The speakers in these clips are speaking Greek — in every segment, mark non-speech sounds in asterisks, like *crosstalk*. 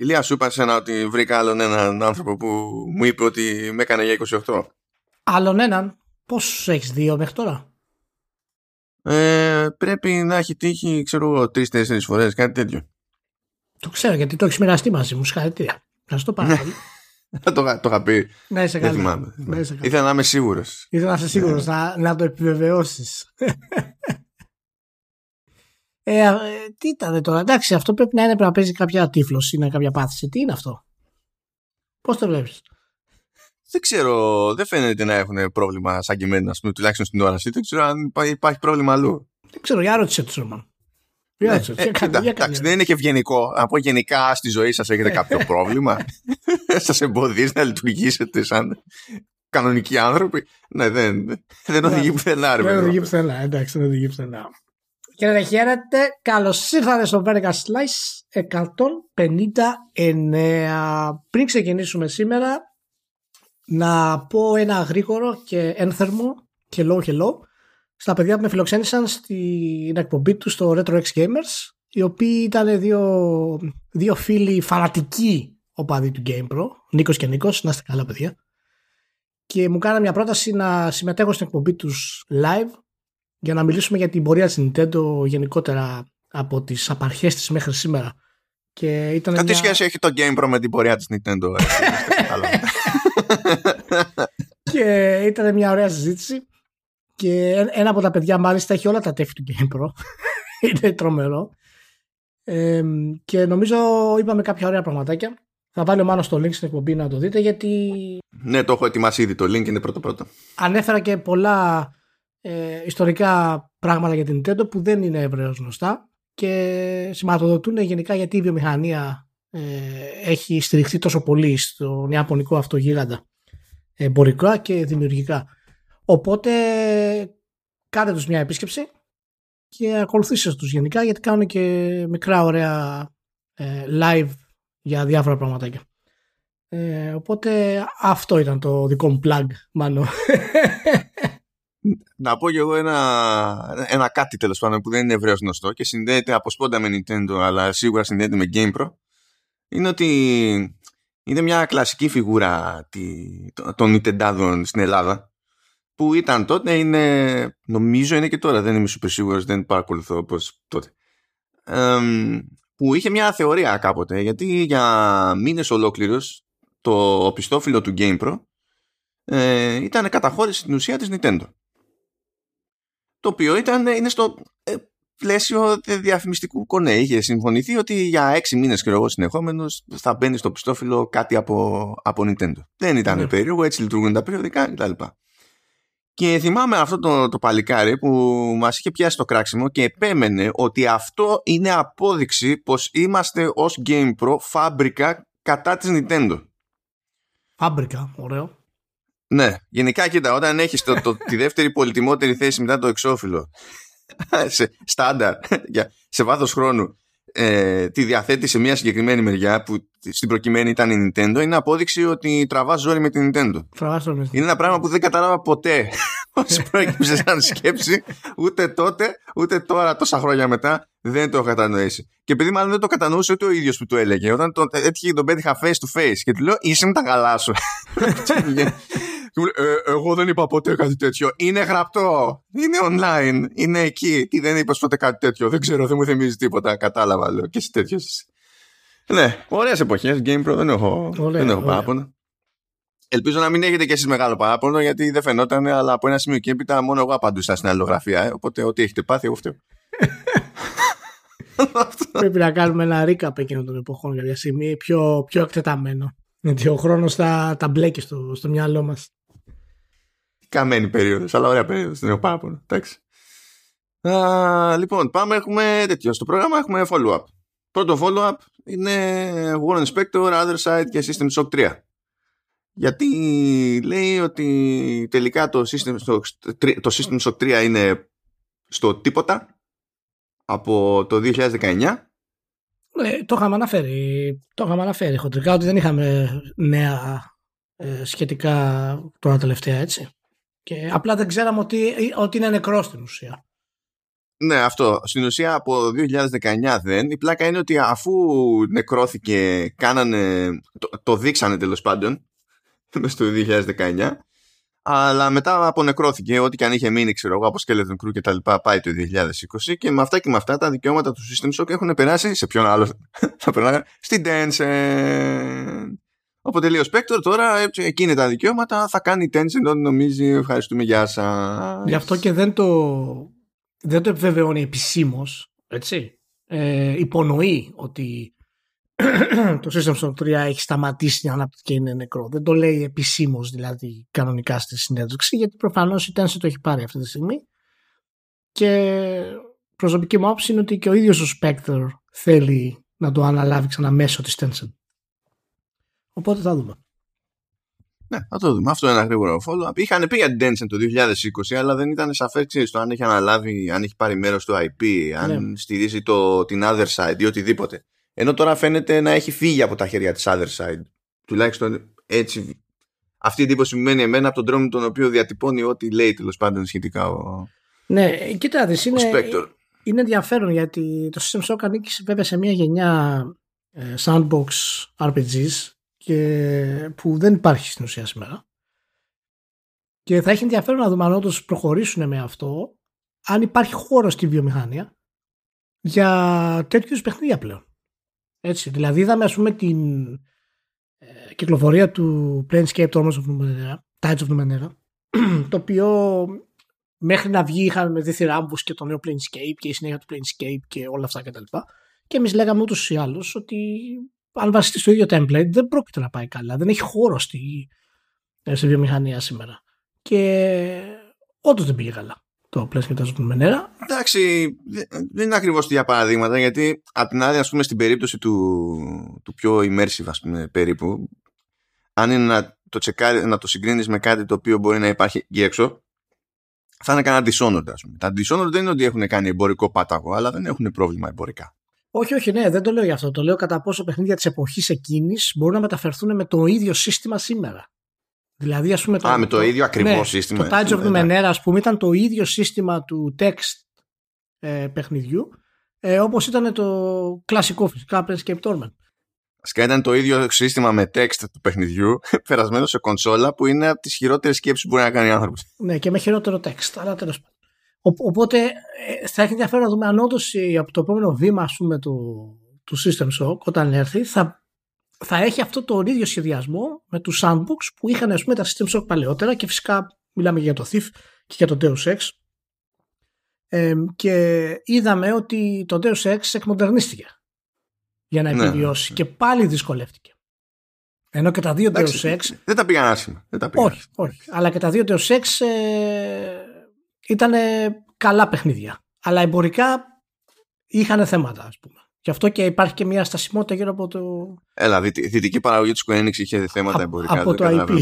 Ηλία, σου είπα σένα ότι βρήκα άλλον έναν άνθρωπο που μου είπε ότι με έκανε για 28. Άλλον έναν; Πόσους έχεις δύο μέχρι τώρα; Ε, πρέπει να έχει τύχει, ξέρω εγώ, τρει-τέσσερι φορές, κάτι τέτοιο. Το ξέρω γιατί το έχεις μοιραστεί μαζί μου. Συγχαρητήρια. Να σου το πάρω. *laughs* το, το είχα πει. Να είσαι Δεν καλά. θυμάμαι. Να είσαι καλά. Ήθελα να είμαι σίγουρος. Ήθελα να είσαι σίγουρος να, να το επιβεβαιώσεις. *laughs* ε, ε, τι ήταν τώρα, εντάξει, αυτό πρέπει να είναι πρέπει να παίζει κάποια τύφλωση, είναι κάποια πάθηση. Τι είναι αυτό, Πώς το βλέπεις; Δεν ξέρω, δεν φαίνεται να έχουν πρόβλημα σαν και εμένα, ας πούμε, τουλάχιστον στην όραση. Δεν ξέρω αν υπά- υπάρχει πρόβλημα αλλού. Δεν ξέρω, για ρώτησε τους Ρωμαν. Για ρώτησε τους, Ε, για κάνε- κοίτα, για κάνε. εντάξει, δεν είναι και ευγενικό. Να πω γενικά στη ζωή σας έχετε κάποιο πρόβλημα; *laughs* σας εμποδίζει να λειτουργήσετε σαν κανονικοί άνθρωποι; Ναι, δεν, δεν οδηγεί πουθενά, ρε Δεν παιδί. οδηγεί πουθενά, εντάξει, δεν οδηγεί πουθενά. Χαίρετε, χαίρετε. Καλώς ήρθατε στο Verga Slice 159. Πριν ξεκινήσουμε σήμερα, να πω ένα γρήγορο και ένθερμο hello hello στα παιδιά που με φιλοξένησαν στην εκπομπή τους στο Retro X Gamers, οι οποίοι ήταν δύο, δύο φίλοι φανατικοί οπαδοί του GamePro, Νίκος και Νίκος, να είστε καλά παιδιά. Και μου κάνανε μια πρόταση να συμμετέχω στην εκπομπή τους live για να μιλήσουμε για την πορεία της Nintendo γενικότερα από τις απαρχές της μέχρι σήμερα. Και ήταν Κάτι μια... σχέση έχει το Game Pro με την πορεία της Nintendo. έτσι, είστε *laughs* καλά. και ήταν μια ωραία συζήτηση και ένα από τα παιδιά μάλιστα έχει όλα τα τέφη του Game Pro *laughs* είναι τρομερό ε, και νομίζω είπαμε κάποια ωραία πραγματάκια θα βάλω μάλλον στο link στην εκπομπή να το δείτε γιατί ναι, το έχω ετοιμάσει ήδη. Το link είναι πρώτο-πρώτο. ανέφερα και πολλά ε, ιστορικά πράγματα για την Nintendo που δεν είναι ευρέως γνωστά και σηματοδοτούν γενικά γιατί η βιομηχανία ε, έχει στηριχθεί τόσο πολύ στον Ιαπωνικό αυτό γίγαντα εμπορικά και δημιουργικά. Οπότε κάντε τους μια επίσκεψη και ακολουθήστε τους γενικά γιατί κάνουν και μικρά ωραία ε, live για διάφορα πραγματάκια. Ε, οπότε αυτό ήταν το δικό μου plug μάλλον. *laughs* Να πω και εγώ ένα, ένα κάτι τέλος πάντων που δεν είναι ευρέως γνωστό και συνδέεται από σπόντα με Nintendo αλλά σίγουρα συνδέεται με GamePro είναι ότι είναι μια κλασική φιγούρα τη- των- των Nintendo στην Ελλάδα που ήταν τότε, είναι, νομίζω είναι και τώρα, δεν είμαι super σίγουρος, δεν παρακολουθώ όπως τότε. Εμ, που είχε μια θεωρία κάποτε, γιατί για μήνες ολόκληρους το οπισθόφυλλο του GamePro ε, ήταν καταχώρηση στην ουσία της Nintendo. Το οποίο ήταν, είναι στο ε, πλαίσιο διαφημιστικού κονέ. Είχε συμφωνηθεί ότι για έξι μήνες και εγώ συνεχόμενος θα μπαίνει στο πιστόφυλλο κάτι από, από Nintendo. Δεν ήταν Ναι. περίεργο, έτσι λειτουργούν τα περιοδικά κτλ. Και θυμάμαι αυτό το, το παλικάρι που μας είχε πιάσει το κράξιμο και επέμενε ότι αυτό είναι απόδειξη πως είμαστε ως GamePro φάμπρικα κατά της Nintendo. Φάμπρικα, ωραίο. Ναι, γενικά κοίτα, όταν έχεις το, το, τη δεύτερη πολυτιμότερη θέση μετά το εξώφυλλο *laughs* σε στάνταρ, *laughs* για- σε βάθος χρόνου ε, τη διαθέτει σε μια συγκεκριμένη μεριά που στην προκειμένη ήταν η Nintendo είναι απόδειξη ότι τραβάς ζόρι με την Nintendo. Τραβάς το μέσα. Είναι ένα πράγμα που δεν κατάλαβα ποτέ *laughs* πώς προέκυψε σαν σκέψη ούτε τότε ούτε τώρα τόσα χρόνια μετά δεν το έχω κατανοήσει. Και επειδή μάλλον δεν το κατανοούσε ούτε ο ίδιος που το έλεγε όταν τον, έτυχε τον πέτυχα face to face και του λέω είσαι με τα καλά σου. Και μου λέει, «Ε, εγώ δεν είπα ποτέ κάτι τέτοιο. Είναι γραπτό. Είναι online. Είναι εκεί. Τι δεν είπα ποτέ κάτι τέτοιο. Δεν ξέρω, δεν μου θυμίζει τίποτα. Κατάλαβα, λέω. Και εσύ τέτοιος είσαι. Ναι, ωραίες εποχές. GamePro δεν έχω, Ωραία, δεν έχω ωραία. παράπονο. Ελπίζω να μην έχετε κι εσείς μεγάλο παράπονο γιατί δεν φαινόταν, αλλά από ένα σημείο και έπειτα μόνο εγώ απαντούσα στην αλληλογραφία. Ε, οπότε ό,τι έχετε πάθει, εγώ φταίω. *laughs* Πρέπει να κάνουμε ένα recap εκείνων των εποχών για μια στιγμή πιο, πιο εκτεταμένο. Γιατί ο χρόνος τα, τα μπλέκει στο, στο μυαλό μας. Καμένη περίοδος, αλλά ωραία περίοδος. Δεν έχω παράπονο. Εντάξει. Α, λοιπόν, πάμε. Έχουμε τέτοιο. Στο πρόγραμμα έχουμε follow-up. Πρώτο follow-up είναι War Inspector, Other Side και System Shock 3. Γιατί λέει ότι τελικά το System, Shock, το System Shock 3 είναι στο τίποτα από το 2019 Ε, το είχαμε αναφέρει. Το είχαμε αναφέρει χοντρικά ότι δεν είχαμε νέα ε, σχετικά τώρα τελευταία έτσι. Και απλά δεν ξέραμε ότι, ότι είναι νεκρός στην ουσία. Ναι, αυτό. Στην ουσία από 2019 δεν. Η πλάκα είναι ότι αφού νεκρώθηκε, κάνανε, το, το δείξανε τέλος πάντων *laughs* μέσα στο 2019 αλλά μετά απονεκρώθηκε ό,τι και αν είχε μείνει ξέρω εγώ από Skeleton Crew και τα λοιπά πάει το 2020 και με αυτά και με αυτά τα δικαιώματα του System Shock έχουν περάσει σε ποιον άλλο *laughs* θα περνάγανε στην Tencent οπότε λέει ο Spectre τώρα εκείνη τα δικαιώματα θα κάνει Tencent ό,τι νομίζει ευχαριστούμε γεια σας γι' αυτό και δεν το δεν το επιβεβαιώνει επισήμως, έτσι ε, υπονοεί ότι *clears throat* το System Shock 3 έχει σταματήσει να ανάπτυξη και είναι νεκρό. Δεν το λέει επισήμως δηλαδή κανονικά στη συνέντευξη, γιατί προφανώς η Tencent το έχει πάρει αυτή τη στιγμή. Και προσωπική μου άποψη είναι ότι και ο ίδιος ο Spectre θέλει να το αναλάβει ξανά μέσω της Tencent. Οπότε θα δούμε. Ναι, θα το δούμε. Αυτό είναι ένα γρήγορο follow-up. Είχαν πει για την Tencent το 2020, αλλά δεν ήταν σαφές το αν έχει αναλάβει, αν έχει πάρει μέρος στο IP, αν ναι. στηρίζει το, την other side ή οτιδήποτε. Ενώ τώρα φαίνεται να έχει φύγει από τα χέρια της other side. Τουλάχιστον έτσι. Αυτή η εντύπωση μου μένει εμένα από τον τρόπο με τον οποίο διατυπώνει ό,τι λέει τέλος πάντων σχετικά ο. Ναι, κοίτα, είναι, είναι ενδιαφέρον γιατί το System Shock ανήκει βέβαια σε μια γενιά ε, sandbox RPGs και που δεν υπάρχει στην ουσία σήμερα. Και θα έχει ενδιαφέρον να δούμε αν όντως προχωρήσουν με αυτό, αν υπάρχει χώρο στη βιομηχανία για τέτοιους παιχνίδια πλέον. Έτσι, δηλαδή είδαμε ας πούμε την ε, κυκλοφορία του Planescape Torments of Numenera, Tides of Numenera, *clears throat* το οποίο μέχρι να βγει είχαμε με δίθυρα ράμβους και το νέο Planescape και η συνέχεια του Planescape και όλα αυτά κτλ. Και, και εμείς λέγαμε ούτως ή άλλως ότι αν βασιστεί στο ίδιο template δεν πρόκειται να πάει καλά. Δεν έχει χώρο στη, ε, στη βιομηχανία σήμερα. Και όντως δεν πήγε καλά το πλαίσιο και τα νερά. Εντάξει, δεν είναι ακριβώς για παραδείγματα, γιατί απ' την άλλη, ας πούμε, στην περίπτωση του, του πιο immersive, ας πούμε, περίπου, αν είναι να το, τσεκάρει, να το συγκρίνεις με κάτι το οποίο μπορεί να υπάρχει εκεί έξω, θα είναι κανένα Dishonored, ας πούμε. Τα Dishonored δεν είναι ότι έχουν κάνει εμπορικό πάταγο, αλλά δεν έχουν πρόβλημα εμπορικά. Όχι, όχι, ναι, δεν το λέω γι' αυτό. Το λέω κατά πόσο παιχνίδια της εποχής εκείνης μπορούν να μεταφερθούν με το ίδιο σύστημα σήμερα. Δηλαδή, ας πούμε, το, Α, με το, ίδιο ακριβώ ναι, σύστημα. Το Tides of Numenera, ας πούμε, ήταν το ίδιο σύστημα του text ε, παιχνιδιού, ε, όπως ήταν το κλασικό φυσικά Planescape Torment. Ασκά ήταν το ίδιο σύστημα με text του παιχνιδιού, *laughs* περασμένο σε κονσόλα, που είναι από τις χειρότερες σκέψεις που μπορεί να κάνει άνθρωπος. Ναι, και με χειρότερο text, αλλά τέλος πάντων. Οπότε ε, θα έχει ενδιαφέρον να δούμε αν όντως από το επόμενο βήμα ας πούμε, του, του System Shock, όταν έρθει, θα θα έχει αυτό το ίδιο σχεδιασμό με τους sandbox που είχαν ας πούμε, τα System Shock παλαιότερα και φυσικά μιλάμε για το Thief και για το Deus Ex ε, και είδαμε ότι το Deus Ex εκμοντερνίστηκε για να ναι, επιβιώσει ναι. και πάλι δυσκολεύτηκε. Ενώ και τα δύο Deus Ex. Δεν τα πήγαν άσχημα. όχι, όχι. Αλλά και τα δύο Deus Ex ε, ήταν καλά παιχνίδια. Αλλά εμπορικά είχαν θέματα, ας πούμε. Γι' αυτό και υπάρχει και μια στασιμότητα γύρω από το. Έλα, η δυτική παραγωγή της Square είχε θέματα εμπορικά. Από το IP.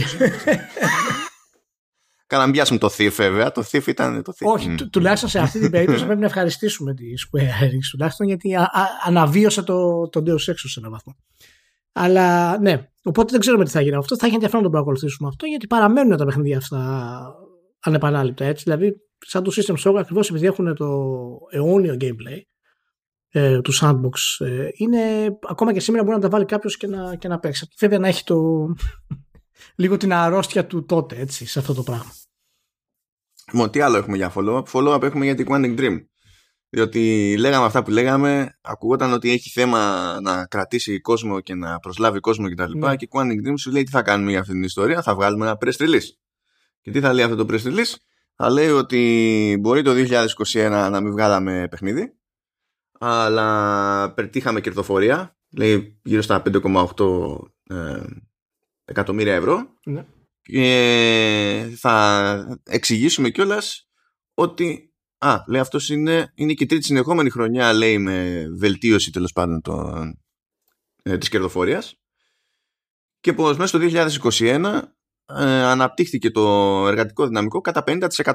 Κάνα να πιάσουμε το Thief, βέβαια. Το Thief ήταν το Thief. Όχι, τουλάχιστον σε αυτή την *laughs* περίπτωση πρέπει να ευχαριστήσουμε τη Square Enix τουλάχιστον γιατί αναβίωσε το, το Deus Ex σε έναν βαθμό. Αλλά ναι, οπότε δεν ξέρουμε τι θα γίνει αυτό. Θα έχει ενδιαφέρον να το παρακολουθήσουμε αυτό γιατί παραμένουν τα παιχνίδια αυτά ανεπανάληπτα. Έτσι. Δηλαδή, σαν το System Shock, ακριβώς επειδή έχουν το αιώνιο gameplay, ε, του sandbox ε, είναι ακόμα και σήμερα μπορεί να τα βάλει κάποιος και να, και να παίξει. Βέβαια να έχει το *laughs* λίγο την αρρώστια του τότε έτσι, σε αυτό το πράγμα. Μόνο τι άλλο έχουμε για follow-up; Follow-up έχουμε για την Quantum Dream. Διότι λέγαμε αυτά που λέγαμε, ακούγονταν ότι έχει θέμα να κρατήσει κόσμο και να προσλάβει κόσμο κτλ. Και, ναι. και η Quantum Dream σου λέει τι θα κάνουμε για αυτή την ιστορία, θα βγάλουμε ένα press release. Και τι θα λέει αυτό το press release, θα λέει ότι μπορεί το 2021 να μην βγάλαμε παιχνίδι, αλλά πετύχαμε κερδοφορία, λέει γύρω στα 5,8 ε, εκατομμύρια ευρώ. Ναι. Και θα εξηγήσουμε κιόλας ότι α, λέει αυτός είναι, είναι και η τρίτη συνεχόμενη χρονιά λέει με βελτίωση τέλος πάντων το, ε, της κερδοφορίας και πως μέσα στο 2021 ε, αναπτύχθηκε το εργατικό δυναμικό κατά 50%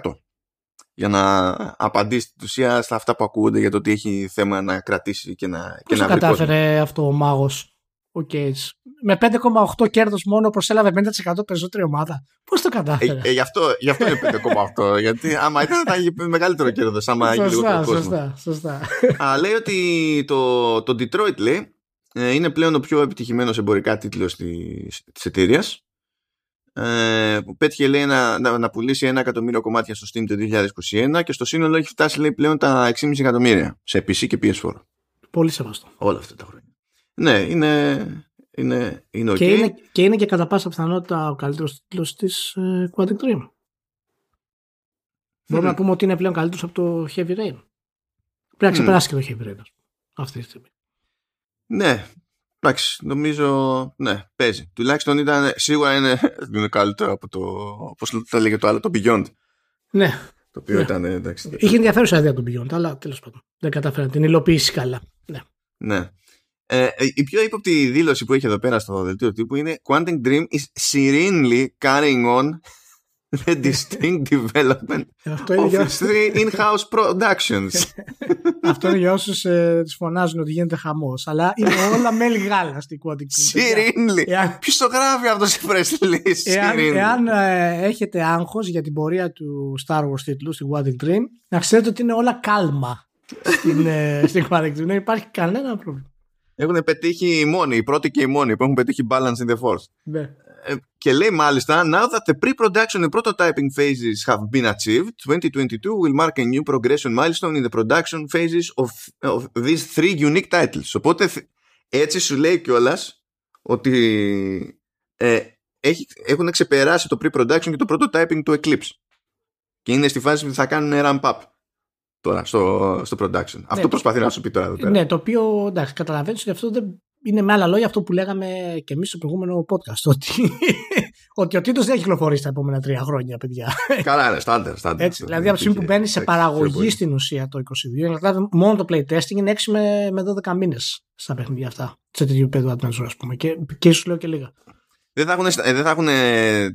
για να απαντήσει στην ουσία στα αυτά που ακούγονται για το ότι έχει θέμα να κρατήσει και να, Πώς και να κατάφερε αυτό ο μάγος ο Κέιτς με 5,8 κέρδος μόνο προσέλαβε 50% περισσότερη ομάδα. Πώς το κατάφερε; Ε, ε, γι, αυτό, γι' αυτό είναι 5,8. *laughs* γιατί άμα ήταν θα είχε μεγαλύτερο κέρδος. Άμα σωστά, είχε σωστά, σωστά, σωστά. Α, λέει ότι το, το Detroit λέει, ε, είναι πλέον ο πιο επιτυχημένος εμπορικά τίτλος της, της εταιρείας. Ε, που πέτυχε λέει να, να, να, πουλήσει ένα εκατομμύριο κομμάτια στο Steam το 2021 και στο σύνολο έχει φτάσει λέει πλέον τα 6,5 εκατομμύρια σε PC και PS4. Πολύ σεβαστό. Όλα αυτά τα χρόνια. Ναι, είναι, είναι, είναι okay. Και είναι, και είναι και κατά πάσα πιθανότητα ο καλύτερος τίτλος της ε, Quantic Dream. Mm. Μπορούμε να πούμε ότι είναι πλέον καλύτερος από το Heavy Rain. Πρέπει να ξεπεράσει mm. και το Heavy Rain αυτή τη στιγμή. Ναι, εντάξει, νομίζω, ναι, παίζει. Τουλάχιστον ήταν, σίγουρα είναι, *laughs* είναι καλύτερο από το, πώς θα λέγεται το άλλο, το Beyond. Ναι. Το οποίο ναι. ήταν, εντάξει. Είχε ενδιαφέρουσα ιδέα το Beyond, αλλά τέλος πάντων δεν κατάφερα να την υλοποιήσει καλά. Ναι. ναι. Ε, η πιο ύποπτη δήλωση που έχει εδώ πέρα στο δελτίο τύπου είναι Quantum Dream is serenely carrying on the distinct development of its three in-house productions. *laughs* Αυτό είναι για όσους ε, τις φωνάζουν ότι γίνεται χαμός. Αλλά είναι όλα μέλη γάλα στην Quantic Dream. Serenely. Εάν... Ποιος το γράφει αυτός σε πρέσβη Εάν, εάν ε, έχετε άγχος για την πορεία του Star Wars τίτλου στην Quantic Dream, να ξέρετε ότι είναι όλα κάλμα στην, ε, *laughs* στην Quantic Dream. Δεν υπάρχει κανένα πρόβλημα. Έχουν πετύχει οι μόνοι, οι πρώτοι και οι μόνοι που έχουν πετύχει balance in the force. Ναι. Ε, και λέει μάλιστα Now that the pre-production and prototyping phases have been achieved 2022 will mark a new progression milestone in the production phases of, of these three unique titles οπότε έτσι σου λέει κιόλα ότι ε, έχει, έχουν ξεπεράσει το pre-production και το prototyping του Eclipse και είναι στη φάση που θα κάνουν ramp-up τώρα στο, στο production. Ναι, αυτό προσπαθεί να σου πει τώρα εδώ πέρα. Ναι, το οποίο εντάξει, καταλαβαίνει ότι αυτό δεν είναι με άλλα λόγια αυτό που λέγαμε και εμείς στο προηγούμενο podcast. Ότι, *laughs* ότι ο τίτλο δεν έχει κυκλοφορήσει τα επόμενα τρία χρόνια, παιδιά. Καλά, είναι στάντερ. Έτσι, δηλαδή από τη στιγμή που μπαίνει σε παραγωγή στην ουσία το 22, δηλαδή μόνο το playtesting είναι 6 με, με 12 μήνες στα παιχνίδια αυτά. Σε τέτοιο επίπεδο adventure, ας πούμε. Και, και σου λέω και λίγα. Δεν θα έχουν, δεν θα έχουν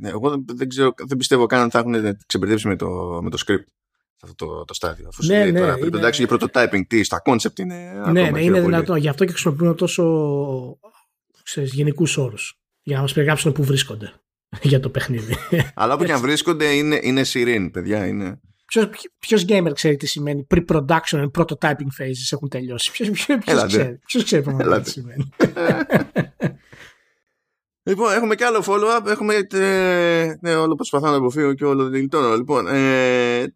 εγώ δεν, ξέρω, δεν πιστεύω καν ότι θα έχουν ξεμπερδέψει με το, με το script αυτό το, το στάδιο. Αφού ναι, ναι, τώρα, είναι... για prototyping, τι, στα concept είναι. Ναι, ναι είναι δυνατό. Γι' αυτό και χρησιμοποιούν τόσο ξέρεις, γενικούς όρους. Για να μας περιγράψουν πού βρίσκονται *laughs* για το παιχνίδι. Αλλά όπου και αν βρίσκονται είναι, είναι σιρήν, παιδιά. Είναι... Ποιος gamer ξέρει τι σημαίνει pre-production and prototyping phases έχουν τελειώσει; Ποιος ξέρει, ποιος ξέρει πραγματικά τι σημαίνει; *laughs* Λοιπόν, έχουμε και άλλο follow-up. Έχουμε ε, ναι, όλο προσπαθώ να αποφύγω και όλο δηλητώνω. Λοιπόν, ε,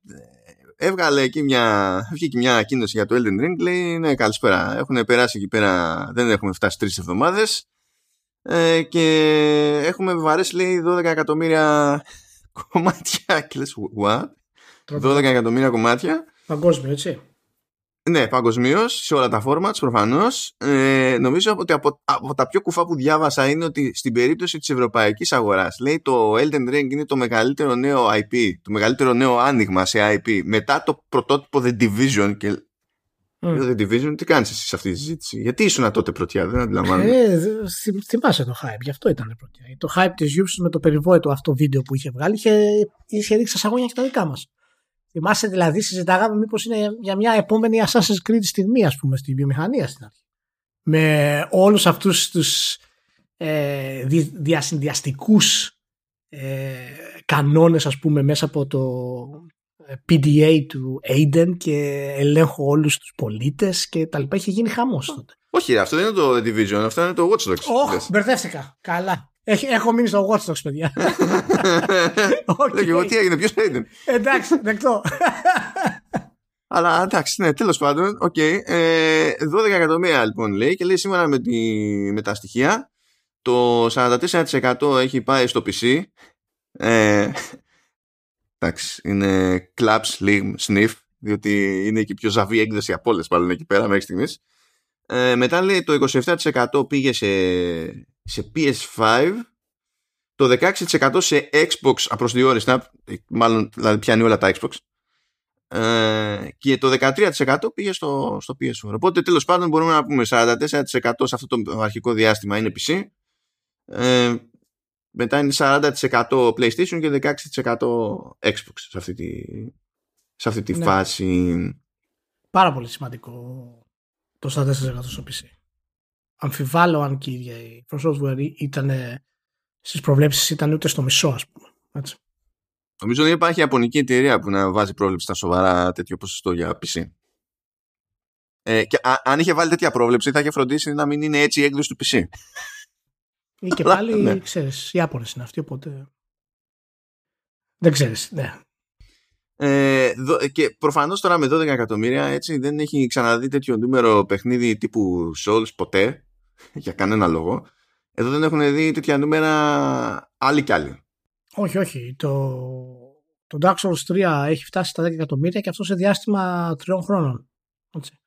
έβγαλε εκεί μια, βγήκε μια ανακοίνωση για το Elden Ring. Λέει, ναι, καλησπέρα. Έχουν περάσει εκεί πέρα, δεν έχουμε φτάσει τρεις εβδομάδες. Ε, και έχουμε βαρέσει, λέει, 12 εκατομμύρια κομμάτια. Και λες, what? 12 εκατομμύρια κομμάτια. Παγκόσμιο, έτσι. Ναι, παγκοσμίως, σε όλα τα formats προφανώς. Ε, νομίζω ότι από, από, τα πιο κουφά που διάβασα είναι ότι στην περίπτωση της ευρωπαϊκής αγοράς, λέει το Elden Ring είναι το μεγαλύτερο νέο IP, το μεγαλύτερο νέο άνοιγμα σε IP μετά το πρωτότυπο The Division. Και mm. The Division, τι κάνεις εσύ σε αυτή τη συζήτηση, Γιατί ήσουν τότε πρωτιά, δεν αντιλαμβάνομαι. Ε, θυμάσαι το hype, γι' αυτό ήταν πρωτιά. Το hype της Ubisoft με το περιβόητο αυτό βίντεο που είχε βγάλει είχε, είχε ρίξει σαγόνια και τα δικά μας. Θυμάσαι δηλαδή, συζητάγαμε μήπως είναι για μια επόμενη Assassin's Creed στιγμή, ας πούμε, στη βιομηχανία στην αρχή. Με όλους αυτούς τους ε, διασυνδυαστικούς ε, κανόνες, ας πούμε, μέσα από το ε, PDA του Aiden και ελέγχω όλους τους πολίτες και τα λοιπά. Είχε γίνει χαμός τότε. Όχι, αυτό δεν είναι το Division, αυτό είναι το Watch Dogs. Όχι, μπερδεύτηκα. Καλά. Έχω μείνει στο Watch Dogs, παιδιά. *laughs* okay. εγώ τι έγινε, ποιος έγινε; εντάξει, δεκτό. Αλλά εντάξει, ναι, τέλος πάντων, ok. Okay. Ε, 12 εκατομμύρια λοιπόν λέει και λέει σήμερα με, τη, με τα στοιχεία το 44% έχει πάει στο PC. Ε, εντάξει, είναι κλαψ, λυγμ, σνιφ, διότι είναι και η πιο ζαβή έκδοση από όλες πάλι εκεί πέρα μέχρι στιγμής. Ε, μετά λέει το 27% πήγε σε σε PS5 το 16% σε Xbox απροσδιόριστα μάλλον δηλαδή πιάνει όλα τα Xbox ε, και το 13% πήγε στο, στο PS4 οπότε τέλος πάντων μπορούμε να πούμε 44% σε αυτό το αρχικό διάστημα είναι PC ε, μετά είναι 40% PlayStation και 16% Xbox σε αυτή τη, σε αυτή τη ναι. φάση. Πάρα πολύ σημαντικό το 44% στο PC αμφιβάλλω αν και η ίδια η From Software ήταν στις προβλέψεις ήταν ούτε στο μισό ας πούμε. Έτσι. Νομίζω δεν υπάρχει ιαπωνική εταιρεία που να βάζει πρόβλεψη στα σοβαρά τέτοιο ποσοστό για PC. Ε, και α, αν είχε βάλει τέτοια πρόβλεψη θα είχε φροντίσει να μην είναι έτσι η έκδοση του PC. Ή και *laughs* πάλι, ναι. ξέρεις, οι Ιάπωνες είναι αυτοί, οπότε δεν ξέρεις, ναι. Ε, και προφανώς τώρα με 12 εκατομμύρια έτσι δεν έχει ξαναδεί τέτοιο νούμερο παιχνίδι τύπου Souls ποτέ *laughs* για κανένα λόγο. Εδώ δεν έχουν δει τέτοια νούμερα άλλοι κι άλλοι. Όχι, όχι. Το, το Dark Souls 3 έχει φτάσει στα 10 εκατομμύρια και αυτό σε διάστημα τριών χρόνων. Έτσι.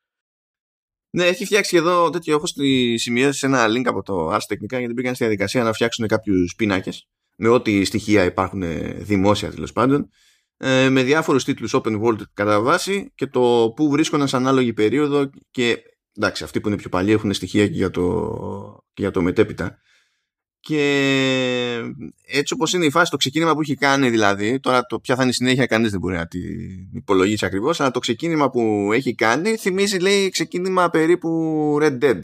Ναι, έχει φτιάξει εδώ τέτοιο. Έχω στη σημειώσει ένα link από το Ars Technica γιατί μπήκαν στη διαδικασία να φτιάξουν κάποιους πίνακες με ό,τι στοιχεία υπάρχουν δημόσια τέλος πάντων. Ε, με διάφορους τίτλους open world κατά βάση και το που βρίσκονταν σε ανάλογη περίοδο. Και εντάξει, αυτοί που είναι πιο παλιοί έχουν στοιχεία και για το, και για το μετέπειτα. Και έτσι όπως είναι η φάση, το ξεκίνημα που έχει κάνει δηλαδή, τώρα το ποια θα είναι η συνέχεια κανείς δεν μπορεί να την υπολογίσει ακριβώς, αλλά το ξεκίνημα που έχει κάνει θυμίζει λέει ξεκίνημα περίπου Red Dead.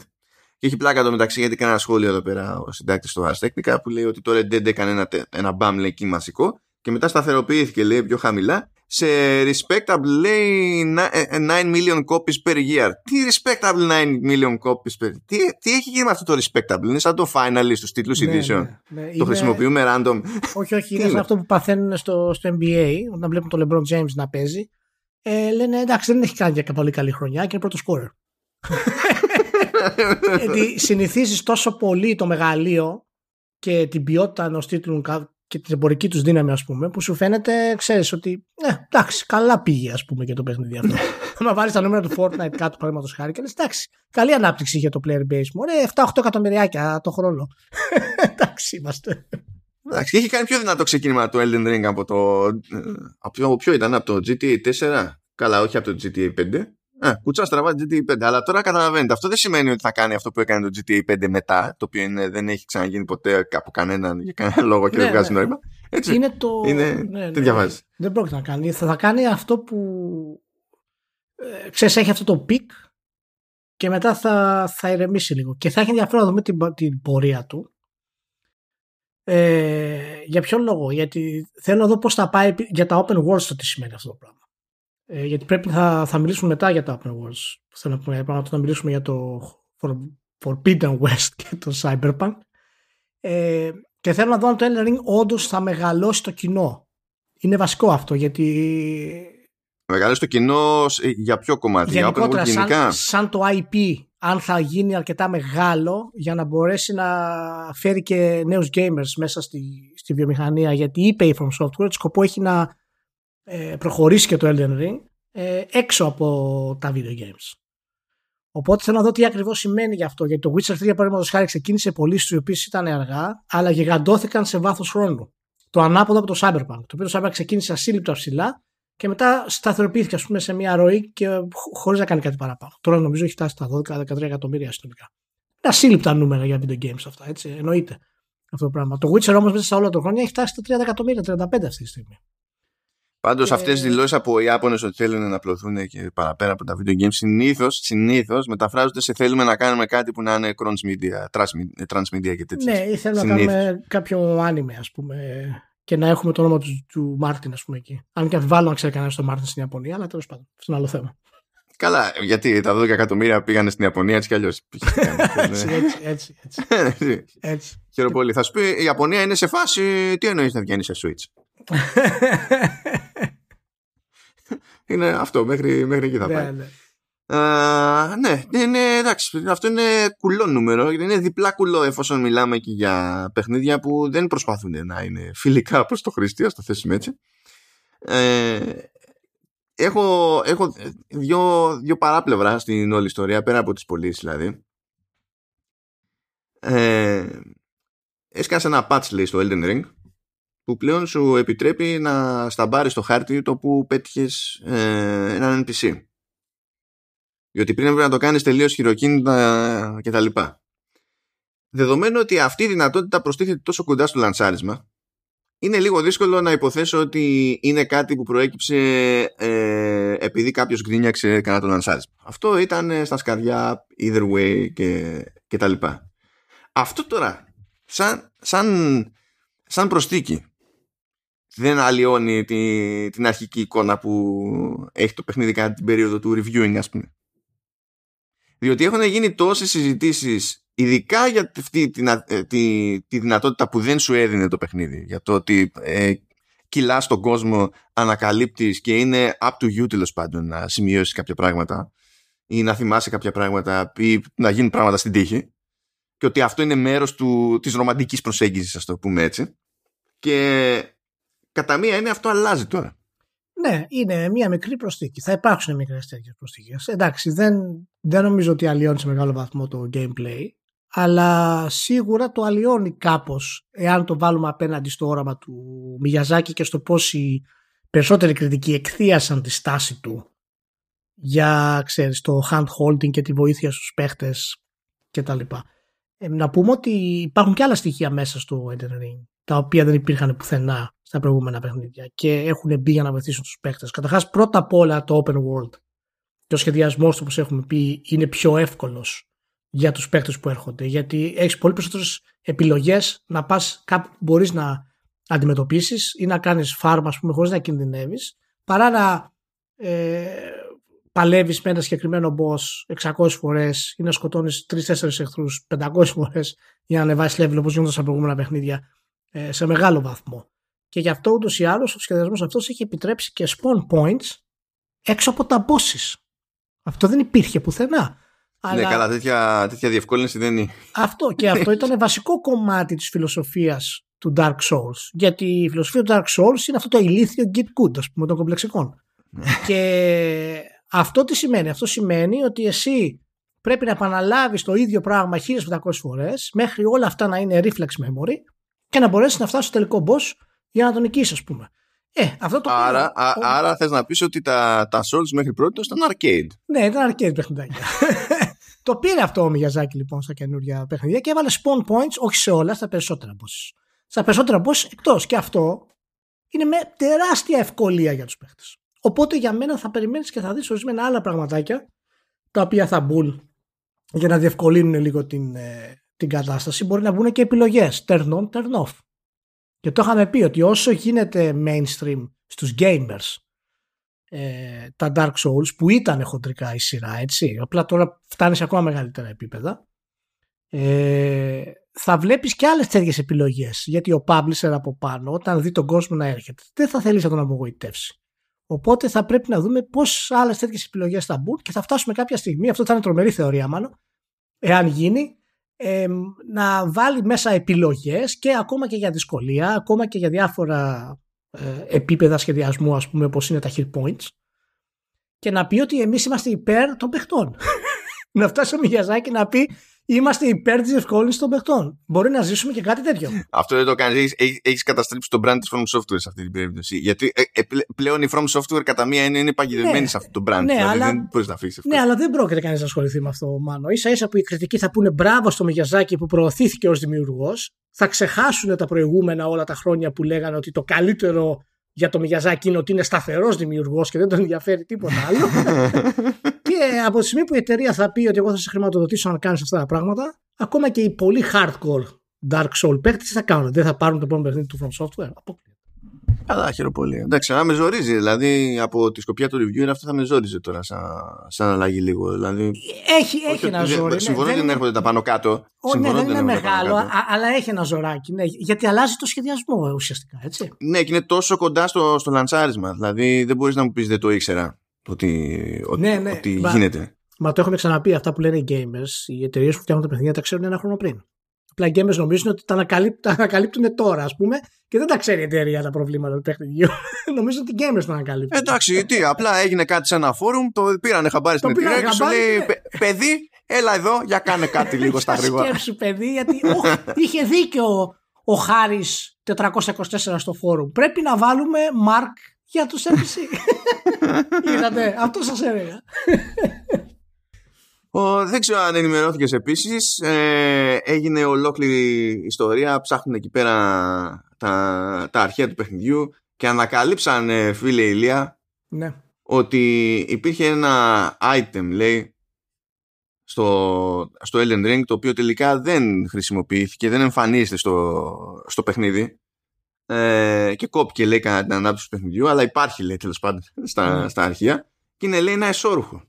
Και έχει πλάκα το μεταξύ γιατί έκανε ένα σχόλιο εδώ πέρα ο συντάκτης στο Ars Technica που λέει ότι το Red Dead έκανε ένα, ένα μπαμ λέει μαζικό και μετά σταθεροποιήθηκε λέει πιο χαμηλά σε respectable λέει 9 ε, million copies per year. Τι respectable 9 million copies per year. Τι, τι έχει γίνει με αυτό το respectable; Είναι σαν το finally στους τίτλους ναι, ειδήσεων. Ναι, ναι. Το είναι... χρησιμοποιούμε random. Όχι, όχι. είναι σαν αυτό; που παθαίνουν στο, στο NBA όταν βλέπουν τον LeBron James να παίζει. Ε, λένε εντάξει δεν έχει κάνει για πολύ καλή χρονιά και είναι πρώτος scorer. *laughs* Γιατί συνηθίζεις τόσο πολύ το μεγαλείο και την ποιότητα ενός τίτλου και την εμπορική τους δύναμη, ας πούμε, που σου φαίνεται, ξέρεις ότι. Ναι, εντάξει, καλά πήγε, ας πούμε, για το παιχνίδι αυτό. *laughs* Να βάλεις τα νούμερα του Fortnite κάτω, παραδείγματος χάρη, και λες, εντάξει, καλή ανάπτυξη για το player base μου. Ωραία, 7-8 εκατομμυριάκια το χρόνο. *laughs* εντάξει, είμαστε. Εντάξει, έχει κάνει πιο δυνατό ξεκίνημα το Elden Ring από το. Από ποιο ήταν, από το GTA 4. Καλά, όχι από το GTA 5. Ε, κουτσά στραβά GTA 5. Αλλά τώρα καταλαβαίνετε, αυτό δεν σημαίνει ότι θα κάνει αυτό που έκανε το GTA 5 μετά, το οποίο είναι, δεν έχει ξαναγίνει ποτέ από κανέναν για κανένα λόγο και ναι, δεν βγάζει ναι. νόημα. Έτσι. Είναι το. Είναι... Ναι, τι διαβάζεις. Δεν πρόκειται να κάνει. Θα, θα κάνει αυτό που. Ε, ξέρεις, έχει αυτό το peak και μετά θα, θα ηρεμήσει λίγο. Και θα έχει ενδιαφέρον να δούμε την, την πορεία του. Ε, για ποιο λόγο, γιατί θέλω να δω πώς θα πάει για τα open worlds το τι σημαίνει αυτό το πράγμα. Ε, γιατί πρέπει θα, θα μιλήσουμε μετά για τα Open Wars. Θέλω να πούμε, να μιλήσουμε για το Forbidden West και το Cyberpunk. Ε, και θέλω να δω αν το Elden Ring όντως θα μεγαλώσει το κοινό. Είναι βασικό αυτό γιατί. Μεγαλώσει το κοινό για ποιο κομμάτι, για Open World σαν, σαν το IP, αν θα γίνει αρκετά μεγάλο για να μπορέσει να φέρει και νέους gamers μέσα στη, στη βιομηχανία. Γιατί είπε η From Software, σκοπό έχει να ε, προχωρήσει και το Elden Ring ε, έξω από τα video games. Οπότε θέλω να δω τι ακριβώς σημαίνει γι' αυτό. Γιατί το Witcher 3, παραδείγματος χάρη, ξεκίνησε πολύ οι οποίες ήταν αργά, αλλά γιγαντώθηκαν σε βάθος χρόνου. Το ανάποδο από το Cyberpunk. Το οποίο το Cyberpunk ξεκίνησε ασύλληπτα ψηλά και μετά σταθεροποιήθηκε ας πούμε, σε μια ροή και χωρίς να κάνει κάτι παραπάνω. Τώρα νομίζω έχει φτάσει στα 12-13 εκατομμύρια συνολικά. Είναι ασύλληπτα νούμερα για video games αυτά, έτσι. Εννοείται αυτό το πράγμα. Το Witcher όμως μέσα σε όλα τα χρόνια έχει φτάσει στα 30 εκατομμύρια, 35 αυτή τη στιγμή. Πάντως ε... αυτές τις δηλώσεις από οι Ιάπωνες ότι θέλουν να απλωθούν και παραπέρα από τα video games συνήθως συνήθως μεταφράζονται σε θέλουμε να κάνουμε κάτι που να είναι cross media, trans media και τέτοια. Ναι, ή θέλουμε να κάνουμε κάποιο άνιμε, ας πούμε, και να έχουμε το όνομα του, του Μάρτιν, ας πούμε εκεί. Αν και αμφιβάλλω να ξέρει κανένας το Μάρτιν στην Ιαπωνία, αλλά τέλος πάντων, αυτό είναι άλλο θέμα. Καλά, γιατί τα 12 εκατομμύρια πήγανε στην Ιαπωνία έτσι κι αλλιώς. *laughs* έτσι, έτσι, έτσι, *laughs* έτσι. έτσι. Χαίρομαι πολύ. Θα σου πει η Ιαπωνία είναι σε φάση. Τι εννοείς να βγαίνει σε Switch; Είναι αυτό, μέχρι, μέχρι εκεί θα ναι, πάει. Ναι. Uh, ναι, ναι, ναι, εντάξει, αυτό είναι κουλό νούμερο γιατί είναι διπλά κουλό εφόσον μιλάμε και για παιχνίδια που δεν προσπαθούν να είναι φιλικά προς το χρήστη, ας το θέσουμε έτσι. Ε, έχω έχω δύο, δύο παράπλευρα στην όλη ιστορία, πέρα από τις πωλήσεις δηλαδή. Ε, έσκασε ένα patch λέει στο Elden Ring που πλέον σου επιτρέπει να σταμπάρεις στο χάρτη το που πέτυχες ε, έναν NPC. Διότι πριν έπρεπε να το κάνεις τελείως χειροκίνητα κτλ. Δεδομένου ότι αυτή η δυνατότητα προστίθεται τόσο κοντά στο λανσάρισμα, είναι λίγο δύσκολο να υποθέσω ότι είναι κάτι που προέκυψε ε, επειδή κάποιος γκρίνιαξε κανένα το λανσάρισμα. Αυτό ήταν στα σκαριά either way και, κτλ. Αυτό τώρα, σαν, σαν, σαν προστίκη, δεν αλλοιώνει τη, την αρχική εικόνα που έχει το παιχνίδι κατά την περίοδο του reviewing, ας πούμε. Διότι έχουν γίνει τόσες συζητήσεις, ειδικά για αυτή τη, ε, τη, τη δυνατότητα που δεν σου έδινε το παιχνίδι, για το ότι ε, κυλάς τον κόσμο, ανακαλύπτεις και είναι up to you τέλος πάντων να σημειώσεις κάποια πράγματα ή να θυμάσαι κάποια πράγματα ή να γίνουν πράγματα στην τύχη και ότι αυτό είναι μέρος του, της ρομαντικής προσέγγισης ας το πούμε έτσι και κατά μία είναι αυτό αλλάζει τώρα. Ναι, είναι μια μικρή προσθήκη. Θα υπάρξουν μικρές τέτοιες προσθήκες. Εντάξει, δεν, δεν νομίζω ότι αλλοιώνει σε μεγάλο βαθμό το gameplay, αλλά σίγουρα το αλλοιώνει κάπως εάν το βάλουμε απέναντι στο όραμα του Μιγιαζάκη και στο πώς οι περισσότεροι κριτικοί εκθίασαν τη στάση του για ξέρεις, το hand holding και τη βοήθεια στους παίχτες κτλ. Ε, να πούμε ότι υπάρχουν και άλλα στοιχεία μέσα στο Elden Ring τα οποία δεν υπήρχαν πουθενά στα προηγούμενα παιχνίδια και έχουν μπει για να βοηθήσουν τους παίχτες. Καταρχάς πρώτα απ' όλα το open world και ο σχεδιασμός του όπως έχουμε πει είναι πιο εύκολος για τους παίχτες που έρχονται γιατί έχεις πολύ περισσότερες επιλογές να πας κάπου που μπορείς να αντιμετωπίσεις ή να κάνεις φάρμα ας πούμε χωρίς να κινδυνεύεις παρά να ε, παλεύεις με ένα συγκεκριμένο boss 600 φορές ή να σκοτώνεις 3-4 εχθρούς 500 φορές για να ανεβάσεις level όπως γίνονταν στα προηγούμενα παιχνίδια ε, σε μεγάλο βαθμό. Και γι' αυτό ούτως ή άλλως ο σχεδιασμός αυτός έχει επιτρέψει και spawn points έξω από τα bosses. Αυτό δεν υπήρχε πουθενά. Ναι, Αλλά... Ναι, καλά, τέτοια, τέτοια διευκόλυνση δεν είναι. Αυτό και αυτό *laughs* ήταν βασικό κομμάτι της φιλοσοφίας του Dark Souls. Γιατί η φιλοσοφία του Dark Souls είναι αυτό το ηλίθιο get good, ας πούμε, των κομπλεξικών. Ναι. και αυτό τι σημαίνει; Αυτό σημαίνει ότι εσύ πρέπει να επαναλάβεις το ίδιο πράγμα 1500 φορές μέχρι όλα αυτά να είναι reflex memory και να μπορέσεις να φτάσεις στο τελικό boss για να τον νικήσεις, ας πούμε. Ε, αυτό το άρα, α, άρα θες να πεις ότι τα, τα Souls μέχρι πρώτη ήταν arcade. Ναι, ήταν arcade παιχνιδάκια. *laughs* το πήρε αυτό ο Μιαζάκη λοιπόν στα καινούργια παιχνιδιά και έβαλε spawn points όχι σε όλα, στα περισσότερα boss. Στα περισσότερα boss εκτός. Και αυτό είναι με τεράστια ευκολία για τους παίχτες. Οπότε για μένα θα περιμένεις και θα δεις ορισμένα άλλα πραγματάκια τα οποία θα μπουν για να διευκολύνουν λίγο την, ε, την κατάσταση μπορεί να βγουν και επιλογές turn on, turn off και το είχαμε πει ότι όσο γίνεται mainstream στους gamers ε, τα Dark Souls που ήταν χοντρικά η σειρά έτσι απλά τώρα φτάνεις σε ακόμα μεγαλύτερα επίπεδα ε, θα βλέπεις και άλλες τέτοιες επιλογές. Γιατί ο publisher από πάνω όταν δει τον κόσμο να έρχεται δεν θα θέλει να τον απογοητεύσει. Οπότε θα πρέπει να δούμε πώς άλλες τέτοιες επιλογές θα μπουν και θα φτάσουμε κάποια στιγμή αυτό θα είναι τρομερή θεωρία μάλλον εάν γίνει να βάλει μέσα επιλογές και ακόμα και για δυσκολία, ακόμα και για διάφορα ε, επίπεδα σχεδιασμού ας πούμε όπως είναι τα hit points και να πει ότι εμείς είμαστε υπέρ των παιχτών. *laughs* να φτάσει ο Μιγιαζάκη να πει είμαστε υπέρ της ευκόλυνση των παιχτών. Μπορεί να ζήσουμε και κάτι τέτοιο. Αυτό δεν το κάνεις. Έχεις έχεις καταστρέψει τον brand της From Software σε αυτή την περίπτωση. Γιατί ε, ε, πλέον η From Software κατά μία είναι, είναι παγιδευμένη ναι, σε αυτό το brand. Ναι, δηλαδή αλλά, δεν μπορείς να αφήσεις αυτό. Ναι, αλλά δεν πρόκειται κανείς να ασχοληθεί με αυτό, μάλλον. σα ίσα που οι κριτικοί θα πούνε μπράβο στο Μιγιαζάκι που προωθήθηκε ως δημιουργός. Θα ξεχάσουν τα προηγούμενα όλα τα χρόνια που λέγανε ότι το καλύτερο για το Μιγιαζάκι είναι ότι είναι σταθερός δημιουργός και δεν τον ενδιαφέρει τίποτα άλλο. *laughs* *laughs* και από τη στιγμή που η εταιρεία θα πει ότι εγώ θα σε χρηματοδοτήσω να κάνεις αυτά τα πράγματα, ακόμα και οι πολύ hardcore Dark Soul παίχτε τι θα κάνουν, δεν θα πάρουν το επόμενο παιχνίδι του From Software. Καλά, χαίρομαι πολύ. Εντάξει, αλλά με ζορίζει. Δηλαδή από τη σκοπιά του reviewer αυτό θα με ζόριζε τώρα σαν, σαν αλλαγή λίγο. Δηλαδή, έχει έχει ένα ζόρι. Ναι, συμφωνώ ότι δεν έρχονται τα πάνω κάτω. Όχι, ναι, δεν είναι μεγάλο, αλλά έχει ένα ζωράκι. Ναι, γιατί αλλάζει το σχεδιασμό ουσιαστικά. Έτσι. Ναι, και είναι τόσο κοντά στο, στο λαντσάρισμα. Δηλαδή δεν μπορείς να μου πεις δεν το ήξερα ότι, ναι, ναι, ότι γίνεται. Μα το έχουμε ξαναπεί αυτά που λένε οι gamers. Οι εταιρείες που φτιάχνουν τα παιχνίδια τα ξέρουν ένα χρόνο πριν. Απλά οι gamers νομίζουν ότι τα, ανακαλύπ, ανακαλύπτουν τώρα, ας πούμε, και δεν τα ξέρει η εταιρεία τα προβλήματα του παιχνιδιού. *laughs* Νομίζω ότι οι gamers τα ανακαλύπτουν. Εντάξει, τι, απλά έγινε κάτι σε ένα φόρουμ, το πήρανε χαμπάρι στην εταιρεία και σου λέει, παιδί, έλα εδώ για κάνε κάτι λίγο στα *laughs* γρήγορα. Σκέψου, *laughs* παιδί, γιατί είχε δίκιο ο Χάρης 424 στο φόρουμ. Πρέπει να βάλουμε Mark για τους MC. *laughs* Είδατε, αυτό σας έλεγα. Ο, δεν ξέρω αν ενημερώθηκες επίσης. Ε, έγινε ολόκληρη ιστορία. Ψάχνουν εκεί πέρα τα, τα αρχαία του παιχνιδιού και ανακαλύψαν, ε, φίλε Ηλία, ναι. ότι υπήρχε ένα item, λέει, στο, στο Elden Ring το οποίο τελικά δεν χρησιμοποιήθηκε, δεν εμφανίζεται στο, στο παιχνίδι ε, και κόπηκε λέει κατά την ανάπτυξη του παιχνιδιού αλλά υπάρχει λέει τέλος πάντων στα, mm. στα αρχεία και είναι λέει ένα εσώρουχο.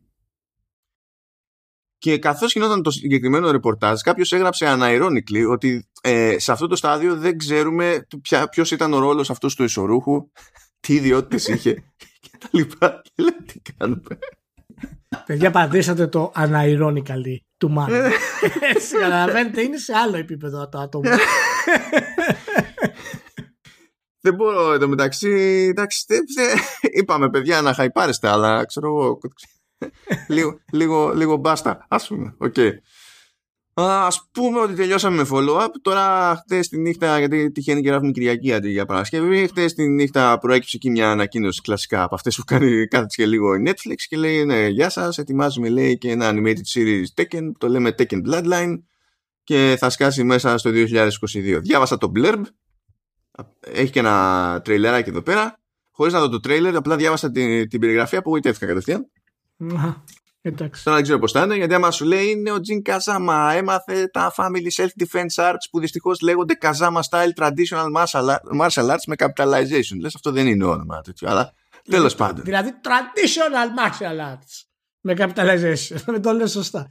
Και καθώς γινόταν το συγκεκριμένο ρεπορτάζ, κάποιος έγραψε αναϊρόνικλη ότι ε, σε αυτό το στάδιο δεν ξέρουμε ποιος ήταν ο ρόλος αυτούς του εσωρούχου, *laughs* τι ιδιότητες είχε *laughs* και τα λοιπά. Και λέει, τι κάνουμε. Παιδιά, πατήσατε το unironically του Μάνου. Ε. Έτσι, καταλαβαίνετε, είναι σε άλλο επίπεδο το άτομο. *laughs* δεν μπορώ εδώ μεταξύ. Εντάξει, είπαμε παιδιά να χαϊπάρεστε, αλλά ξέρω εγώ. λίγο, λίγο, λίγο μπάστα, ας πούμε. Okay. Α πούμε ότι τελειώσαμε με follow-up. Τώρα, χτε τη νύχτα, γιατί τυχαίνει και γράφουμε Κυριακή αντί για Παρασκευή, χτε τη νύχτα προέκυψε εκεί μια ανακοίνωση κλασικά από αυτές που κάνει κάθε και λίγο η Netflix και λέει: Ναι, γεια σας, ετοιμάζουμε λέει και ένα animated series Tekken, το λέμε Tekken Bloodline και θα σκάσει μέσα στο 2022. Διάβασα το blurb. Έχει και ένα τρέιλεράκι εδώ πέρα. Χωρίς να δω το τρέιλερ, απλά διάβασα την, την περιγραφή, απογοητεύτηκα κατευθείαν. Εντάξει. Τώρα δεν ξέρω πώς θα είναι, γιατί άμα σου λέει είναι ο Τζιν Καζάμα, έμαθε τα Family Self-Defense Arts που δυστυχώς λέγονται Καζάμα Style Traditional Martial Arts με Capitalization. Λες, αυτό δεν είναι όνομα τέτοιο, αλλά τέλος πάντων. Δηλαδή Traditional Martial Arts με capitalization. *laughs* Με το λέω σωστά.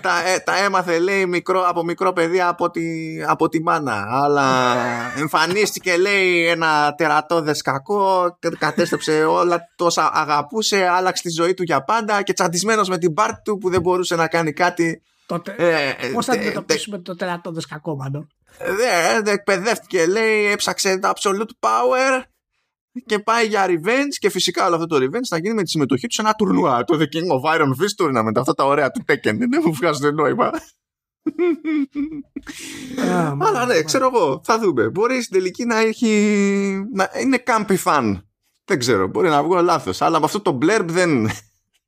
τα, ε, τα έμαθε, λέει, μικρό, από μικρό παιδί από τη, από τη μάνα. Αλλά εμφανίστηκε, λέει, ένα τερατώδες κακό. Κατέστρεψε όλα τόσα αγαπούσε. Άλλαξε τη ζωή του για πάντα. Και τσαντισμένος με την πάρτη του που δεν μπορούσε να κάνει κάτι. Τότε, ε, πώς θα αντιμετωπίσουμε το τερατώδες κακό, μάλλον; Δεν εκπαιδεύτηκε, λέει, έψαξε το absolute power και πάει για revenge και φυσικά όλο αυτό το revenge θα γίνει με τη συμμετοχή του σε ένα τουρνουά. Το The King of Iron Fist Tournament. Αυτά τα ωραία του Tekken. Δεν μου βγάζουν νόημα. *laughs* Αλλά ναι, ξέρω εγώ, θα δούμε. Μπορεί στην τελική να έχει. να είναι campy fan. Δεν ξέρω, μπορεί να βγω λάθος. Αλλά με αυτό το blurb δεν,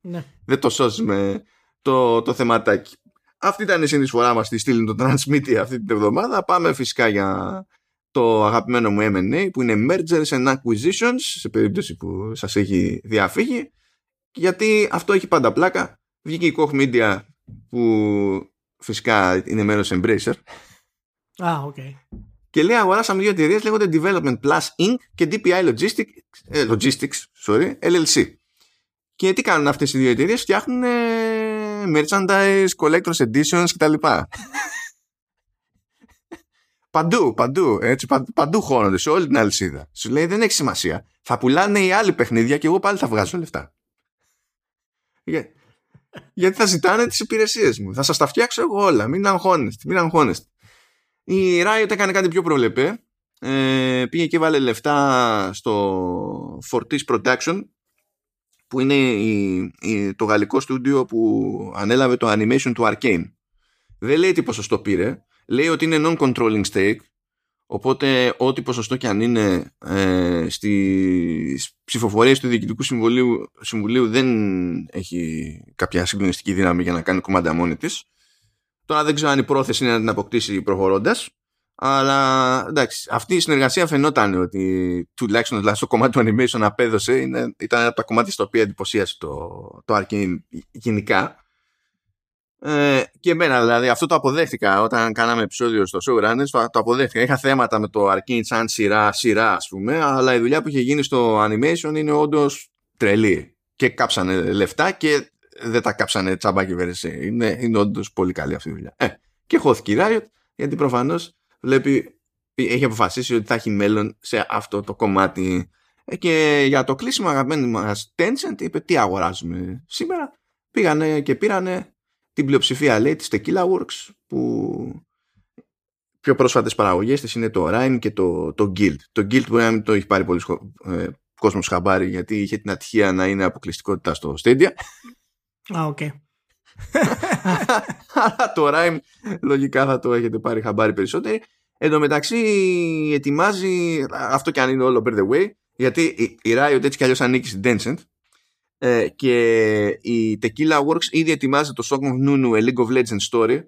ναι. δεν το σώζουμε το, το θεματάκι. Αυτή ήταν η συνεισφορά μας στη στήλη του Transmedia αυτή την εβδομάδα. Πάμε φυσικά για το αγαπημένο μου M&A που είναι Mergers and Acquisitions σε περίπτωση που σας έχει διαφύγει γιατί αυτό έχει πάντα πλάκα βγήκε η Koch Media που φυσικά είναι μέρος Embracer Α, ah, okay. και λέει αγοράσαμε δύο εταιρείες λέγονται Development Plus Inc. και DPI Logistics, ε, Logistics sorry, LLC και τι κάνουν αυτές οι δύο εταιρείες φτιάχνουν merchandise, collector's editions κτλ Παντού, παντού, έτσι, παντού χώνονται, σε όλη την αλυσίδα. Σου λέει δεν έχει σημασία. Θα πουλάνε οι άλλοι παιχνίδια και εγώ πάλι θα βγάζω λεφτά. Για... Γιατί θα ζητάνε τις υπηρεσίες μου. Θα σας τα φτιάξω εγώ όλα. Μην αγχώνεστε, μην αγχώνεστε. Η Riot έκανε κάτι πιο προβλεπέ. Ε, πήγε και βάλε λεφτά στο Fortis Production που είναι η, το γαλλικό στούντιο που ανέλαβε το animation του Arcane. Δεν λέει τι ποσοστό πήρε λέει ότι είναι non-controlling stake οπότε ό,τι ποσοστό και αν είναι ε, στις ψηφοφορίες του Διοικητικού Συμβουλίου, Συμβουλίου δεν έχει κάποια συγκλονιστική δύναμη για να κάνει κομμάτια μόνη της τώρα δεν ξέρω αν η πρόθεση είναι να την αποκτήσει προχωρώντας αλλά εντάξει, αυτή η συνεργασία φαινόταν ότι τουλάχιστον δηλαδή, στο κομμάτι του animation απέδωσε. Είναι, ήταν ένα από τα κομμάτια στα οποία εντυπωσίασε το, το Arcane γενικά. Ε, και εμένα δηλαδή αυτό το αποδέχτηκα όταν κάναμε επεισόδιο στο Showrunners το, το αποδέχτηκα. Είχα θέματα με το Arcane σαν σειρά σειρά ας πούμε αλλά η δουλειά που είχε γίνει στο animation είναι όντως τρελή. Και κάψανε λεφτά και δεν τα κάψανε τσάμπα και βερεσέ. Είναι, είναι όντως πολύ καλή αυτή η δουλειά. Ε, και χώθηκε η Riot γιατί προφανώς βλέπει έχει αποφασίσει ότι θα έχει μέλλον σε αυτό το κομμάτι. Ε, και για το κλείσιμο αγαπημένο μας Tencent είπε τι αγοράζουμε σήμερα πήγανε και πήρανε την πλειοψηφία λέει της Tequila Works που πιο πρόσφατες παραγωγές της είναι το Rime και το, το Gylt. Το Gylt μπορεί να μην το έχει πάρει πολύ ε, κόσμος χαμπάρι γιατί είχε την ατυχία να είναι αποκλειστικότητα στο Stadia. Α, οκ. Αλλά το Rime λογικά θα το έχετε πάρει χαμπάρι περισσότερο. Εν τω μεταξύ ετοιμάζει, αυτό και αν είναι όλο by the way, γιατί η Riot έτσι κι αλλιώς ανήκει στην Tencent ε, και η Tequila Works ήδη ετοιμάζει το Song of Nunu, a League of Legends story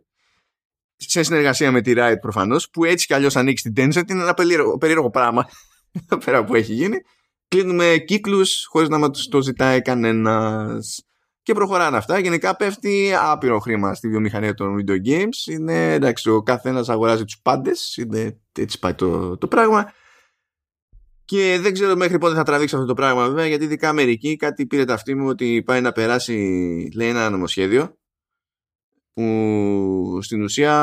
σε συνεργασία με τη Riot προφανώς που έτσι κι αλλιώς ανοίξει την Tencent είναι ένα περίεργο, περίεργο πράγμα *laughs* πέρα που έχει γίνει κλείνουμε κύκλους χωρίς να μας το ζητάει κανένας και προχωράνε αυτά. Γενικά πέφτει άπειρο χρήμα στη βιομηχανία των video games. Είναι εντάξει, ο καθένας αγοράζει τους πάντες. Έτσι πάει το, το πράγμα. Και δεν ξέρω μέχρι πότε θα τραβήξει αυτό το πράγμα βέβαια γιατί ειδικά Αμερική κάτι πήρε τ' αυτί μου ότι πάει να περάσει λέει ένα νομοσχέδιο που στην ουσία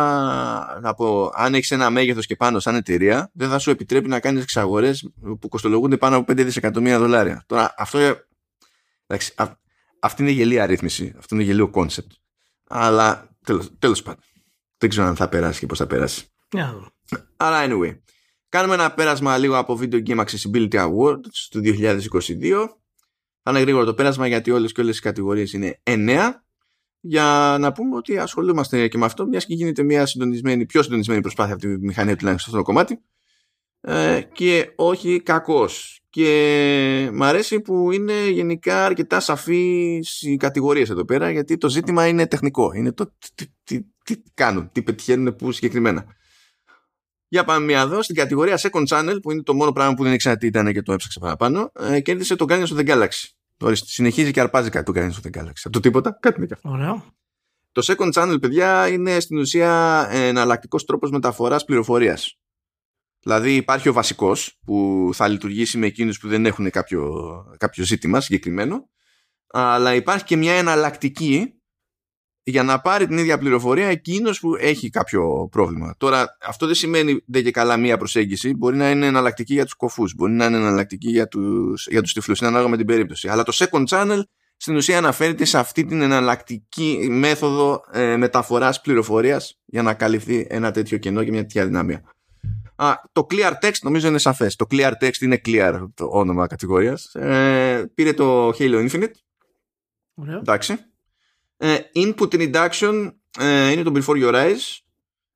να πω, αν έχεις ένα μέγεθος και πάνω σαν εταιρεία δεν θα σου επιτρέπει να κάνεις εξαγορές που κοστολογούνται πάνω από 5 δισεκατομμύρια δολάρια. Τώρα αυτό εντάξει, α, αυτή είναι γελία ρύθμιση, αυτό είναι γελίο concept. Αλλά τέλος, τέλος πάντων δεν ξέρω αν θα περάσει και πώς θα περάσει. Yeah. Αλλά anyway, κάνουμε ένα πέρασμα λίγο από Video Game Accessibility Awards του 2022. Θα είναι γρήγορο το πέρασμα γιατί όλες και όλες οι κατηγορίες είναι 9 για να πούμε ότι ασχολούμαστε και με αυτό, μιας και γίνεται μια συντονισμένη, πιο συντονισμένη προσπάθεια από τη μηχανία τουλάχιστον στο αυτό το κομμάτι. Ε, και όχι κακός. Και μ' αρέσει που είναι γενικά αρκετά σαφής οι κατηγορίες εδώ πέρα, γιατί το ζήτημα είναι τεχνικό. Είναι το τι, τι, τι κάνουν, τι πετυχαίνουν, πού συγκεκριμένα. Για πάμε μια εδώ στην κατηγορία Second Channel, που είναι το μόνο πράγμα που δεν ήξερα τι ήταν και το έψαξα παραπάνω, ε, κέρδισε το Guardians of the Galaxy. Ορίστε, συνεχίζει και αρπάζει κάτι το Guardians of the Galaxy. Από το τίποτα, κάτι είναι και αυτό. Ωραίο. Το second channel, παιδιά, είναι στην ουσία εναλλακτικός τρόπος μεταφοράς πληροφορίας. Δηλαδή, υπάρχει ο βασικός που θα λειτουργήσει με εκείνους που δεν έχουν κάποιο, κάποιο ζήτημα συγκεκριμένο, αλλά υπάρχει και μια εναλλακτική για να πάρει την ίδια πληροφορία εκείνος που έχει κάποιο πρόβλημα. Τώρα αυτό δεν σημαίνει δεν και καλά μία προσέγγιση. Μπορεί να είναι εναλλακτική για τους κοφούς, μπορεί να είναι εναλλακτική για τους, για τους τυφλούς, είναι ανάλογα με την περίπτωση. Αλλά το second channel στην ουσία αναφέρεται σε αυτή την εναλλακτική μέθοδο ε, μεταφοράς πληροφορίας για να καλυφθεί ένα τέτοιο κενό και μια τέτοια δυναμία. Α, το clear text νομίζω είναι σαφές. Το clear text είναι clear το όνομα κατηγορίας. Ε, πήρε το Halo Infinite. Ωραίο. Εντάξει. Ε, input reduction ε, είναι το before your eyes.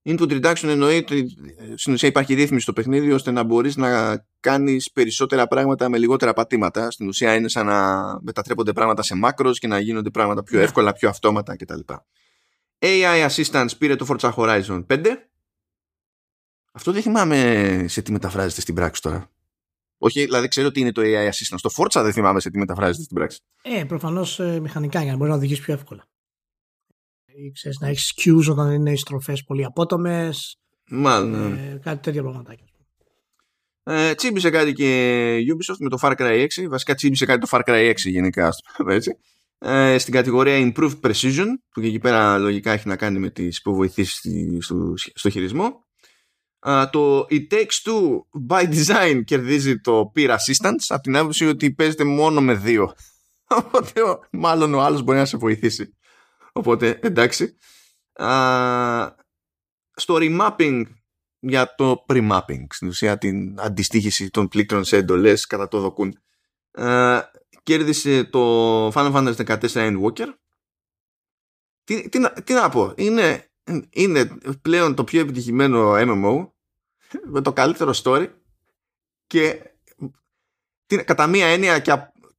Input reduction εννοεί ότι ε, στην ουσία υπάρχει ρύθμιση στο παιχνίδι ώστε να μπορείς να κάνεις περισσότερα πράγματα με λιγότερα πατήματα. Στην ουσία είναι σαν να μετατρέπονται πράγματα σε μάκρος και να γίνονται πράγματα πιο εύκολα, πιο αυτόματα κτλ. AI Assistance πήρε το Forza Horizon 5. Αυτό δεν θυμάμαι σε τι μεταφράζεται στην πράξη τώρα. Όχι, δηλαδή ξέρω ότι είναι το AI Assistant. Στο Forza δεν θυμάμαι σε τι μεταφράζεται στην πράξη. Ε, προφανώς μηχανικά για να μπορεί να οδηγήσει πιο εύκολα. Ή ξέρεις, να έχεις cues όταν είναι οι στροφές πολύ απότομες. Μάλλον. Ε, κάτι τέτοια πραγματάκια. Ε, τσίμπησε κάτι και Ubisoft με το Far Cry 6. Βασικά τσίμπησε κάτι το Far Cry 6 γενικά. Έτσι. Ε, στην κατηγορία Improved Precision, που και εκεί πέρα λογικά έχει να κάνει με τις υποβοηθήσεις στο, στο χειρισμό. Uh, το It Takes Two by Design κερδίζει το Peer Assistance από την άποψη ότι παίζεται μόνο με δύο. *laughs* Οπότε μάλλον ο άλλος μπορεί να σε βοηθήσει. Οπότε εντάξει. Uh, στο remapping για το pre-mapping, στην ουσία την αντιστοίχηση των πλήκτρων σε εντολές κατά το δοκούν. Uh, κέρδισε το Final Fantasy 14 Endwalker. Τι, τι, τι να πω, είναι, είναι πλέον το πιο επιτυχημένο MMO με το καλύτερο story και κατά μία έννοια και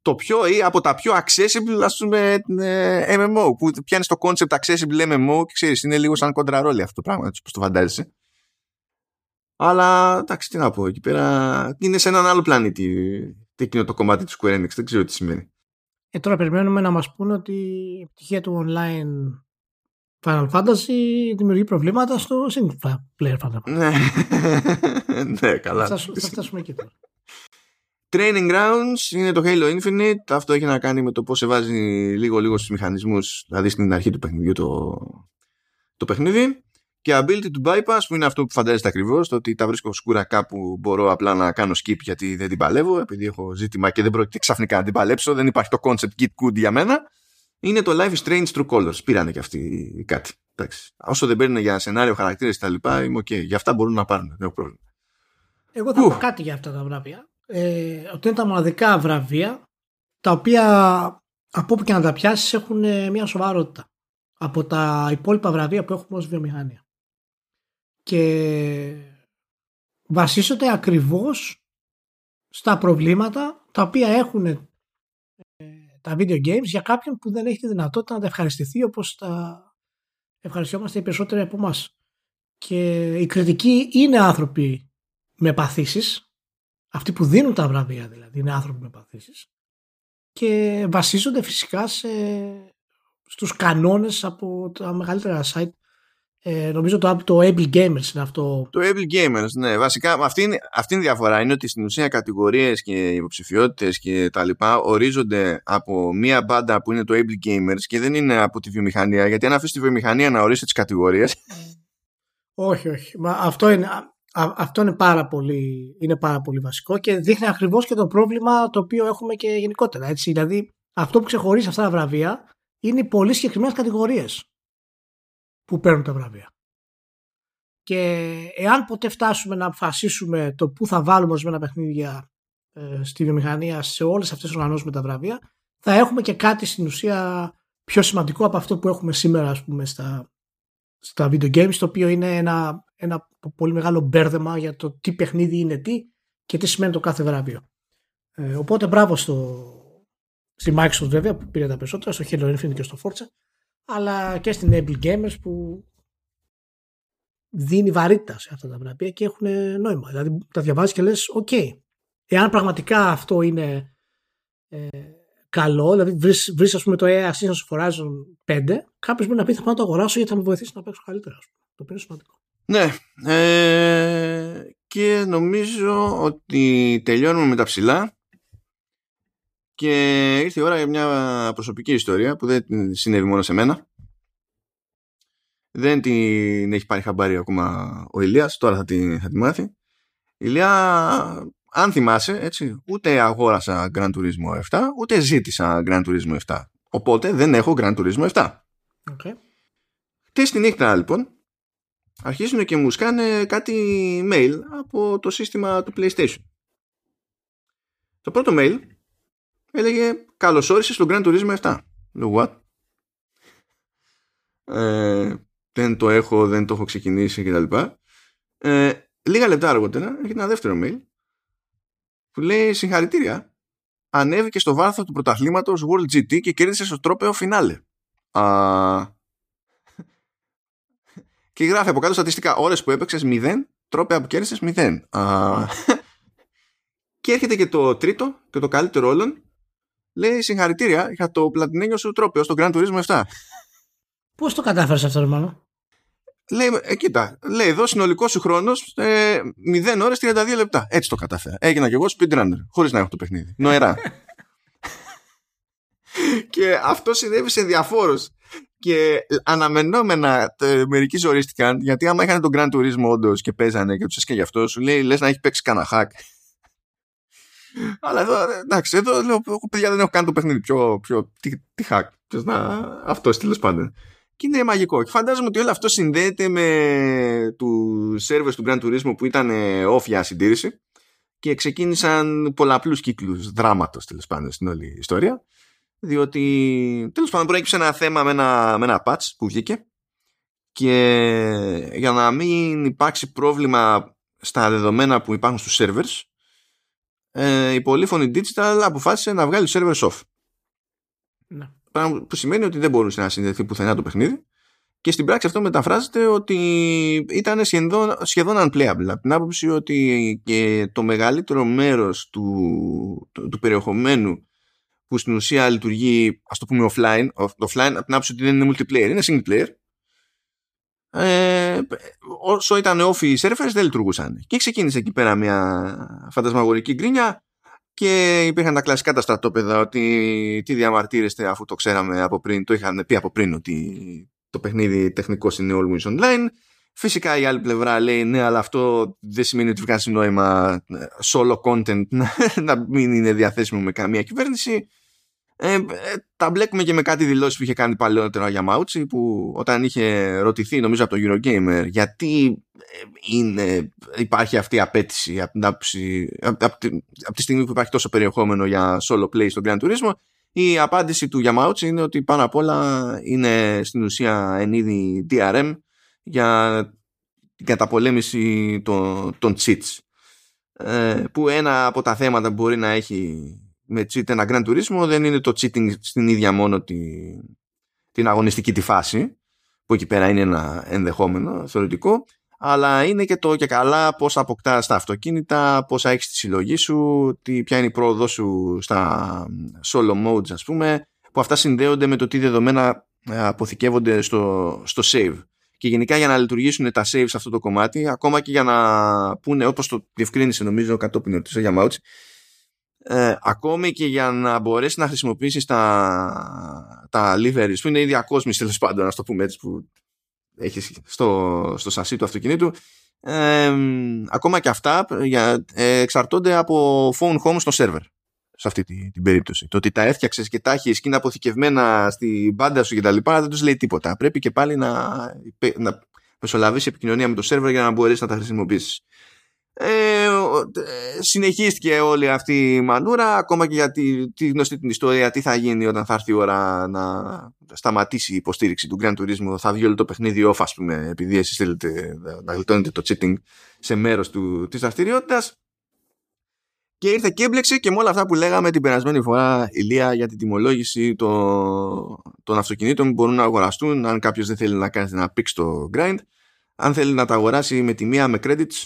το πιο ή από τα πιο accessible ας πούμε MMO που πιάνεις το concept accessible MMO και ξέρεις είναι λίγο σαν κοντραρόλι αυτό το πράγμα έτσι, πώς το φαντάζεσαι αλλά εντάξει τι να πω εκεί πέρα είναι σε έναν άλλο πλανήτη εκείνο το κομμάτι του Square Enix δεν ξέρω τι σημαίνει ε, τώρα περιμένουμε να μας πούνε ότι η επιτυχία του online Final Fantasy δημιουργεί προβλήματα στο single player Final Fantasy. Ναι, *laughs* ναι καλά. Θα, θα φτάσουμε εκεί τώρα. Training Grounds είναι το Halo Infinite. Αυτό έχει να κάνει με το πώς σε βάζει λίγο-λίγο στους μηχανισμούς, δηλαδή στην αρχή του παιχνιδιού το, το παιχνίδι. Και Ability to Bypass που είναι αυτό που φαντάζεστε ακριβώς, το ότι τα βρίσκω σκούρα κάπου μπορώ απλά να κάνω skip γιατί δεν την παλεύω, επειδή έχω ζήτημα και δεν πρόκειται ξαφνικά να την παλέψω, δεν υπάρχει το concept git good για μένα είναι το Life is Strange True Colors. Πήρανε και αυτοί κάτι. Εντάξει. Όσο δεν παίρνουν για σενάριο, χαρακτήρες κτλ., είμαι OK. Για αυτά μπορούν να πάρουν. Δεν έχω πρόβλημα. Εγώ θα πω κάτι για αυτά τα βραβεία. Ε, ότι είναι τα μοναδικά βραβεία τα οποία από όπου και να τα πιάσεις έχουν ε, μια σοβαρότητα από τα υπόλοιπα βραβεία που έχουμε ως βιομηχανία. Και βασίζονται ακριβώς στα προβλήματα τα οποία έχουν τα video games για κάποιον που δεν έχει τη δυνατότητα να τα ευχαριστηθεί όπως τα ευχαριστιόμαστε οι περισσότεροι από εμάς. Και οι κριτικοί είναι άνθρωποι με παθήσεις, αυτοί που δίνουν τα βραβεία δηλαδή είναι άνθρωποι με παθήσεις και βασίζονται φυσικά σε στους κανόνες από τα μεγαλύτερα site ε, νομίζω το, το Able Gamers είναι αυτό. Το Able Gamers, ναι. Βασικά αυτή είναι, αυτή είναι η διαφορά. Είναι ότι στην ουσία κατηγορίες και υποψηφιότητες και τα λοιπά ορίζονται από μία μπάντα που είναι το Able Gamers και δεν είναι από τη βιομηχανία. Γιατί αν αφήσεις τη βιομηχανία να ορίσει τις κατηγορίες. *laughs* όχι, όχι. Μα αυτό είναι, αυτό είναι πάρα, πολύ, είναι πάρα πολύ βασικό και δείχνει ακριβώς και το πρόβλημα το οποίο έχουμε και γενικότερα. Έτσι. Δηλαδή, αυτό που ξεχωρίζει αυτά τα βραβεία είναι οι πολύ συγκεκριμένες κατηγορίες που παίρνουν τα βραβεία. Και εάν ποτέ φτάσουμε να αποφασίσουμε το πού θα βάλουμε ορισμένα παιχνίδια ε, στη βιομηχανία σε όλες αυτές τις οργανώσεις με τα βραβεία, θα έχουμε και κάτι στην ουσία πιο σημαντικό από αυτό που έχουμε σήμερα ας πούμε στα, στα video games, το οποίο είναι ένα, ένα πολύ μεγάλο μπέρδεμα για το τι παιχνίδι είναι τι και τι σημαίνει το κάθε βραβείο. Ε, οπότε μπράβο στο, στη Microsoft βέβαια που πήρε τα περισσότερα, στο Halo Infinite και στο Forza αλλά και στην Able Gamers που δίνει βαρύτητα σε αυτά τα βραβεία και έχουν νόημα. Δηλαδή τα διαβάζεις και λες, οκέι, εάν πραγματικά αυτό είναι ε, καλό, δηλαδή βρεις, βρεις ας πούμε το AI Assistance Horizon 5, κάποιος μπορεί να πει θα πάω να το αγοράσω γιατί θα με βοηθήσει να παίξω καλύτερα. Το οποίο είναι σημαντικό. Ναι, ε, και νομίζω ότι τελειώνουμε με τα ψηλά και ήρθε η ώρα για μια προσωπική ιστορία που δεν συνέβη μόνο σε μένα. Δεν την έχει πάρει χαμπάρι ακόμα ο Ηλίας, τώρα θα τη, θα τη μάθει. Η Ηλία, αν θυμάσαι, έτσι, ούτε αγόρασα Grand Turismo 7, ούτε ζήτησα Grand Turismo 7. Οπότε δεν έχω Grand Turismo 7. Okay. Τι στη νύχτα λοιπόν, αρχίζουν και μου σκάνε κάτι mail από το σύστημα του PlayStation. Το πρώτο mail έλεγε καλώς όρισες στο Grand Turismo 7. Λέω what? Ε, δεν το έχω, δεν το έχω ξεκινήσει κτλ. Ε, λίγα λεπτά αργότερα έχει ένα δεύτερο mail που λέει συγχαρητήρια. Ανέβηκε στο βάθος του πρωταθλήματος World GT και κέρδισε στο τρόπεο φινάλε. Α... Και γράφει από κάτω στατιστικά ώρες που έπαιξες 0, τρόπαια που κέρδισες 0. Α... *laughs* και έρχεται και το τρίτο και το καλύτερο όλων λέει συγχαρητήρια για το πλατινένιο σου τρόπαιο στο Grand Turismo 7. Πώς το κατάφερες αυτό, Ρωμανό. Λέει, ε, κοίτα, λέει εδώ συνολικό σου χρόνος ε, 0 ώρες 32 λεπτά. Έτσι το κατάφερα. Έγινα κι εγώ speedrunner, χωρίς να έχω το παιχνίδι. Νοερά. *laughs* και αυτό συνέβη σε διαφόρους. Και αναμενόμενα ε, μερικοί ζορίστηκαν, γιατί άμα είχαν τον Grand Turismo όντως και παίζανε και τους και γι' αυτό, σου λέει λες να έχει παίξει κανένα hack. Αλλά εδώ, εντάξει, εδώ λέω, εγώ παιδιά δεν έχω κάνει το παιχνίδι πιο, πιο τι, τι hack. να, αυτός τέλος πάντων. Και είναι μαγικό. Και φαντάζομαι ότι όλο αυτό συνδέεται με τους σερβες του Grand Turismo που ήταν off για συντήρηση και ξεκίνησαν πολλαπλούς κύκλους δράματος τέλος πάντων στην όλη ιστορία διότι τέλος πάντων προέκυψε ένα θέμα με ένα, με ένα patch που βγήκε και για να μην υπάρξει πρόβλημα στα δεδομένα που υπάρχουν στους servers ε, η πολύφωνη digital αποφάσισε να βγάλει server off. Ναι. Πράγμα που σημαίνει ότι δεν μπορούσε να συνδεθεί πουθενά το παιχνίδι και στην πράξη αυτό μεταφράζεται ότι ήταν σχεδόν, σχεδόν unplayable από την άποψη ότι και το μεγαλύτερο μέρος του, του, του περιεχομένου που στην ουσία λειτουργεί ας το πούμε offline, offline από την άποψη ότι δεν είναι multiplayer, είναι single player ε, όσο ήταν off οι servers δεν λειτουργούσαν. Και ξεκίνησε εκεί πέρα μια φαντασμαγορική γκρίνια και υπήρχαν τα κλασικά τα στρατόπεδα ότι τι διαμαρτύρεστε αφού το ξέραμε από πριν, το είχαν πει από πριν ότι το παιχνίδι τεχνικός είναι always online. Φυσικά η άλλη πλευρά λέει ναι αλλά αυτό δεν σημαίνει ότι βγάζει νόημα solo content να, να μην είναι διαθέσιμο με καμία κυβέρνηση. Ε, ε, τα μπλέκουμε και με κάτι δηλώσεις που είχε κάνει παλαιότερα για Μάουτσι που όταν είχε ρωτηθεί νομίζω από το Eurogamer γιατί ε, είναι, υπάρχει αυτή η απέτηση από, την από, από, από τη στιγμή που υπάρχει τόσο περιεχόμενο για solo play στον Grand Turismo η απάντηση του Yamauchi είναι ότι πάνω απ' όλα είναι στην ουσία εν είδη DRM για την καταπολέμηση των, των cheats. Ε, που ένα από τα θέματα που μπορεί να έχει με cheat ένα Grand Turismo δεν είναι το cheating στην ίδια μόνο τη, την αγωνιστική τη φάση που εκεί πέρα είναι ένα ενδεχόμενο θεωρητικό αλλά είναι και το και καλά πώς αποκτά τα αυτοκίνητα, πώς έχεις τη συλλογή σου, τι, ποια είναι η πρόοδό σου στα solo modes ας πούμε, που αυτά συνδέονται με το τι δεδομένα αποθηκεύονται στο, στο save. Και γενικά για να λειτουργήσουν τα save σε αυτό το κομμάτι, ακόμα και για να πούνε, όπως το διευκρίνησε νομίζω κατόπιν ο Γιαμάουτσι, ε, ακόμη και για να μπορέσεις να χρησιμοποιήσεις τα, τα liveries που είναι η διακόσμηση τέλος πάντων, να το πούμε έτσι, που έχεις στο, στο σασί του αυτοκινήτου, ε, ακόμα και αυτά για, ε, εξαρτώνται από phone home στο server σε αυτή την, την περίπτωση. Το ότι τα έφτιαξες και τα έχεις και είναι αποθηκευμένα στην μπάντα σου και τα λοιπά δεν τους λέει τίποτα. Πρέπει και πάλι να, να μεσολαβήσει επικοινωνία με το server για να μπορέσει να τα χρησιμοποιήσεις. Ε, συνεχίστηκε όλη αυτή η μανούρα ακόμα και για τη, τη γνωστή την ιστορία τι θα γίνει όταν θα έρθει η ώρα να σταματήσει η υποστήριξη του Grand Turismo θα βγει όλο το παιχνίδι off ας πούμε επειδή εσείς θέλετε να γλιτώνετε το cheating σε μέρος του, της δραστηριότητας. και ήρθε και έμπλεξε και με όλα αυτά που λέγαμε την περασμένη φορά ηλία για την τιμολόγηση των, των αυτοκινήτων που μπορούν να αγοραστούν αν κάποιος δεν θέλει να κάνει ένα πίξ στο grind αν θέλει να τα αγοράσει με τη μία με credits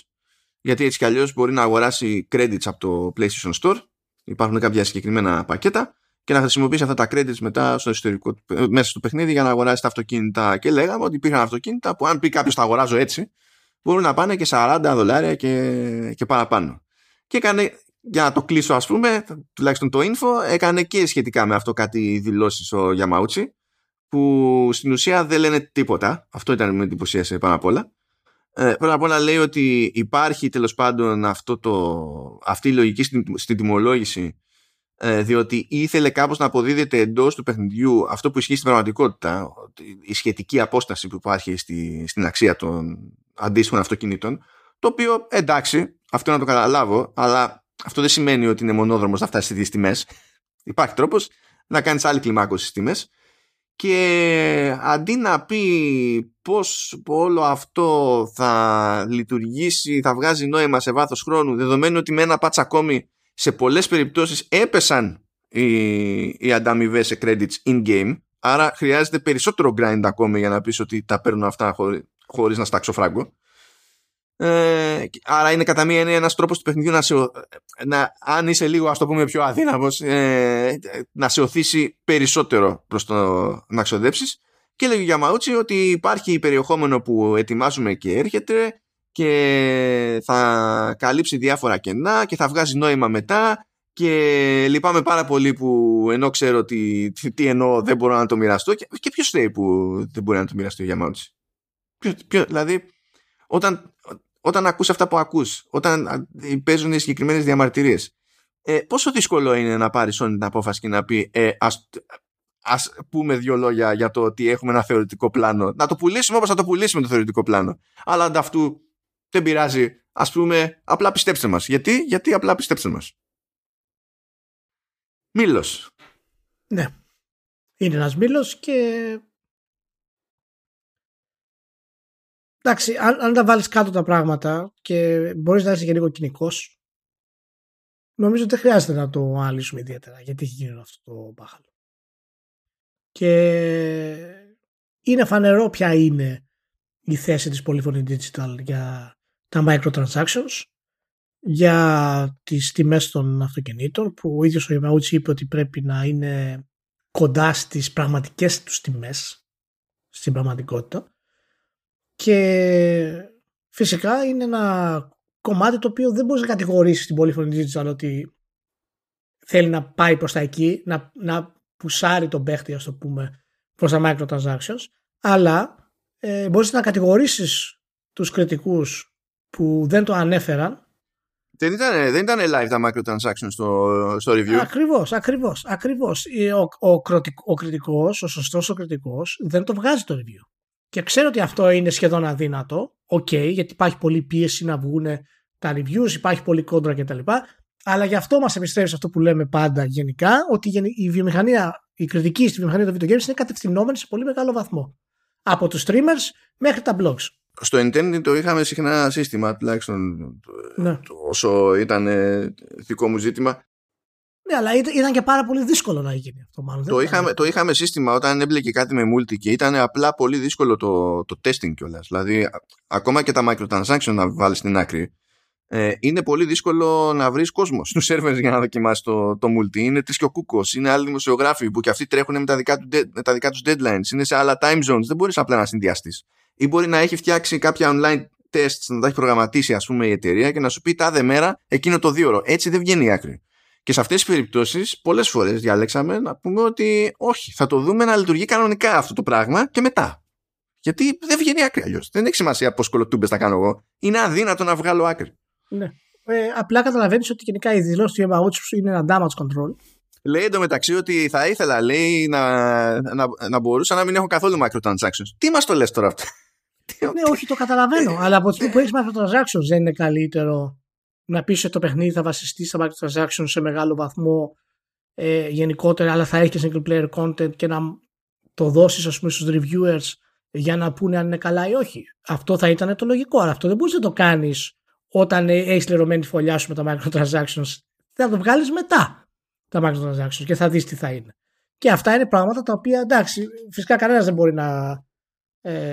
γιατί έτσι κι αλλιώς μπορεί να αγοράσει credits από το PlayStation Store. Υπάρχουν κάποια συγκεκριμένα πακέτα και να χρησιμοποιήσει αυτά τα credits μετά στο εσωτερικό, μέσα στο παιχνίδι για να αγοράσει τα αυτοκίνητα. Και λέγαμε ότι υπήρχαν αυτοκίνητα που αν πει κάποιος τα αγοράζω έτσι, μπορούν να πάνε και 40 δολάρια και, και παραπάνω. Και έκανε, για να το κλείσω ας πούμε, τουλάχιστον το info, έκανε και σχετικά με αυτό κάτι δηλώσεις ο Yamauchi, που στην ουσία δεν λένε τίποτα. Αυτό ήταν με εντυπωσίασε πάνω απ' όλα. Ε, πρώτα απ' όλα λέει ότι υπάρχει τέλος πάντων αυτό το, αυτή η λογική στην, στην τιμολόγηση ε, διότι ήθελε κάπως να αποδίδεται εντός του παιχνιδιού αυτό που ισχύει στην πραγματικότητα η σχετική απόσταση που υπάρχει στη, στην αξία των αντίστοιχων αυτοκινήτων το οποίο εντάξει αυτό να το καταλάβω αλλά αυτό δεν σημαίνει ότι είναι μονόδρομος να φτάσεις στις τιμές. Υπάρχει τρόπος να κάνεις άλλη κλιμάκωση στις τιμές και αντί να πει πώς όλο αυτό θα λειτουργήσει, θα βγάζει νόημα σε βάθος χρόνου, δεδομένου ότι με ένα πάτς ακόμη σε πολλές περιπτώσεις έπεσαν οι, οι ανταμοιβές σε credits in-game, άρα χρειάζεται περισσότερο grind ακόμη για να πεις ότι τα παίρνουν αυτά χωρί, χωρίς να στάξω φράγκο. Ε, άρα είναι κατά μία ένα ένας τρόπος του παιχνιδιού να σε, να, αν είσαι λίγο ας το πούμε πιο αδύναμος ε, να σε οθήσει περισσότερο προς το να ξοδέψεις. Και λέγει για Μαούτσι ότι υπάρχει περιεχόμενο που ετοιμάζουμε και έρχεται και θα καλύψει διάφορα κενά και θα βγάζει νόημα μετά. Και λυπάμαι πάρα πολύ που ενώ ξέρω τι, τι εννοώ δεν μπορώ να το μοιραστώ. Και, και ποιος λέει που δεν μπορεί να το μοιραστεί για Μαούτσι δηλαδή όταν όταν ακούς αυτά που ακούς, όταν παίζουν οι συγκεκριμένες διαμαρτυρίες, ε, πόσο δύσκολο είναι να πάρεις όλη την απόφαση και να πει ε, ας, ας πούμε δύο λόγια για το ότι έχουμε ένα θεωρητικό πλάνο. Να το πουλήσουμε όπως θα το πουλήσουμε το θεωρητικό πλάνο. Αλλά ανταυτού δεν πειράζει. Ας πούμε, απλά πιστέψτε μας. Γιατί, Γιατί απλά πιστέψτε μας. Μήλος. Ναι. Είναι ένας μήλος και εντάξει, αν, αν τα βάλεις κάτω τα πράγματα και μπορείς να είσαι και λίγο κοινικός, νομίζω ότι δεν χρειάζεται να το αναλύσουμε ιδιαίτερα γιατί έχει γίνει αυτό το μπάχαλο. Και είναι φανερό ποια είναι η θέση της Polyphony Digital για τα microtransactions, για τις τιμές των αυτοκινήτων που ο ίδιος ο Ιεμαούτσι είπε ότι πρέπει να είναι κοντά στις πραγματικές τους τιμές στην πραγματικότητα και φυσικά είναι ένα κομμάτι το οποίο δεν μπορείς να κατηγορήσεις την Polyphony Digital ότι θέλει να πάει προς τα εκεί, να, να πουσάρει τον παίχτη, ας το πούμε, προς τα microtransactions, αλλά ε, μπορείς να κατηγορήσεις τους κριτικούς που δεν το ανέφεραν δεν ήταν, δεν ήταν live τα microtransactions στο, στο review. Ακριβώς, ακριβώς, ακριβώς. Ο, ο, ο, κριτικός, ο σωστός ο κριτικός δεν το βγάζει το review. Και ξέρω ότι αυτό είναι σχεδόν αδύνατο. Οκέι, okay, γιατί υπάρχει πολλή πίεση να βγουν τα reviews, υπάρχει πολύ κόντρα κτλ. Αλλά γι' αυτό μας επιστρέφει σε αυτό που λέμε πάντα γενικά, ότι η βιομηχανία, η κριτική στη βιομηχανία των video games είναι κατευθυνόμενη σε πολύ μεγάλο βαθμό. Από τους streamers μέχρι τα blogs. Στο internet το είχαμε συχνά σύστημα, τουλάχιστον ναι. όσο ήταν δικό μου ζήτημα. Ναι, αλλά ήταν και πάρα πολύ δύσκολο να γίνει αυτό. Μάλλον. Το, είχαμε, το είχαμε σύστημα όταν έμπλεκε κάτι με multi και ήταν απλά πολύ δύσκολο το, το testing κιόλας. Δηλαδή, ακόμα και τα microtransactions να βάλεις στην άκρη, ε, είναι πολύ δύσκολο να βρεις κόσμο στους σερβέρ για να δοκιμάσεις το, το multi. Είναι τρει και ο κούκο. Είναι άλλοι δημοσιογράφοι που και αυτοί τρέχουν με τα δικά, του, με τα δικά τους deadlines. Είναι σε άλλα time zones. Δεν μπορείς απλά να συνδυαστείς. Ή μπορεί να έχει φτιάξει κάποια online tests, να τα έχει προγραμματίσει, ας πούμε, η εταιρεία και να σου πει τάδε μέρα εκείνο το δύο ώρο. Έτσι δεν βγαίνει η άκρη. Και σε αυτές τις περιπτώσεις, πολλές φορές διαλέξαμε να πούμε ότι όχι, θα το δούμε να λειτουργεί κανονικά αυτό το πράγμα και μετά. Γιατί δεν βγαίνει άκρη αλλιώς. Δεν έχει σημασία πώ κολοτούμπες θα κάνω εγώ. Είναι αδύνατο να βγάλω άκρη. Ναι. Ε, απλά καταλαβαίνεις ότι γενικά η δηλώση του Yamaguchi είναι ένα damage control. Λέει εντωμεταξύ ότι θα ήθελα λέει, να, να, να μπορούσα να μην έχω καθόλου microtransactions. Τι μας το λες τώρα αυτό; ναι, όχι, το καταλαβαίνω. αλλά από τη στιγμή που έχεις microtransactions δεν είναι καλύτερο να πει ότι το παιχνίδι θα βασιστεί στα microtransactions σε μεγάλο βαθμό ε, γενικότερα, αλλά θα έχει και single player content και να το δώσεις, ας πούμε, στους reviewers για να πούνε αν είναι καλά ή όχι. Αυτό θα ήταν το λογικό. Αλλά αυτό δεν μπορείς να το κάνεις όταν έχεις λερωμένη φωλιά σου με τα microtransactions. Θα το βγάλεις μετά τα microtransactions και θα δεις τι θα είναι. Και αυτά είναι πράγματα τα οποία εντάξει, φυσικά κανένας δεν μπορεί να, ε,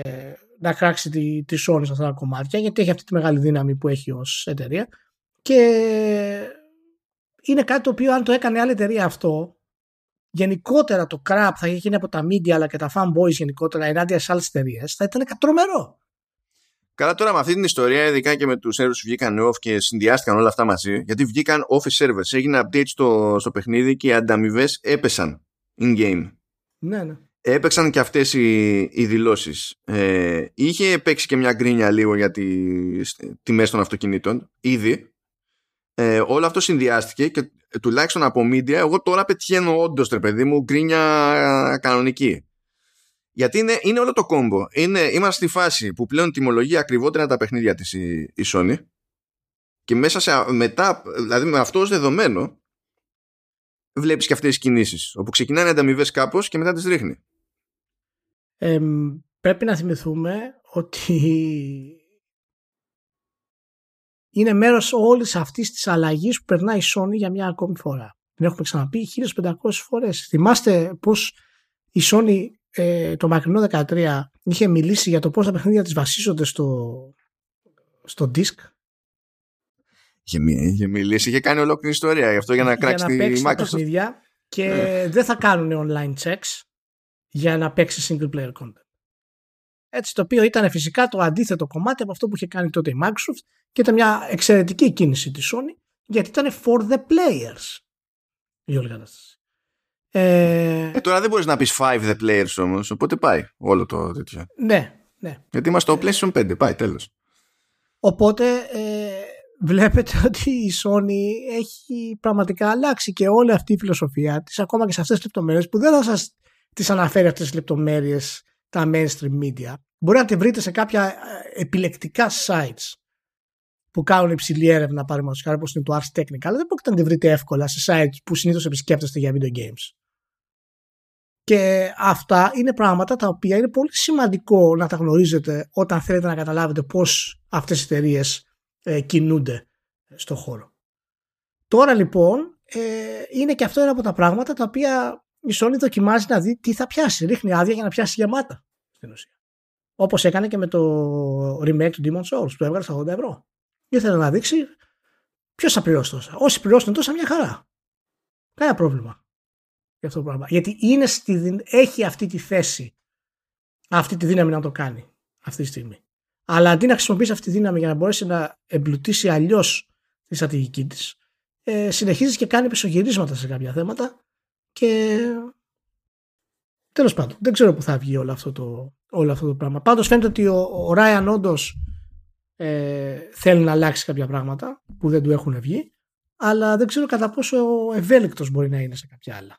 να κράξει τη, τη Sony σε αυτά τα κομμάτια γιατί έχει αυτή τη μεγάλη δύναμη που έχει ως εταιρεία. Και είναι κάτι το οποίο αν το έκανε άλλη εταιρεία αυτό, γενικότερα το crap θα γίνει από τα media αλλά και τα fanboys γενικότερα ενάντια σε άλλες εταιρείες, θα ήταν τρομερό. Καλά τώρα με αυτή την ιστορία, ειδικά και με τους servers που βγήκαν off και συνδυάστηκαν όλα αυτά μαζί, γιατί βγήκαν office servers, έγινε update στο, στο παιχνίδι και οι ανταμοιβές έπεσαν in-game. Ναι, ναι. Έπαιξαν και αυτές οι, οι δηλώσεις. Ε, είχε παίξει και μια γκρίνια λίγο για τις τιμές των αυτοκινήτων, ήδη. Ε, όλο αυτό συνδυάστηκε και τουλάχιστον από media, εγώ τώρα πετυχαίνω όντως τρε παιδί μου γκρίνια κανονική. Γιατί είναι, είναι όλο το κόμπο. Είναι, είμαστε στη φάση που πλέον τιμολογεί ακριβότερα τα παιχνίδια της η, η Sony και μέσα σε, μετά, δηλαδή με αυτό ως δεδομένο βλέπεις και αυτές τις κινήσεις όπου ξεκινάνε ανταμοιβές κάπως και μετά τις ρίχνει. Ε, πρέπει να θυμηθούμε ότι είναι μέρος όλης αυτής της αλλαγής που περνάει η Sony για μια ακόμη φορά. Την έχουμε ξαναπεί 1500 φορές. Θυμάστε πως η Sony ε, το μακρινό 13 είχε μιλήσει για το πώς τα παιχνίδια της βασίζονται στο, στο disk. Είχε, είχε μιλήσει, είχε κάνει ολόκληρη ιστορία γι' αυτό για να κράξει για να τη Microsoft. παιχνίδια και ναι. δεν θα κάνουν online checks για να παίξει single player content. Έτσι το οποίο ήταν φυσικά το αντίθετο κομμάτι από αυτό που είχε κάνει τότε η Microsoft και ήταν μια εξαιρετική κίνηση της Sony γιατί ήταν for the players η όλη ε... ε, τώρα δεν μπορείς να πεις 5 the players όμως, οπότε πάει όλο το τέτοιο. Ναι, ναι. Γιατί είμαστε στο PlayStation 5, πάει τέλος. Οπότε ε, βλέπετε *laughs* ότι η Sony έχει πραγματικά αλλάξει και όλη αυτή η φιλοσοφία της, ακόμα και σε αυτές τις λεπτομέρειες που δεν θα σας τις αναφέρει αυτές τις λεπτομέρειες τα mainstream media. Μπορεί να τη βρείτε σε κάποια ε, επιλεκτικά sites που κάνουν υψηλή έρευνα, παραδείγματος χάρη όπως είναι το Ars Technica, αλλά δεν μπορείτε να τη βρείτε εύκολα σε sites που συνήθως επισκέπτεστε για video games. Και αυτά είναι πράγματα τα οποία είναι πολύ σημαντικό να τα γνωρίζετε όταν θέλετε να καταλάβετε πώς αυτές οι εταιρείες ε, κινούνται στο χώρο. Τώρα λοιπόν ε, είναι και αυτό ένα από τα πράγματα τα οποία η Sony δοκιμάζει να δει τι θα πιάσει. Ρίχνει άδεια για να πιάσει γεμάτα στην ουσία. Όπως έκανε και με το remake του Demon's Souls που έβγαλε στα 80 ευρώ. Ήθελε να δείξει ποιος θα πληρώσει τόσα. Όσοι πληρώσουν τόσα μια χαρά. Κανένα πρόβλημα για αυτό το πράγμα. Γιατί είναι στη, έχει αυτή τη θέση, αυτή τη δύναμη να το κάνει αυτή τη στιγμή. Αλλά αντί να χρησιμοποιήσει αυτή τη δύναμη για να μπορέσει να εμπλουτίσει αλλιώς τη στρατηγική της, ε, συνεχίζεις και κάνει πισωγυρίσματα σε κάποια θέματα και τέλος πάντων δεν ξέρω που θα βγει όλο αυτό το, όλο αυτό το πράγμα. Πάντως φαίνεται ότι ο, ο Ράιαν όντως ε, θέλει να αλλάξει κάποια πράγματα που δεν του έχουν βγει αλλά δεν ξέρω κατά πόσο ευέλικτος μπορεί να είναι σε κάποια άλλα.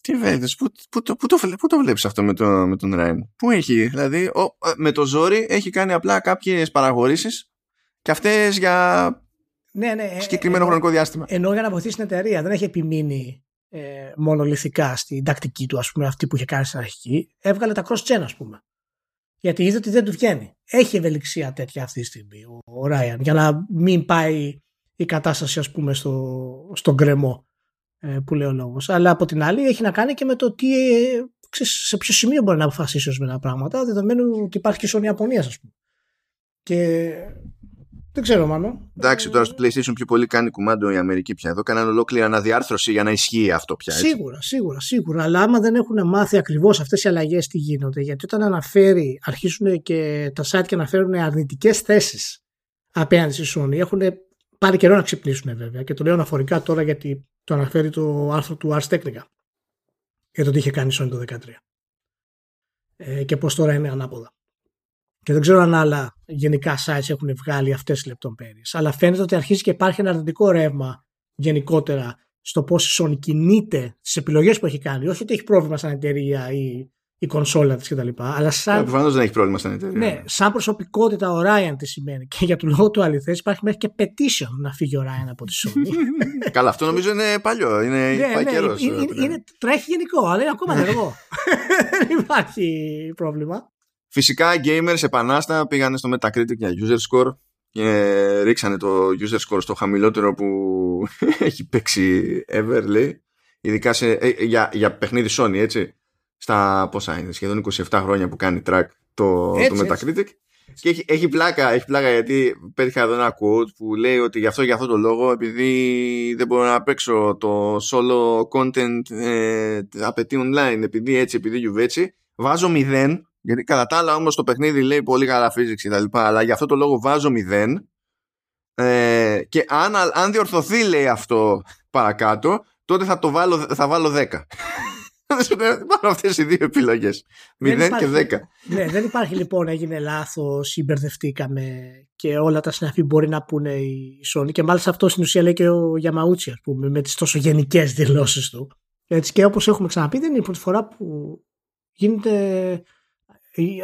Τι βέβαιος, πού, πού, πού, το, πού το βλέπεις αυτό με, το, με τον Ράιν. Πού έχει, δηλαδή, ο, με το ζόρι έχει κάνει απλά κάποιες παραχωρήσεις και αυτές για ναι, ναι, ε, συγκεκριμένο χρονικό διάστημα. Ενώ για να βοηθήσει την εταιρεία δεν έχει επιμείνει ε, μονολυθικά στην τακτική του, ας πούμε, αυτή που είχε κάνει στην αρχική. Έβγαλε τα cross-gen, ας πούμε. Γιατί είδε ότι δεν του βγαίνει. Έχει ευελιξία τέτοια αυτή τη στιγμή ο Ράιαν για να μην πάει η κατάσταση, ας πούμε, στο, στον κρεμό ε, που λέει ο λόγος. Αλλά από την άλλη έχει να κάνει και με το τι, ε, ξέρεις, σε ποιο σημείο μπορεί να αποφασίσεις ορισμένα πράγματα, δεδομένου ότι υπάρχει και η Sony Ιαπωνίας, ας πούμε. Και Δεν ξέρω, μάλλον. Εντάξει, τώρα στο PlayStation πιο πολύ κάνει κουμάντο η Αμερική πια. Εδώ κάνανε ολόκληρη αναδιάρθρωση για να ισχύει αυτό πια. Έτσι. Σίγουρα, σίγουρα, σίγουρα. Αλλά άμα δεν έχουν μάθει ακριβώς αυτές οι αλλαγές τι γίνονται, γιατί όταν αναφέρει, αρχίσουν και τα site και αναφέρουν αρνητικές θέσεις απέναντι στη Sony, έχουν πάρει καιρό να ξυπνήσουν βέβαια. Και το λέω αναφορικά τώρα γιατί το αναφέρει το άρθρο του Ars Technica για το τι είχε κάνει η Sony το 2013. Ε, και πώς τώρα είναι ανάποδα. Και δεν ξέρω αν άλλα γενικά sites έχουν βγάλει αυτές τις λεπτομέρειες. Αλλά φαίνεται ότι αρχίζει και υπάρχει ένα αρνητικό ρεύμα γενικότερα στο πώς η Sony κινείται στις επιλογές που έχει κάνει. Όχι ότι έχει πρόβλημα σαν εταιρεία ή η κονσόλα της κτλ. Αλλά σαν. Προφανώς δεν έχει πρόβλημα σαν εταιρεία. Ναι, σαν προσωπικότητα ο Ryan τι σημαίνει. Και για τον λόγο του αληθές υπάρχει μέχρι και petition να φύγει ο Ryan από τη Sony. *laughs* Καλά, αυτό νομίζω είναι παλιό. Είναι, ναι, πάει ναι, καιρός, είναι, ε, είναι, είναι- τρέχει γενικό, αλλά είναι ακόμα *laughs* ενεργό. *laughs* δεν υπάρχει πρόβλημα. Φυσικά οι gamers επανάστα πήγανε στο Metacritic για user score και ρίξανε το user score στο χαμηλότερο που *laughs* έχει παίξει ever λέει. Ειδικά σε, ε, για, για παιχνίδι Sony έτσι. Στα πόσα είναι, σχεδόν 27 χρόνια που κάνει track το, Έτσι, το Metacritic. Και έχει, έχει, πλάκα, έχει πλάκα γιατί πέτυχα εδώ ένα quote που λέει ότι γι' αυτό για αυτό το λόγο επειδή δεν μπορώ να παίξω το solo content ε, απαιτεί online επειδή έτσι, επειδή γιουβέτσι βάζω 0 γιατί κατά τα άλλα όμως το παιχνίδι λέει πολύ καλά physics και τα λοιπά αλλά για αυτό το λόγο βάζω 0 ε, και αν, αν διορθωθεί λέει αυτό παρακάτω τότε θα, το βάλω, θα βάλω 10 *laughs* Πάνω αυτές οι δύο επιλογές 0 Δεν και 10 υπάρχει. ναι, δεν υπάρχει λοιπόν έγινε λάθος ή μπερδευτήκαμε και όλα τα συναφή μπορεί να πούνε η Sony. Και μάλιστα αυτό στην ουσία λέει και ο Γιαμαούτσι, ας πούμε, με τις τόσο γενικές δηλώσεις του. Έτσι, και όπως έχουμε ξαναπεί, δεν είναι η πρώτη φορά που γίνεται.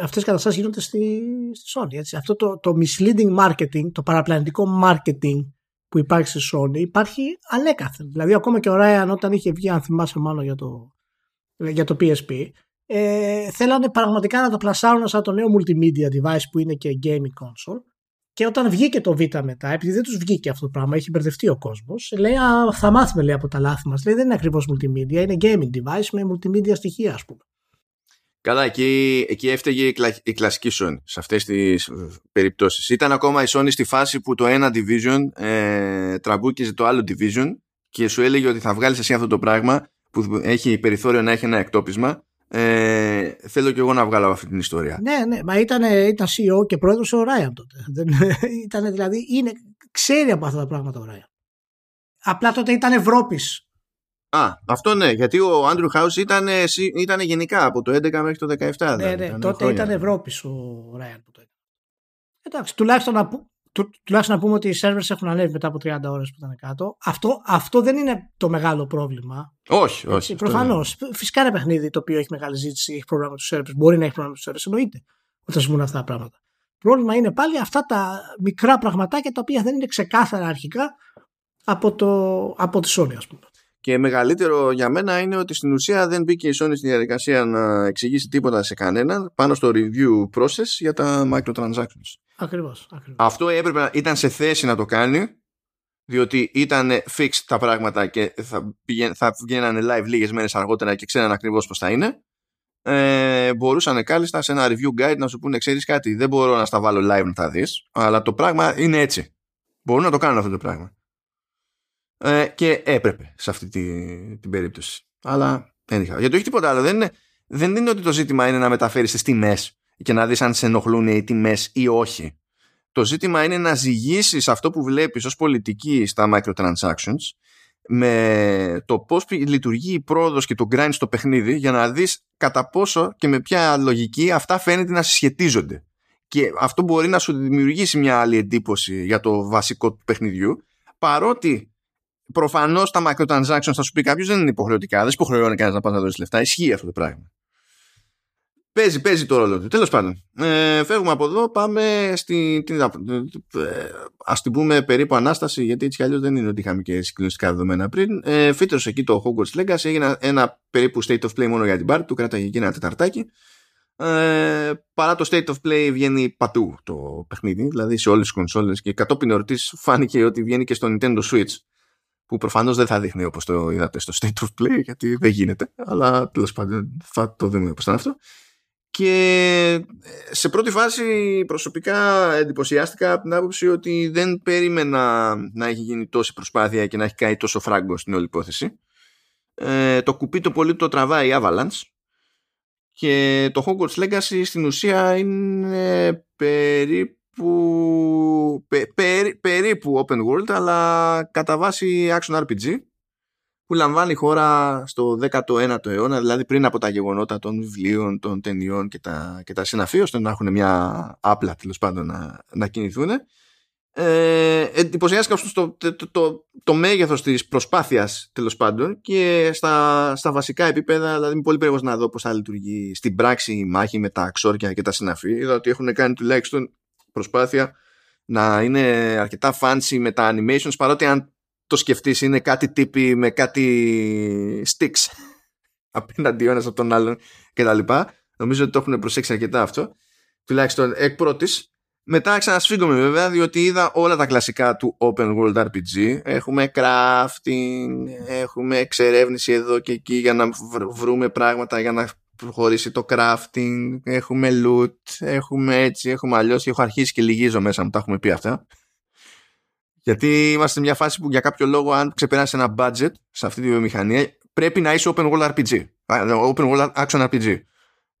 Αυτές οι καταστάσεις γίνονται στη, στη Sony. Έτσι. Αυτό το, το misleading marketing, το παραπλανητικό marketing που υπάρχει στη Sony υπάρχει ανέκαθεν. Δηλαδή, ακόμα και ο Ryan όταν είχε βγει, αν θυμάσαι μάλλον για το, για το PSP, ε, θέλανε πραγματικά να το πλασάρουν σαν το νέο multimedia device που είναι και gaming console. Και όταν βγήκε το Vita μετά, επειδή δεν τους βγήκε αυτό το πράγμα, έχει μπερδευτεί ο κόσμος, λέει Α, θα μάθουμε λέει, από τα λάθη μας. Λέει δεν είναι ακριβώς multimedia, είναι gaming device με multimedia στοιχεία, ας πούμε. Καλά, εκεί, εκεί έφταιγε η, κλα, η κλασική Sony σε αυτές τις ε, περιπτώσεις. Ήταν ακόμα η Sony στη φάση που το ένα division ε, τραμπούκιζε το άλλο division και σου έλεγε ότι θα βγάλεις εσύ αυτό το πράγμα που έχει περιθώριο να έχει ένα εκτόπισμα ε, θέλω και εγώ να βγάλω αυτή την ιστορία. Ναι, ναι, μα ήταν, ήταν CEO και πρόεδρος ο Ryan τότε. Δεν, ήταν δηλαδή, είναι, ξέρει από αυτά τα πράγματα ο Ryan. Απλά τότε ήταν Ευρώπης Α, αυτό ναι, γιατί ο Andrew House ήταν, ήταν γενικά από το 11 μέχρι το 17. Ναι, δηλαδή, ναι, ήταν τότε χρόνια. ήταν Ευρώπη ο Ράιαν που το έκανε. Εντάξει, τουλάχιστον να, που, του, τουλάχιστον να πούμε ότι οι servers έχουν ανέβει μετά από 30 ώρες που ήταν κάτω. Αυτό, αυτό δεν είναι το μεγάλο πρόβλημα. Όχι, όχι. Προφανώς. Φυσικά ένα παιχνίδι το οποίο έχει μεγάλη ζήτηση, έχει πρόβλημα με τους servers, μπορεί να έχει πρόβλημα με τους servers, εννοείται όταν συμβούν αυτά τα πράγματα. Πρόβλημα είναι πάλι αυτά τα μικρά πραγματάκια τα οποία δεν είναι ξεκάθαρα αρχικά από, το, από τη Sony, ας πούμε. Και μεγαλύτερο για μένα είναι ότι στην ουσία δεν μπήκε η Sony στη διαδικασία να εξηγήσει τίποτα σε κανέναν πάνω στο review process για τα microtransactions. Ακριβώς, ακριβώς. Αυτό έπρεπε να ήταν σε θέση να το κάνει διότι ήταν fixed τα πράγματα και θα, πηγαίν, θα βγαίνανε live λίγες μέρες αργότερα και ξέραν ακριβώς πώς θα είναι ε, μπορούσαν κάλλιστα σε ένα review guide να σου πούνε ξέρεις κάτι δεν μπορώ να στα βάλω live να τα δεις αλλά το πράγμα είναι έτσι μπορούν να το κάνουν αυτό το πράγμα ε, και έπρεπε σε αυτή τη, την περίπτωση. Αλλά δεν είχα γιατί όχι τίποτα άλλο. Δεν είναι, δεν είναι ότι το ζήτημα είναι να μεταφέρεις τις τιμές και να δεις αν σε ενοχλούν οι τιμές ή όχι. Το ζήτημα είναι να ζυγίσεις αυτό που βλέπεις ως πολιτική στα microtransactions με το πώς λειτουργεί η πρόοδος και το grind στο παιχνίδι για να δεις κατά πόσο και με ποια λογική αυτά φαίνεται να συσχετίζονται. Και αυτό μπορεί να σου δημιουργήσει μια άλλη εντύπωση για το βασικό του παιχνιδιού παρότι προφανώς τα microtransactions θα σου πει κάποιος δεν είναι υποχρεωτικά, δεν υποχρεώνει κανένας να πας να δώσεις λεφτά, ισχύει αυτό το πράγμα. Παίζει, παίζει το ρόλο του. Τέλος πάντων, ε, φεύγουμε από εδώ, πάμε στη, την, ε, ας την πούμε περίπου ανάσταση, γιατί έτσι κι αλλιώς δεν είναι ότι είχαμε και συγκλονιστικά δεδομένα πριν. Ε, φύτρωσε εκεί το Hogwarts Legacy, έγινε ένα περίπου state of play μόνο για την πάρτι του, κράταγε εκεί ένα τεταρτάκι. Ε, παρά το state of play βγαίνει πατού το παιχνίδι, δηλαδή σε όλες τις κονσόλες και κατόπιν εορτής φάνηκε ότι βγαίνει και στο Nintendo Switch που προφανώς δεν θα δείχνει όπως το είδατε στο state of play γιατί δεν γίνεται αλλά τέλος πάντων θα το δούμε όπως ήταν αυτό και σε πρώτη φάση προσωπικά εντυπωσιάστηκα από την άποψη ότι δεν περίμενα να έχει γίνει τόση προσπάθεια και να έχει κάνει τόσο φράγκο στην όλη υπόθεση. Ε, το κουπί το πολύ το τραβάει η Avalanche και το Hogwarts Legacy στην ουσία είναι περίπου περίπου open world αλλά κατά βάση action RPG που λαμβάνει η χώρα στο 19ο αιώνα, δηλαδή πριν από τα γεγονότα των βιβλίων, των ταινιών και τα, και τα συναφή, ώστε να έχουν μια άπλα τέλος πάντων να, να κινηθούν. Ε, εντυπωσιάστηκα στο το, το, το, το μέγεθος της προσπάθειας τέλος πάντων και στα, στα βασικά επίπεδα δηλαδή είμαι πολύ περίεργος να δω πώς θα λειτουργεί στην πράξη η μάχη με τα ξόρια και τα συναφή είδα ότι έχουν κάνει τουλάχιστον προσπάθεια να είναι αρκετά fancy με τα animations παρότι αν το σκεφτείς είναι κάτι τύπη με κάτι sticks *laughs* απέναντι ο ένας από τον άλλον και τα λοιπά. Νομίζω ότι το έχουν προσέξει αρκετά αυτό. Τουλάχιστον εκ πρώτης. Μετά ξανασφίγγομαι βέβαια διότι είδα όλα τα κλασικά του Open World RPG. Έχουμε crafting, έχουμε εξερεύνηση εδώ και εκεί για να βρούμε πράγματα για να προχωρήσει το crafting, έχουμε loot, έχουμε έτσι, έχουμε αλλιώς. Έχω αρχίσει και λυγίζω μέσα μου, τα έχουμε πει αυτά. Γιατί είμαστε σε μια φάση που για κάποιο λόγο, αν ξεπεράσει ένα budget σε αυτή τη βιομηχανία, πρέπει να είσαι open world RPG. Open world action RPG.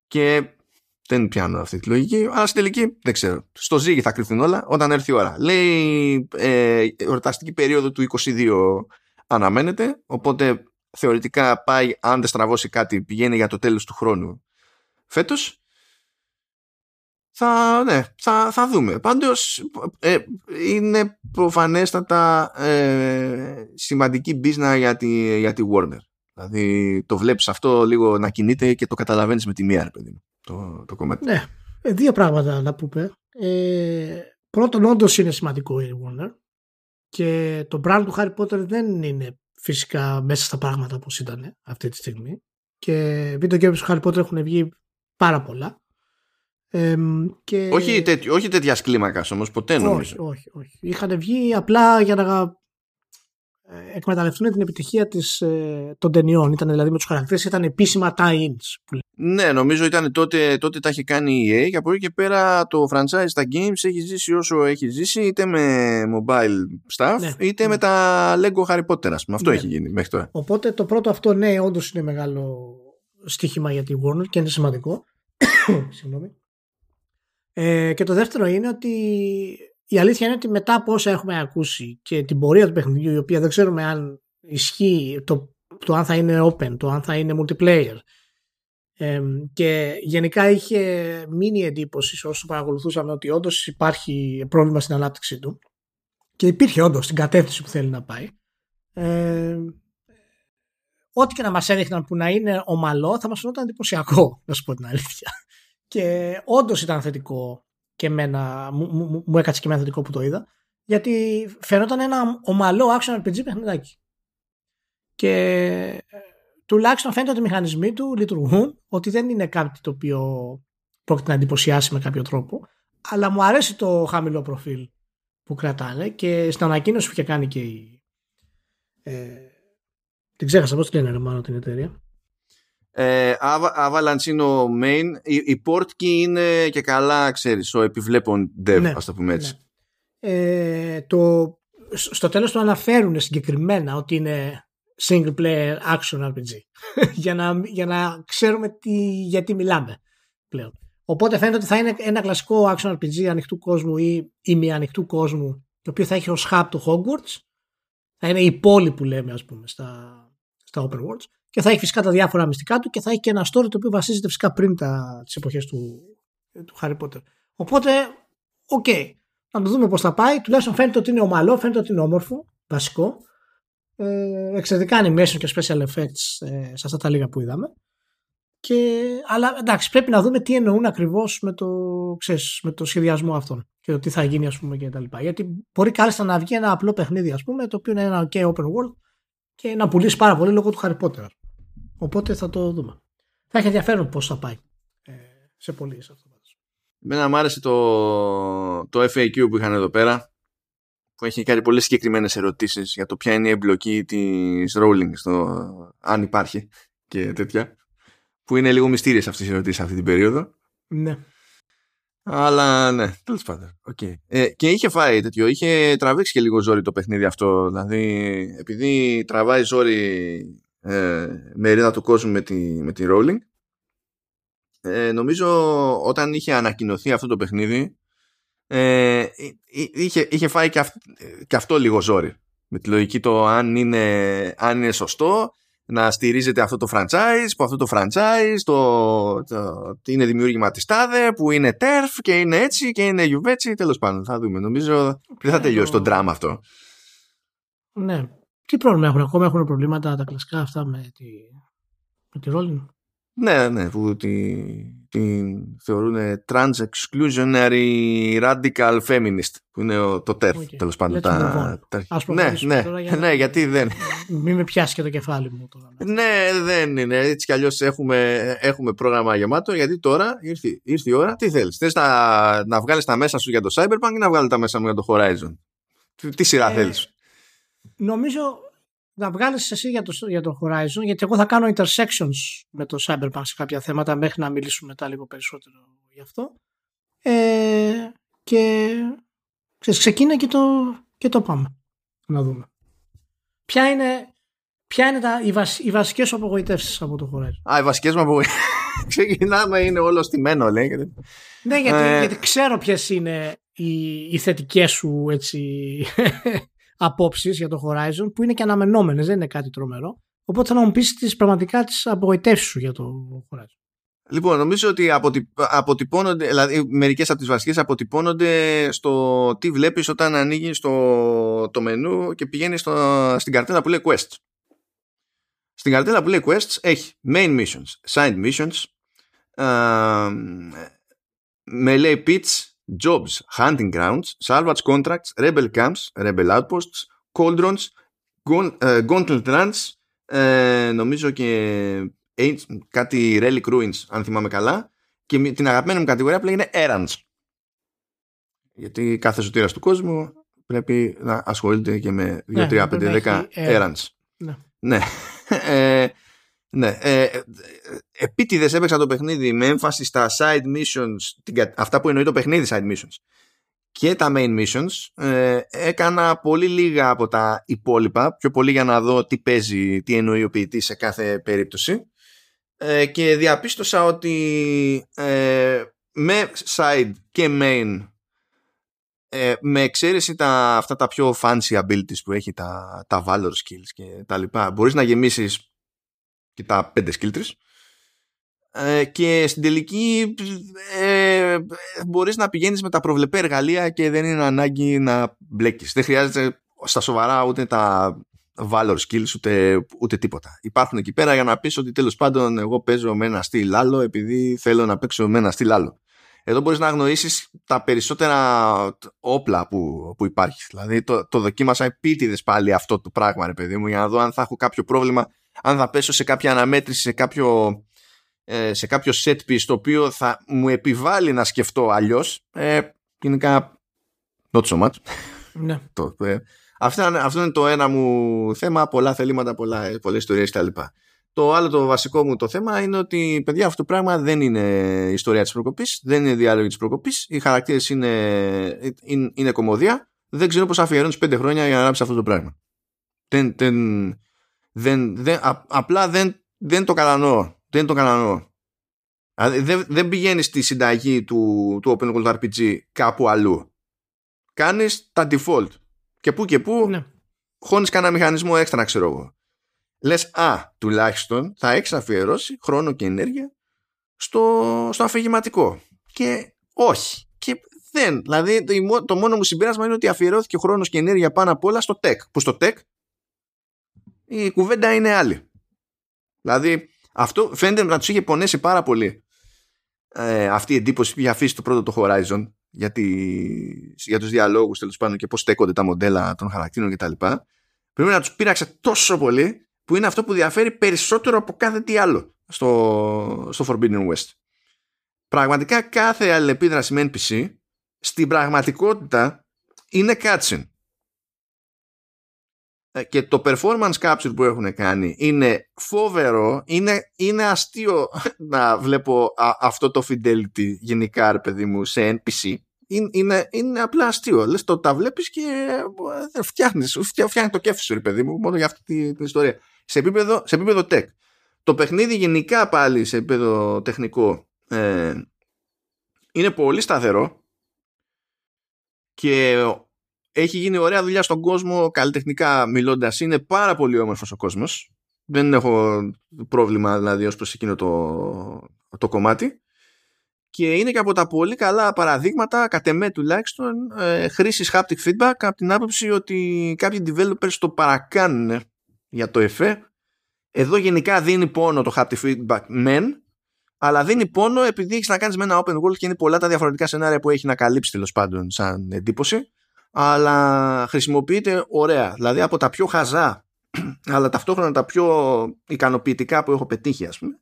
Και δεν πιάνω αυτή τη λογική, αλλά στην τελική δεν ξέρω. Στο ζύγι θα κρυφθούν όλα όταν έρθει η ώρα. Λέει ε, εορταστική περίοδο του 22 αναμένεται, οπότε θεωρητικά πάει, αν δεν στραβώσει κάτι, πηγαίνει για το τέλος του χρόνου φέτος θα, ναι, θα, θα δούμε. Πάντως ε, είναι προφανέστατα ε, σημαντική μπίζνα για τη, για τη Warner. Δηλαδή το βλέπεις αυτό λίγο να κινείται και το καταλαβαίνεις με τη μία, παιδί το, το κομμάτι. Ναι, ε, δύο πράγματα να πούμε. Ε, πρώτον, όντως είναι σημαντικό η Warner και το brand του Harry Potter δεν είναι φυσικά μέσα στα πράγματα όπως ήταν αυτή τη στιγμή και βίντεο games του Harry Potter έχουν βγει πάρα πολλά και... όχι, τέτοι, όχι τέτοιας κλίμακας όμως, ποτέ νομίζω. Όχι, όχι, όχι. Είχαν βγει απλά για να ε, εκμεταλλευτούν την επιτυχία της, ε, των ταινιών. Ήταν δηλαδή με τους χαρακτήρες, ήταν επίσημα tie-ins. Ναι, νομίζω ήταν τότε, τότε τα είχε κάνει η EA και από εκεί και πέρα το franchise στα games έχει ζήσει όσο έχει ζήσει είτε με mobile stuff ναι, είτε ναι. με τα Lego Harry Potter ας πούμε. Αυτό ναι. έχει γίνει μέχρι τώρα. Οπότε το πρώτο αυτό ναι όντως είναι μεγάλο στοίχημα για τη Warner και είναι σημαντικό. *coughs* Συγγνώμη. Ε, και το δεύτερο είναι ότι η αλήθεια είναι ότι μετά από όσα έχουμε ακούσει και την πορεία του παιχνιδιού, η οποία δεν ξέρουμε αν ισχύει το, το αν θα είναι open, το αν θα είναι multiplayer, ε, και γενικά είχε μείνει εντύπωση όσο παρακολουθούσαμε ότι όντως υπάρχει πρόβλημα στην ανάπτυξή του και υπήρχε όντως στην κατεύθυνση που θέλει να πάει. Ε, ό,τι και να μας έδειχναν που να είναι ομαλό θα μας φαινόταν εντυπωσιακό, να σου πω την αλήθεια. Και όντως ήταν θετικό και εμένα, μου, μου, μου έκατσε και εμένα θετικό που το είδα, γιατί φαινόταν ένα ομαλό action RPG παιχνιδάκι. Και ε, τουλάχιστον φαίνεται ότι οι μηχανισμοί του λειτουργούν, ότι δεν είναι κάτι το οποίο πρόκειται να εντυπωσιάσει με κάποιο τρόπο, αλλά μου αρέσει το χαμηλό προφίλ που κρατάνε και στην ανακοίνωση που είχε κάνει και η. Ε, την ξέχασα πώς τη λένε, μάλλον την εταιρεία. Ε, Avalanche είναι ο main. Η, η Portkey είναι και καλά, ξέρεις, ο επιβλέπων dev, ναι, ας το πούμε έτσι. Ναι. Ε, το, στο τέλος το αναφέρουν συγκεκριμένα ότι είναι single player action RPG. *laughs* για, να, για να ξέρουμε τι, γιατί μιλάμε πλέον. Οπότε φαίνεται ότι θα είναι ένα κλασικό action RPG ανοιχτού κόσμου ή μη ανοιχτού κόσμου το οποίο θα έχει ως hub το Hogwarts. Θα είναι η πόλη που λέμε ας πούμε στα, στα open worlds και θα έχει φυσικά τα διάφορα μυστικά του και θα έχει και ένα story το οποίο βασίζεται φυσικά πριν τα, τις εποχές του, του Harry Potter. Οπότε, οκ, okay, να το δούμε πώς θα πάει. Τουλάχιστον φαίνεται ότι είναι ομαλό, φαίνεται ότι είναι όμορφο, βασικό. Ε, εξαιρετικά animation και special effects ε, σε αυτά τα λίγα που είδαμε. Και, αλλά εντάξει, πρέπει να δούμε τι εννοούν ακριβώς με, το, με το σχεδιασμό αυτόν και το τι θα γίνει, ας πούμε, και τα λοιπά. Γιατί μπορεί κάλλιστα να βγει ένα απλό παιχνίδι, ας πούμε, το οποίο είναι ένα OK open world και να πουλήσει πάρα πολύ λόγω του Harry Potter. Οπότε θα το δούμε. Θα έχει ενδιαφέρον πώς θα πάει ε, σε πωλήσει αυτό. Εμένα μου άρεσε το, το FAQ που είχαν εδώ πέρα που έχει κάνει πολύ συγκεκριμένες ερωτήσεις για το ποια είναι η εμπλοκή της Rowling στο αν υπάρχει και τέτοια που είναι λίγο μυστήριες αυτές οι ερωτήσεις αυτή την περίοδο Ναι. Αλλά ναι, τέλος πάντων. Okay. Ε, και είχε φάει τέτοιο, είχε τραβήξει και λίγο ζόρι το παιχνίδι αυτό. Δηλαδή, επειδή τραβάει ζόρι ε, μερίδα του κόσμου με τη, με τη Rolling, ε, νομίζω όταν είχε ανακοινωθεί αυτό το παιχνίδι, ε, είχε, είχε φάει και, και αυτό λίγο ζόρι. Με τη λογική το αν είναι, αν είναι σωστό να στηρίζεται αυτό το franchise, που αυτό το franchise το, το, είναι δημιούργημα της ΤΑΔΕ, που είναι TERF και είναι έτσι και είναι γιουβέτσι, τέλος πάντων θα δούμε. Νομίζω δεν θα τελειώσει το drama αυτό. Ναι. Τι πρόβλημα έχουν, ακόμα έχουν προβλήματα τα κλασικά αυτά με τη, με τη Rolling; Ναι, ναι, που την τη θεωρούν trans exclusionary radical feminist που είναι το TERF okay. τέλος πάντων. Τα, τα, ναι, ναι, για ναι, γιατί δεν. Μην με πιάσει και το κεφάλι μου τώρα. ναι, δεν είναι. Έτσι κι αλλιώς έχουμε, έχουμε πρόγραμμα γεμάτο γιατί τώρα ήρθε, ήρθε η ώρα. Τι θέλεις, θες να, να βγάλεις τα μέσα σου για το Cyberpunk ή να βγάλεις τα μέσα μου για το Horizon; Τι, σειρά ε, θέλεις; Νομίζω να βγάλεις εσύ για το, για το Horizon, γιατί εγώ θα κάνω intersections με το Cyberpunk σε κάποια θέματα μέχρι να μιλήσουμε μετά λίγο περισσότερο γι' αυτό. Ε, και ξέρεις, ξεκίνα και το, και το πάμε. Να δούμε. Ποια είναι, ποια είναι τα, οι, βασ, οι βασικές σου απογοητεύσεις από το Horizon; Α, οι βασικές μου απογοητεύσεις. *laughs* Ξεκινάμε, είναι όλο στημένο, λέει. Ναι, γιατί, ε... γιατί ξέρω ποιες είναι οι, οι θετικές σου έτσι, απόψεις για το Horizon που είναι και αναμενόμενες, δεν είναι κάτι τρομερό. Οπότε θα μου πεις τις πραγματικά τις απογοητεύσεις σου για το Horizon. Λοιπόν, νομίζω ότι αποτυπώνονται, δηλαδή μερικές από τις βασικές αποτυπώνονται στο τι βλέπεις όταν ανοίγει το, το μενού και πηγαίνει στην καρτέλα που λέει Quests. Στην καρτέλα που λέει Quests έχει main missions, side missions, με λέει pitch, jobs, hunting grounds, salvage contracts, rebel camps, rebel outposts, cauldrons, gauntlet runs, ε, νομίζω και κάτι relic ruins, αν θυμάμαι καλά, και την αγαπημένη μου κατηγορία που λέγεται errands. Γιατί κάθε σωτήρας του κόσμου πρέπει να ασχολείται και με 2, 3, 5, 10 errands. Ναι. ναι. *laughs* Ε, ναι. Ε, ε, επίτηδες έπαιξα το παιχνίδι με έμφαση στα side missions, αυτά που εννοεί το παιχνίδι side missions και τα main missions. Ε, έκανα πολύ λίγα από τα υπόλοιπα, πιο πολύ για να δω τι παίζει, τι εννοεί ο ποιητής σε κάθε περίπτωση. Ε, και διαπίστωσα ότι ε, με side και main ε, με εξαίρεση τα, αυτά τα πιο fancy abilities που έχει τα, τα valor skills και τα λοιπά μπορείς να γεμίσεις και τα πέντε skills ε, και στην τελική ε, μπορείς να πηγαίνεις με τα προβλεπέ εργαλεία και δεν είναι ανάγκη να μπλέκεις. Δεν χρειάζεται στα σοβαρά ούτε τα valor skills ούτε, ούτε τίποτα. Υπάρχουν εκεί πέρα για να πεις ότι τέλος πάντων εγώ παίζω με ένα στυλ άλλο επειδή θέλω να παίξω με ένα στυλ άλλο. Εδώ μπορείς να γνωρίσεις τα περισσότερα όπλα που, που υπάρχει. Δηλαδή το, το δοκίμασα επίτηδες πάλι αυτό το πράγμα ρε παιδί μου για να δω αν θα έχω κάποιο πρόβλημα αν θα πέσω σε κάποια αναμέτρηση, σε κάποιο, ε, σε κάποιο set piece το οποίο θα μου επιβάλλει να σκεφτώ αλλιώς. Ε, γενικά, not so much. Ναι. *laughs* το, ε, αυτό, αυτό είναι το ένα μου θέμα, πολλά θελήματα, πολλά, ε, πολλές ιστορίες κτλ. Το άλλο το βασικό μου το θέμα είναι ότι παιδιά αυτό το πράγμα δεν είναι ιστορία της προκοπής, δεν είναι διάλογη της προκοπής, οι χαρακτήρες είναι, είναι, είναι κομμωδία, δεν ξέρω πώς αφιερώνεις πέντε χρόνια για να γράψει αυτό το πράγμα. Δεν, δεν, δεν, δεν, απλά δεν, δεν το κατανοώ. Δεν το κατανοώ. Δηλαδή δεν, δεν πηγαίνει στη συνταγή του, του Open World RPG κάπου αλλού. Κάνεις τα default. Και που και που ναι. χώνεις κανένα μηχανισμό έξτρα, ξέρω εγώ. Λες, α, τουλάχιστον θα έχεις αφιερώσει χρόνο και ενέργεια στο, στο αφηγηματικό. Και όχι. Και δεν. Δηλαδή το μόνο μου συμπέρασμα είναι ότι αφιερώθηκε χρόνος και ενέργεια πάνω απ' όλα στο tech. Που στο tech η κουβέντα είναι άλλη. Δηλαδή, αυτό φαίνεται να τους είχε πονέσει πάρα πολύ ε, αυτή η εντύπωση που είχε αφήσει το πρώτο το Horizon για, τη, για τους διαλόγους τέλος πάντων και πώς στέκονται τα μοντέλα των χαρακτήρων κτλ. Πρέπει να τους πείραξε τόσο πολύ που είναι αυτό που διαφέρει περισσότερο από κάθε τι άλλο στο, στο Forbidden West. Πραγματικά κάθε αλληλεπίδραση με NPC στην πραγματικότητα είναι cutscene. Ε, και το performance capture που έχουν κάνει είναι φόβερο, είναι, είναι αστείο *laughs* να βλέπω αυτό το fidelity γενικά ρε παιδί μου σε NPC. Είναι, είναι, είναι απλά αστείο. Λες το τα βλέπεις και ε, φτιάχνεις, φτιάχνει το κέφι σου ρε παιδί μου μόνο για αυτή την, την ιστορία. Σε επίπεδο, σε επίπεδο tech. Το παιχνίδι γενικά πάλι σε επίπεδο τεχνικό ε, είναι πολύ σταθερό και έχει γίνει ωραία δουλειά στον κόσμο καλλιτεχνικά μιλώντας είναι πάρα πολύ όμορφος ο κόσμος. Δεν έχω πρόβλημα δηλαδή ως προς εκείνο το, το κομμάτι. Και είναι και από τα πολύ καλά παραδείγματα κατ' εμέ τουλάχιστον ε, χρήσης haptic feedback από την άποψη ότι κάποιοι developers το παρακάνουν για το εφέ. Εδώ γενικά δίνει πόνο το haptic feedback μεν αλλά δίνει πόνο επειδή έχεις να κάνεις με ένα open world και είναι πολλά τα διαφορετικά σενάρια που έχει να καλύψει τέλος πάντων σαν εντύπωση αλλά χρησιμοποιείται ωραία. Δηλαδή από τα πιο χαζά, *clears throat* αλλά ταυτόχρονα τα πιο ικανοποιητικά που έχω πετύχει, ας πούμε,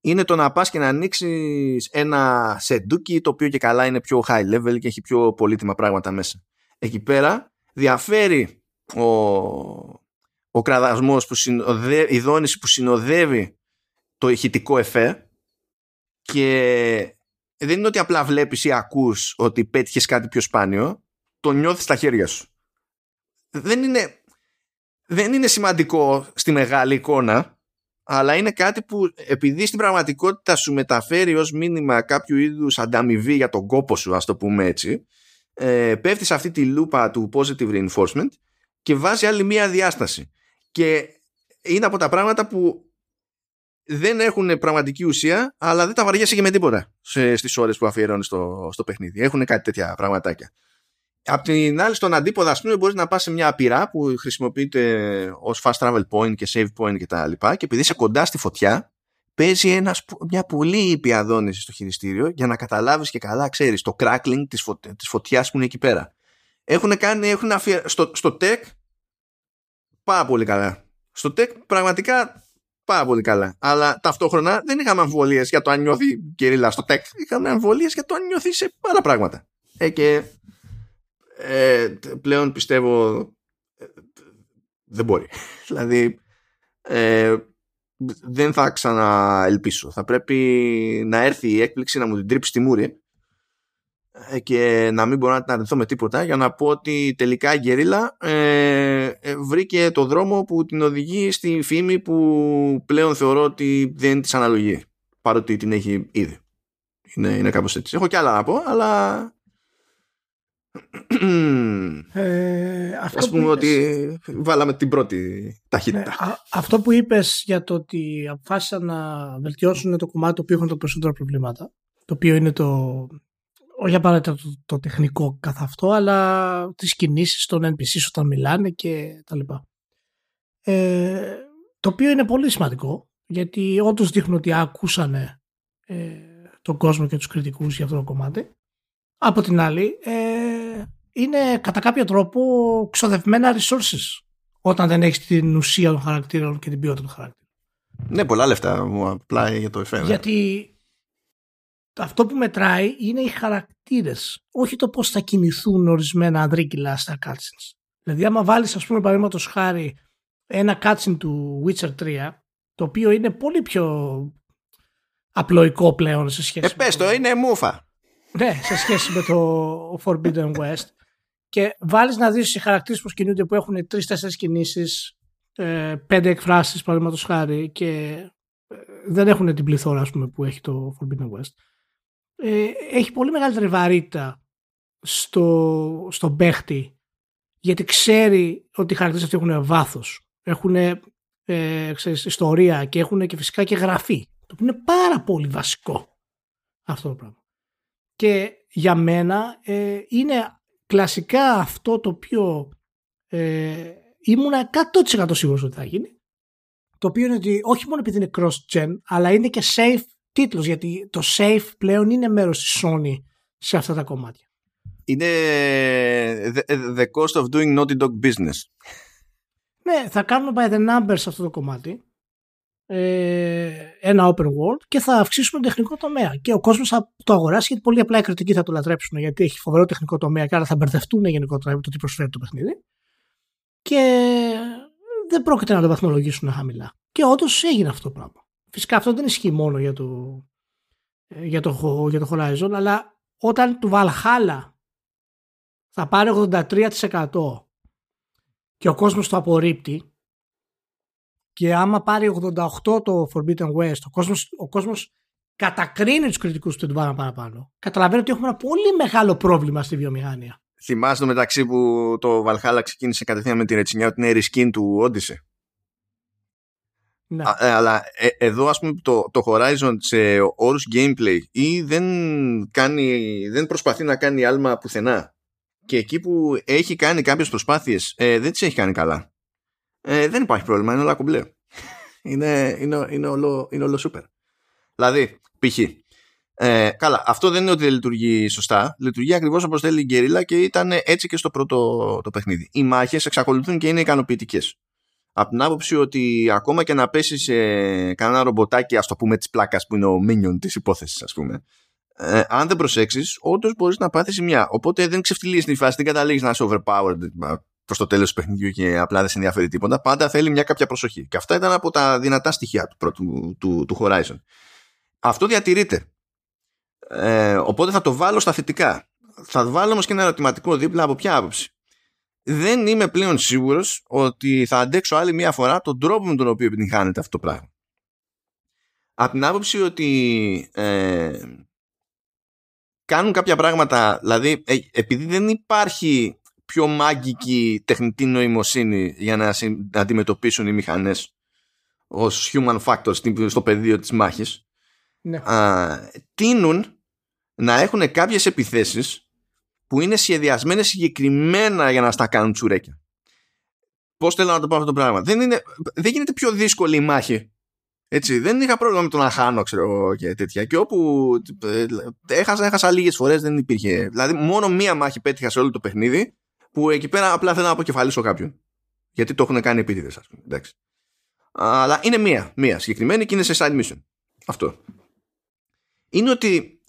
είναι το να πας και να ανοίξεις ένα σεντούκι το οποίο και καλά είναι πιο high level και έχει πιο πολύτιμα πράγματα μέσα. Εκεί πέρα διαφέρει ο, ο κραδασμός, που συνοδεύει, η δόνηση που συνοδεύει το ηχητικό εφέ και δεν είναι ότι απλά βλέπεις ή ακούς ότι πέτυχες κάτι πιο σπάνιο το νιώθεις στα χέρια σου. Δεν είναι, δεν είναι σημαντικό στη μεγάλη εικόνα, αλλά είναι κάτι που επειδή στην πραγματικότητα σου μεταφέρει ως μήνυμα κάποιο είδους ανταμοιβή για τον κόπο σου, ας το πούμε έτσι, ε, πέφτεις σε αυτή τη λούπα του positive reinforcement και βάζει άλλη μία διάσταση. Και είναι από τα πράγματα που δεν έχουν πραγματική ουσία, αλλά δεν τα βαριέσαι και με τίποτα στις ώρες που αφιερώνεις στο, στο παιχνίδι. Έχουν κάτι τέτοια πραγματάκια. Απ' την άλλη, στον αντίποδα, ας πούμε, μπορείς να πας σε μια απειρά που χρησιμοποιείται ως fast travel point και save point κτλ. Και, και επειδή είσαι κοντά στη φωτιά, παίζει ένας, μια πολύ ήπια δόνηση στο χειριστήριο για να καταλάβεις και καλά, ξέρεις, το crackling της φωτ, φωτιάς που είναι εκεί πέρα. Έχουν κάνει, έχουν αφιε... στο, στο tech πάρα πολύ καλά. Στο tech πραγματικά πάρα πολύ καλά. Αλλά ταυτόχρονα δεν είχαμε αμφιβολίες για το αν νιώθει κυρίλα στο tech. Είχαμε αμφιβολίες για το αν νιώθει σε άλλα πράγματα. Ε, και ε, πλέον πιστεύω ε, δεν μπορεί. *laughs* δηλαδή ε, δεν θα ξαναελπίσω. Θα πρέπει να έρθει η έκπληξη να μου την τρίψει στη μούρη ε, και να μην μπορώ να την αρνηθώ με τίποτα για να πω ότι τελικά η Γκερίλα ε, βρήκε το δρόμο που την οδηγεί στη φήμη που πλέον θεωρώ ότι δεν της αναλογεί παρότι την έχει ήδη. Είναι, είναι κάπως έτσι. Έχω κι άλλα να πω, αλλά ε, αυτό Ας πούμε ότι βάλαμε την πρώτη ταχύτητα. Ναι, αυτό που είπες για το ότι αποφάσισαν να βελτιώσουν το κομμάτι που έχουν τα περισσότερα προβλήματα, το οποίο είναι το, όχι απαραίτητα το, το, τεχνικό καθ' αυτό, αλλά τις κινήσεις των NPC όταν μιλάνε και τα λοιπά. Ε, το οποίο είναι πολύ σημαντικό, γιατί όντως δείχνουν ότι ακούσανε ε, τον κόσμο και τους κριτικούς για αυτό το κομμάτι. Από την άλλη, ε, είναι κατά κάποιο τρόπο ξοδευμένα resources όταν δεν έχεις την ουσία των χαρακτήρων και την ποιότητα των χαρακτήρων. Ναι, πολλά λεφτά μου απλά για το εφέ. Γιατί αυτό που μετράει είναι οι χαρακτήρες, όχι το πώς θα κινηθούν ορισμένα ανδρίκυλα στα cutscenes. Δηλαδή άμα βάλεις ας πούμε παραδείγματος χάρη ένα cutscene του Witcher 3 το οποίο είναι πολύ πιο απλοϊκό πλέον σε σχέση ε, πες το, είναι μούφα. Ναι, σε σχέση με το Forbidden West. Και βάλεις να δεις οι χαρακτήρες που κινούνται που έχουν τρει-τέσσερι κινήσεις, ε, πέντε εκφράσεις παραδείγματος χάρη και ε, δεν έχουν την πληθώρα ας πούμε, που έχει το Forbidden West. Ε, έχει πολύ μεγαλύτερη βαρύτητα στο, στον παίχτη γιατί ξέρει ότι οι χαρακτήρες αυτοί έχουν βάθος έχουν ε, ξέρεις, ιστορία και έχουν και φυσικά και γραφή το οποίο είναι πάρα πολύ βασικό αυτό το πράγμα και για μένα ε, είναι κλασικά αυτό το οποίο ε, ήμουνα 100% σίγουρος ότι θα γίνει. Το οποίο είναι ότι όχι μόνο επειδή είναι cross-gen, αλλά είναι και safe τίτλος, γιατί το safe πλέον είναι μέρος της Sony σε αυτά τα κομμάτια. Είναι the, cost of doing Naughty Dog business. Ναι, θα κάνουμε by the numbers αυτό το κομμάτι ε, ένα open world και θα αυξήσουμε τον τεχνικό τομέα. Και ο κόσμος θα το αγοράσει γιατί πολύ απλά οι κριτικοί θα το λατρέψουν γιατί έχει φοβερό τεχνικό τομέα και άρα θα μπερδευτούν γενικότερα με το τι προσφέρει το παιχνίδι. και δεν πρόκειται να το βαθμολογήσουν χαμηλά. Και όντως έγινε αυτό το πράγμα. Φυσικά αυτό δεν ισχύει μόνο για το, ε, για το, για το Horizon, αλλά όταν του Valhalla θα πάρει 83% και ο κόσμος το απορρίπτει και άμα πάρει 88% το Forbidden West, ο κόσμος, ο κόσμος κατακρίνει τους κριτικούς του πάρουν παραπάνω. Καταλαβαίνω ότι έχουμε ένα πολύ μεγάλο πρόβλημα στη βιομηχανία. Θυμάσαι το μεταξύ που το Valhalla ξεκίνησε κατευθείαν με τη ρετσινιά ότι είναι reskin του Odyssey; Ναι. Ε, αλλά ε, εδώ ας πούμε το, το Horizon σε όρους gameplay ή δεν, κάνει, δεν προσπαθεί να κάνει άλμα πουθενά και εκεί που έχει κάνει κάποιες προσπάθειες ε, δεν τις έχει κάνει καλά ε, δεν υπάρχει πρόβλημα, είναι όλα κομπλέ είναι, είναι, είναι, όλο, είναι όλο super δηλαδή π.χ. Ε, καλά, αυτό δεν είναι ότι δεν λειτουργεί σωστά. Λειτουργεί ακριβώς όπως θέλει η γκερίλα και ήταν έτσι και στο πρώτο το παιχνίδι. Οι μάχες εξακολουθούν και είναι ικανοποιητικές από την άποψη ότι ακόμα και να πέσει σε κανένα ρομποτάκι, ας το πούμε, της πλάκας που είναι ο minion της υπόθεσης, ας πούμε, ε, αν δεν προσέξεις, όντως μπορείς να πάθεις μια. Οπότε δεν ξεφτυλίζεις τη φάση, δεν καταλήγεις να είσαι overpowered προς το τέλος του παιχνιδιού και απλά δεν σε ενδιαφέρει τίποτα. Πάντα θέλει μια κάποια προσοχή. Και αυτά ήταν από τα δυνατά στοιχεία του, του, του, του Horizon. Αυτό διατηρείται. Ε, οπότε θα το βάλω στα θετικά. Θα βάλω όμως και ένα ερωτηματικό δίπλα από ποια άποψη δεν είμαι πλέον σίγουρος ότι θα αντέξω άλλη μία φορά τον τρόπο με τον οποίο επιτυγχάνεται αυτό το πράγμα. Από την άποψη ότι ε, κάνουν κάποια πράγματα, δηλαδή ε, επειδή δεν υπάρχει πιο μάγικη τεχνητή νοημοσύνη για να, αντιμετωπίσουν οι μηχανές ως human factors στο πεδίο της μάχης ναι. α, τίνουν να έχουν κάποιες επιθέσεις που είναι σχεδιασμένες συγκεκριμένα για να στα κάνουν τσουρέκια. Πώς θέλω να το πω αυτό το πράγμα; Δεν, είναι, δεν γίνεται πιο δύσκολη η μάχη. Έτσι, δεν είχα πρόβλημα με το να χάνω, ξέρω και τέτοια. Και όπου ε, έχασα, έχασα λίγες φορές δεν υπήρχε. Δηλαδή, μόνο μία μάχη πέτυχα σε όλο το παιχνίδι που εκεί πέρα απλά θέλω να αποκεφαλίσω κάποιον. Γιατί το έχουν κάνει επίτηδες, ας πούμε. Εντάξει. Αλλά είναι μία, μία συγκεκριμένη και είναι σε side mission. Αυτό. Είναι ότι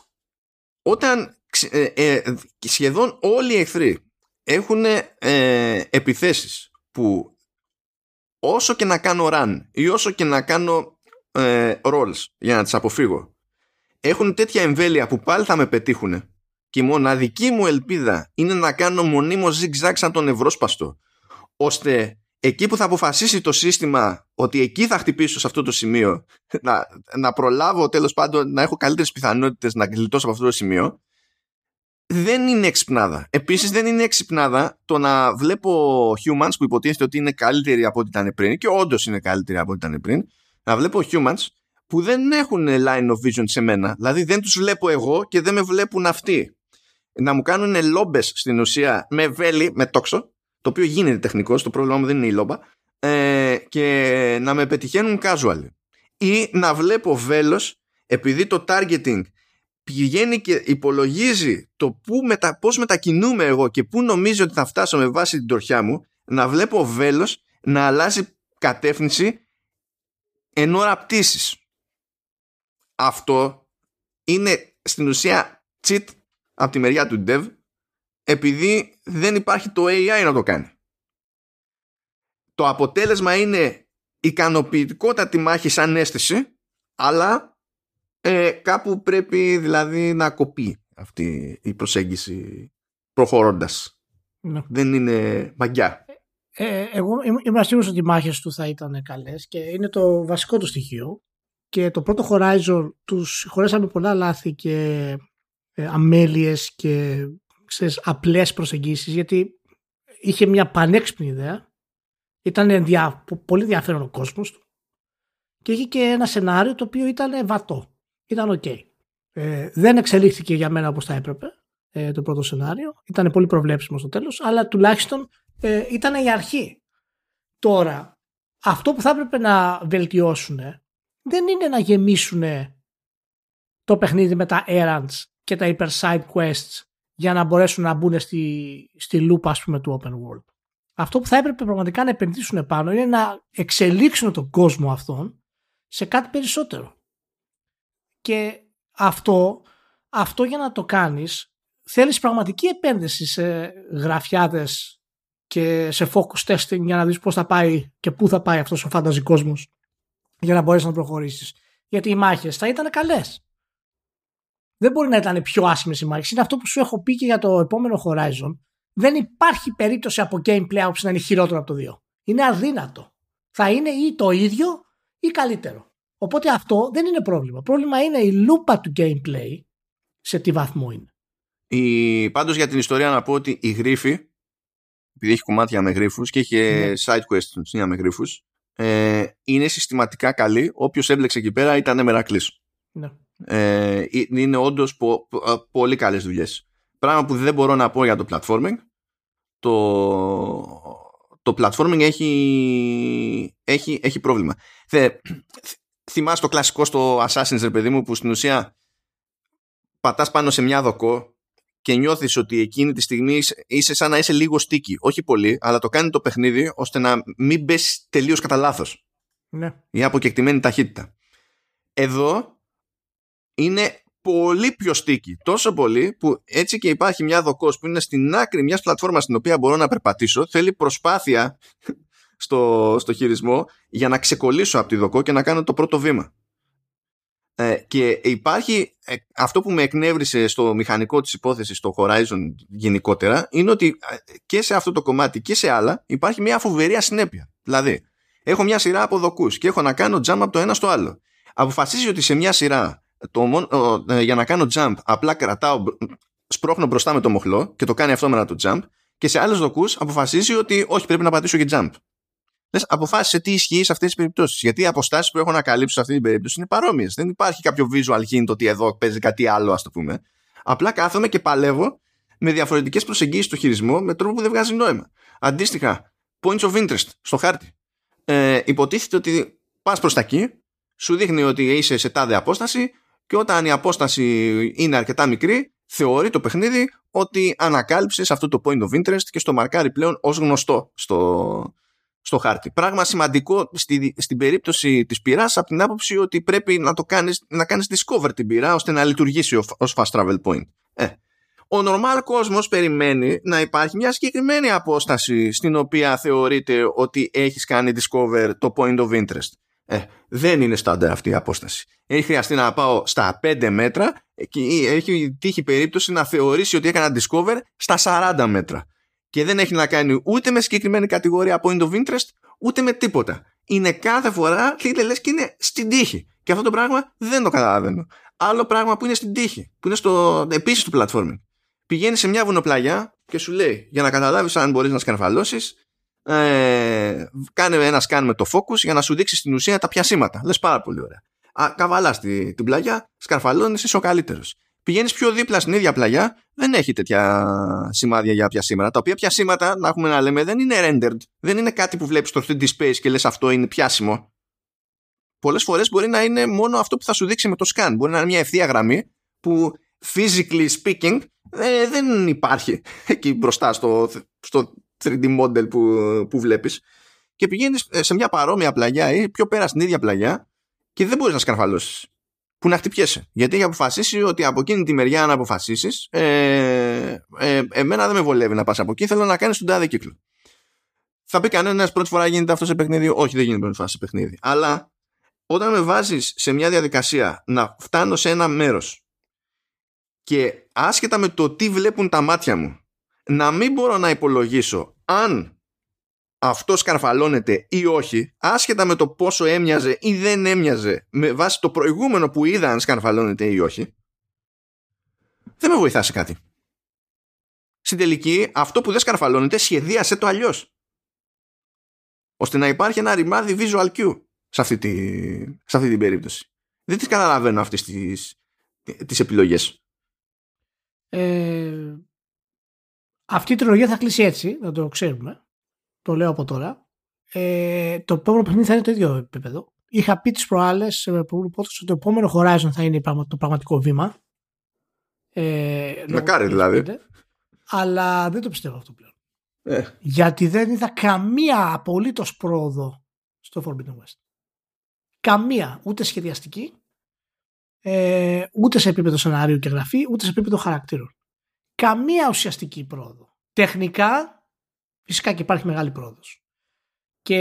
όταν ε, ε, σχεδόν όλοι οι εχθροί έχουν ε, επιθέσεις που όσο και να κάνω run ή όσο και να κάνω ε, rolls για να τις αποφύγω έχουν τέτοια εμβέλεια που πάλι θα με πετύχουν και η μοναδική μου ελπίδα είναι να κάνω μονίμως zigzag σαν τον ευρώσπαστο ώστε εκεί που θα αποφασίσει το σύστημα ότι εκεί θα χτυπήσω σε αυτό το σημείο να, να προλάβω τέλος πάντων να έχω καλύτερες πιθανότητες να γλιτώσω από αυτό το σημείο δεν είναι εξυπνάδα. Επίσης δεν είναι εξυπνάδα το να βλέπω humans που υποτίθεται ότι είναι καλύτεροι από ό,τι ήταν πριν και όντως είναι καλύτεροι από ό,τι ήταν πριν να βλέπω humans που δεν έχουν line of vision σε μένα. Δηλαδή δεν τους βλέπω εγώ και δεν με βλέπουν αυτοί. Να μου κάνουν λόμπες στην ουσία με βέλη, με τόξο το οποίο γίνεται τεχνικός, το πρόβλημα μου δεν είναι η λόμπα ε, και να με πετυχαίνουν casual. Ή να βλέπω βέλος επειδή το targeting πηγαίνει και υπολογίζει το που μετα, πώς μετακινούμε εγώ και πού νομίζει ότι θα φτάσω με βάση την τροχιά μου να βλέπω βέλος να αλλάζει κατεύθυνση εν ώρα πτήσης. Αυτό είναι στην ουσία cheat από τη μεριά του dev επειδή δεν υπάρχει το AI να το κάνει. Το αποτέλεσμα είναι ικανοποιητικότατη μάχη σαν αίσθηση αλλά ε, κάπου πρέπει δηλαδή να κοπεί αυτή η προσέγγιση προχωρώντας. Ναι. Δεν είναι μαγιά. Ε, ε εγώ είμαι σίγουρος ότι οι μάχες του θα ήταν καλές και είναι το βασικό του στοιχείο και το πρώτο Horizon τους χωρέσαμε πολλά λάθη και ε, αμέλειες και ξέρεις, απλές προσεγγίσεις γιατί είχε μια πανέξυπνη ιδέα ήταν δια, πολύ ενδιαφέρον ο κόσμος του και είχε και ένα σενάριο το οποίο ήταν βατό ήταν ok. Ε, δεν εξελίχθηκε για μένα όπως θα έπρεπε ε, το πρώτο σενάριο. Ήταν πολύ προβλέψιμο στο τέλος, αλλά τουλάχιστον ε, ήταν η αρχή. Τώρα, αυτό που θα έπρεπε να βελτιώσουν δεν είναι να γεμίσουν το παιχνίδι με τα errands και τα hyper side quests για να μπορέσουν να μπουν στη, στη λούπα ας πούμε του open world. Αυτό που θα έπρεπε πραγματικά να επενδύσουν πάνω είναι να εξελίξουν τον κόσμο αυτόν σε κάτι περισσότερο. Και αυτό, αυτό για να το κάνεις θέλεις πραγματική επένδυση σε γραφιάδες και σε focus testing για να δεις πώς θα πάει και πού θα πάει αυτός ο φάνταζι κόσμος για να μπορέσεις να προχωρήσεις. Γιατί οι μάχες θα ήταν καλές. Δεν μπορεί να ήταν πιο άσχημες οι μάχες. Είναι αυτό που σου έχω πει και για το επόμενο Horizon. Δεν υπάρχει περίπτωση από gameplay άποψη να είναι χειρότερο από το 2. Είναι αδύνατο. Θα είναι ή το ίδιο ή καλύτερο. Οπότε αυτό δεν είναι πρόβλημα. Πρόβλημα είναι η λούπα του gameplay σε τι βαθμό είναι. Η, πάντως για την ιστορία να πω ότι η γρίφη επειδή έχει κομμάτια με γρίφους και έχει ναι. side questions με γρίφους ε, είναι συστηματικά καλή όποιος έμπλεξε εκεί πέρα ήταν μερακλής ναι. Ε, είναι όντως πο, πο, πολύ καλές δουλειές πράγμα που δεν μπορώ να πω για το platforming το, το platforming έχει, έχει, έχει πρόβλημα Θε, θυμάσαι το κλασικό στο Assassin's ρε παιδί μου που στην ουσία πατάς πάνω σε μια δοκό και νιώθεις ότι εκείνη τη στιγμή είσαι σαν να είσαι λίγο στίκι. Όχι πολύ, αλλά το κάνει το παιχνίδι ώστε να μην μπες τελείως κατά λάθος. Ναι. Η αποκεκτημένη ταχύτητα. Εδώ είναι πολύ πιο στίκι. Τόσο πολύ που έτσι και υπάρχει μια δοκός που είναι στην άκρη μιας πλατφόρμας στην οποία μπορώ να περπατήσω. Θέλει προσπάθεια *laughs* στο, στο χειρισμό για να ξεκολλήσω από τη δοκό και να κάνω το πρώτο βήμα. Ε, και υπάρχει ε, αυτό που με εκνεύρισε στο μηχανικό της υπόθεσης στο Horizon γενικότερα είναι ότι ε, και σε αυτό το κομμάτι και σε άλλα υπάρχει μια φοβερή ασυνέπεια. Δηλαδή, έχω μια σειρά από δοκούς και έχω να κάνω jump από το ένα στο άλλο. Αποφασίζει ότι σε μια σειρά το, για να κάνω jump απλά κρατάω, σπρώχνω μπροστά με το μοχλό και το κάνει αυτό με το jump και σε άλλους δοκούς αποφασίζει ότι όχι πρέπει να πατήσω και jump. Λες, αποφάσισε τι ισχύει σε αυτές τις περιπτώσεις. Γιατί οι αποστάσεις που έχω να καλύψω σε αυτή την περίπτωση είναι παρόμοιες. Δεν υπάρχει κάποιο visual hint ότι εδώ παίζει κάτι άλλο, ας το πούμε. Απλά κάθομαι και παλεύω με διαφορετικές προσεγγίσεις στο χειρισμό με τρόπο που δεν βγάζει νόημα. Αντίστοιχα, points of interest στο χάρτη. Ε, υποτίθεται ότι πας προς τα εκεί, σου δείχνει ότι είσαι σε τάδε απόσταση και όταν η απόσταση είναι αρκετά μικρή, θεωρεί το παιχνίδι ότι ανακάλυψε αυτό το point of interest και στο μαρκάρει πλέον ως γνωστό στο, στο χάρτη. Πράγμα σημαντικό στη, στην περίπτωση της πυράς από την άποψη ότι πρέπει να, το κάνεις, να κάνεις discover την πυρά ώστε να λειτουργήσει ως fast travel point. Ε. Ο normal κόσμος περιμένει να υπάρχει μια συγκεκριμένη απόσταση στην οποία θεωρείται ότι έχεις κάνει discover το point of interest. Ε, δεν είναι στάνταρ αυτή η απόσταση. Έχει χρειαστεί να πάω στα 5 μέτρα και έχει τύχει περίπτωση να θεωρήσει ότι έκανα discover στα 40 μέτρα και δεν έχει να κάνει ούτε με συγκεκριμένη κατηγορία point of interest, ούτε με τίποτα. Είναι κάθε φορά και λες και είναι στην τύχη. Και αυτό το πράγμα δεν το καταλαβαίνω. Άλλο πράγμα που είναι στην τύχη, που είναι στο, επίσης στο platforming. Πηγαίνεις σε μια βουνοπλαγιά και σου λέει για να καταλάβεις αν μπορείς να σκαρφαλώσεις, ε, κάνε ένα σκάν με το focus για να σου δείξει στην ουσία τα πιασίματα. Λες πάρα πολύ ωραία. Καβαλάς την πλαγιά, σκαρφαλώνεις, είσαι ο καλύτερος πηγαίνεις πιο δίπλα στην ίδια πλαγιά, δεν έχει τέτοια σημάδια για πιασίματα. Τα οποία πιασίματα, να έχουμε να λέμε, δεν είναι rendered. Δεν είναι κάτι που βλέπεις στο 3D space και λες αυτό είναι πιάσιμο. Πολλές φορές μπορεί να είναι μόνο αυτό που θα σου δείξει με το scan. Μπορεί να είναι μια ευθεία γραμμή που physically speaking ε, δεν υπάρχει *laughs* εκεί μπροστά στο, στο 3D model που, που βλέπεις και πηγαίνεις σε μια παρόμοια πλαγιά ή πιο πέρα στην ίδια πλαγιά και δεν μπορείς να σκαρφαλώσεις που να χτυπιέσαι. Γιατί έχει αποφασίσει ότι από εκείνη τη μεριά να αποφασίσεις, ε, ε, εμένα δεν με βολεύει να πας από εκεί, θέλω να κάνεις τον τάδε κύκλο. Θα πει κανένας πρώτη φορά γίνεται αυτό σε παιχνίδι. Όχι, δεν γίνεται πρώτη φορά σε παιχνίδι. Αλλά όταν με βάζεις σε μια διαδικασία να φτάνω σε ένα μέρος και άσχετα με το τι βλέπουν τα μάτια μου, να μην μπορώ να υπολογίσω αν αυτό σκαρφαλώνεται ή όχι, άσχετα με το πόσο έμοιαζε ή δεν έμοιαζε με βάση το προηγούμενο που είδα αν σκαρφαλώνεται ή όχι, δεν με βοηθά σε κάτι. Στην τελική, αυτό που δεν σκαρφαλώνεται σχεδίασε το αλλιώς. Ώστε να υπάρχει ένα ρημάδι visual cue σε αυτή, τη, σε αυτή την περίπτωση. Δεν τις καταλαβαίνω αυτές τις, τις επιλογές. Ε, αυτή η τριλογία θα κλείσει έτσι, να το ξέρουμε το λέω από τώρα, ε, το επόμενο παιχνίδι θα είναι το ίδιο επίπεδο. Είχα πει τις προάλλες σε προηγούμενο ότι το επόμενο Horizon θα είναι το πραγματικό βήμα. Ε, Μακάρι δηλαδή. αλλά δεν το πιστεύω αυτό πλέον. Ε. Γιατί δεν είδα καμία απολύτως πρόοδο στο Forbidden West. Καμία. Ούτε σχεδιαστική, ε, ούτε σε επίπεδο σενάριου και γραφή, ούτε σε επίπεδο χαρακτήρων. Καμία ουσιαστική πρόοδο. Τεχνικά φυσικά και υπάρχει μεγάλη πρόοδος. Και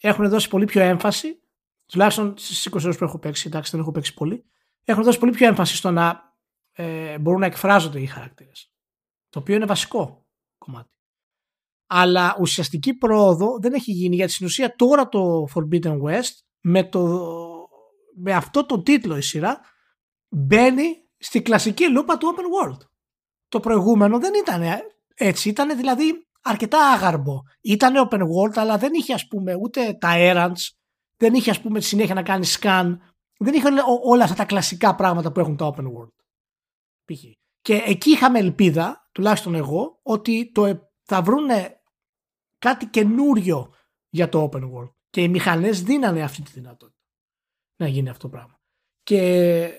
έχουν δώσει πολύ πιο έμφαση, τουλάχιστον στις 20 ώρες που έχω παίξει, εντάξει δεν έχω παίξει πολύ, έχουν δώσει πολύ πιο έμφαση στο να ε, μπορούν να εκφράζονται οι χαρακτήρες. Το οποίο είναι βασικό κομμάτι. Αλλά ουσιαστική πρόοδο δεν έχει γίνει γιατί στην ουσία τώρα το Forbidden West με, το, με αυτό το τίτλο η σειρά μπαίνει στη κλασική λούπα του open world. Το προηγούμενο δεν ήταν έτσι, ήταν δηλαδή αρκετά άγαρμπο. Ήταν open world αλλά δεν είχε ας πούμε ούτε τα errands, δεν είχε ας πούμε τη συνέχεια να κάνει scan, δεν είχε όλα αυτά τα κλασικά πράγματα που έχουν τα open world. Και εκεί είχαμε ελπίδα, τουλάχιστον εγώ, ότι το, ε, θα βρούνε κάτι καινούριο για το open world. Και οι μηχανές δίνανε αυτή τη δυνατότητα να γίνει αυτό το πράγμα. Και ε,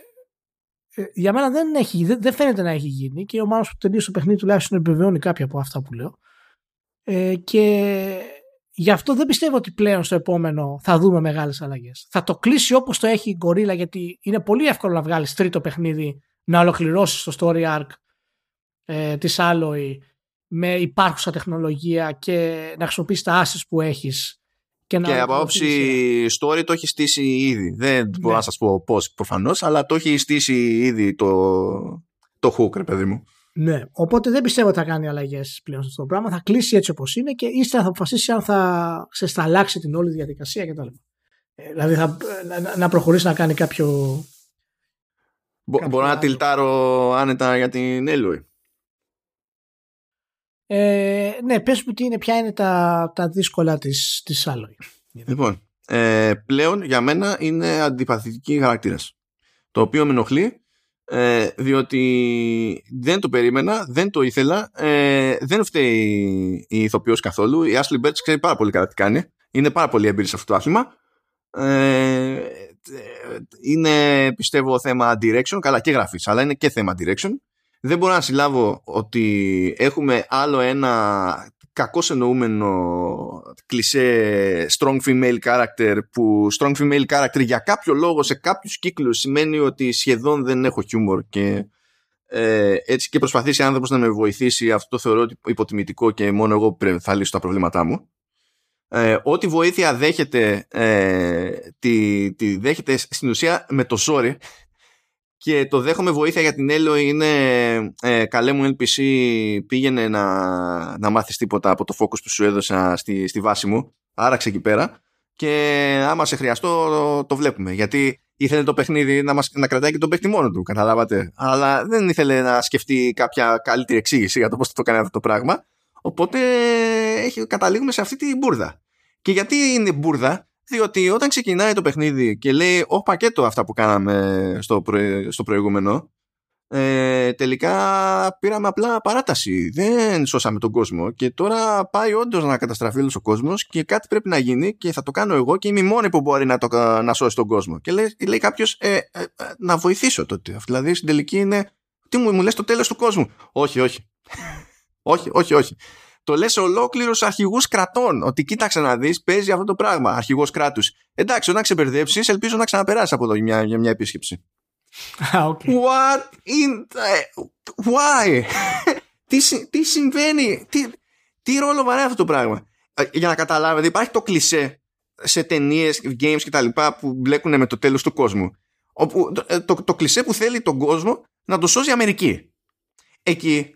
για μένα δεν, έχει, δεν, φαίνεται να έχει γίνει και ο Μάνος που τελείωσε το παιχνίδι τουλάχιστον επιβεβαιώνει κάποια από αυτά που λέω. Ε, και γι' αυτό δεν πιστεύω ότι πλέον στο επόμενο θα δούμε μεγάλες αλλαγές. Θα το κλείσει όπως το έχει η Gorilla γιατί είναι πολύ εύκολο να βγάλεις τρίτο παιχνίδι να ολοκληρώσεις το story arc ε, της Alloy με υπάρχουσα τεχνολογία και να χρησιμοποιήσεις τα assets που έχεις και, και από άποψη story το έχει στήσει ήδη. Δεν ναι. μπορώ να σας πω πώς προφανώς, αλλά το έχει στήσει ήδη το, το hook, ρε παιδί μου. Ναι, οπότε δεν πιστεύω ότι θα κάνει αλλαγές πλέον στο πράγμα. Θα κλείσει έτσι όπως είναι και ύστερα θα αποφασίσει αν θα ξεσταλάξει την όλη διαδικασία κτλ. Ε, δηλαδή θα, να, να προχωρήσει να κάνει κάποιο. Μπο, μπορώ να τιλτάρω άνετα για την Έλουη. Ε, ναι, πες μου τι είναι, ποια είναι τα, τα δύσκολα της, της Alloy. Λοιπόν, ε, πλέον για μένα είναι αντιπαθητική χαρακτήρας. Το οποίο με ενοχλεί ε, διότι δεν το περίμενα, δεν το ήθελα, ε, δεν φταίει η ηθοποιός καθόλου. Η Ashley Birch ξέρει πάρα πολύ καλά τι κάνει. Είναι πάρα πολύ έμπειρη σε αυτό το άθλημα. Ε, είναι πιστεύω θέμα direction, καλά και γραφής, αλλά είναι και θέμα direction δεν μπορώ να συλλάβω ότι έχουμε άλλο ένα κακό εννοούμενο κλισέ strong female character που strong female character για κάποιο λόγο σε κάποιους κύκλους σημαίνει ότι σχεδόν δεν έχω χιούμορ και ε, έτσι και προσπαθήσει άνθρωπος να με βοηθήσει αυτό το θεωρώ υποτιμητικό και μόνο εγώ θα λύσω τα προβλήματά μου. Ε, ό,τι βοήθεια δέχεται ε, τη, τη δέχεται στην ουσία με το sorry και το δέχομαι βοήθεια για την Έλο είναι ε, καλέ μου NPC πήγαινε να, να μάθεις τίποτα από το focus που σου έδωσα στη, στη βάση μου. Άραξε εκεί πέρα. Και άμα σε χρειαστώ το, το βλέπουμε. Γιατί ήθελε το παιχνίδι να, μας, να κρατάει και τον παίχτη μόνο του καταλάβατε. Αλλά δεν ήθελε να σκεφτεί κάποια καλύτερη εξήγηση για το πώς θα το κάνει αυτό το πράγμα. Οπότε έχει, καταλήγουμε σε αυτή τη μπουρδα. Και γιατί είναι μπουρδα; Διότι όταν ξεκινάει το παιχνίδι και λέει όχι πακέτο αυτά που κάναμε στο, στο προηγούμενο ε, τελικά πήραμε απλά παράταση. Δεν σώσαμε τον κόσμο και τώρα πάει όντως να καταστραφεί όλος ο κόσμος και κάτι πρέπει να γίνει και θα το κάνω εγώ και είμαι η μόνη που μπορεί να, το, να σώσει τον κόσμο. Και λέει, λέει κάποιος ε, ε, ε, να βοηθήσω τότε δηλαδή στην τελική είναι τι μου, μου λες το τέλος του κόσμου όχι όχι *laughs* όχι όχι όχι το λες ολόκληρος αρχηγούς κρατών. Ότι κοίταξε να δεις, παίζει αυτό το πράγμα. Αρχηγός κράτους. Εντάξει, όταν ξεμπερδέψεις, ελπίζω να ξαναπεράσεις από εδώ για μια, για μια επίσκεψη. okay. What in the... Why? τι, τι συμβαίνει, τι, τι ρόλο βαράει αυτό το πράγμα; Ε, για να καταλάβετε, υπάρχει το κλισέ σε ταινίες, games κτλ. που μπλέκουν με το τέλος του κόσμου. Όπου το, ε, το, το κλισέ που θέλει τον κόσμο να το σώσει η Αμερική. Εκεί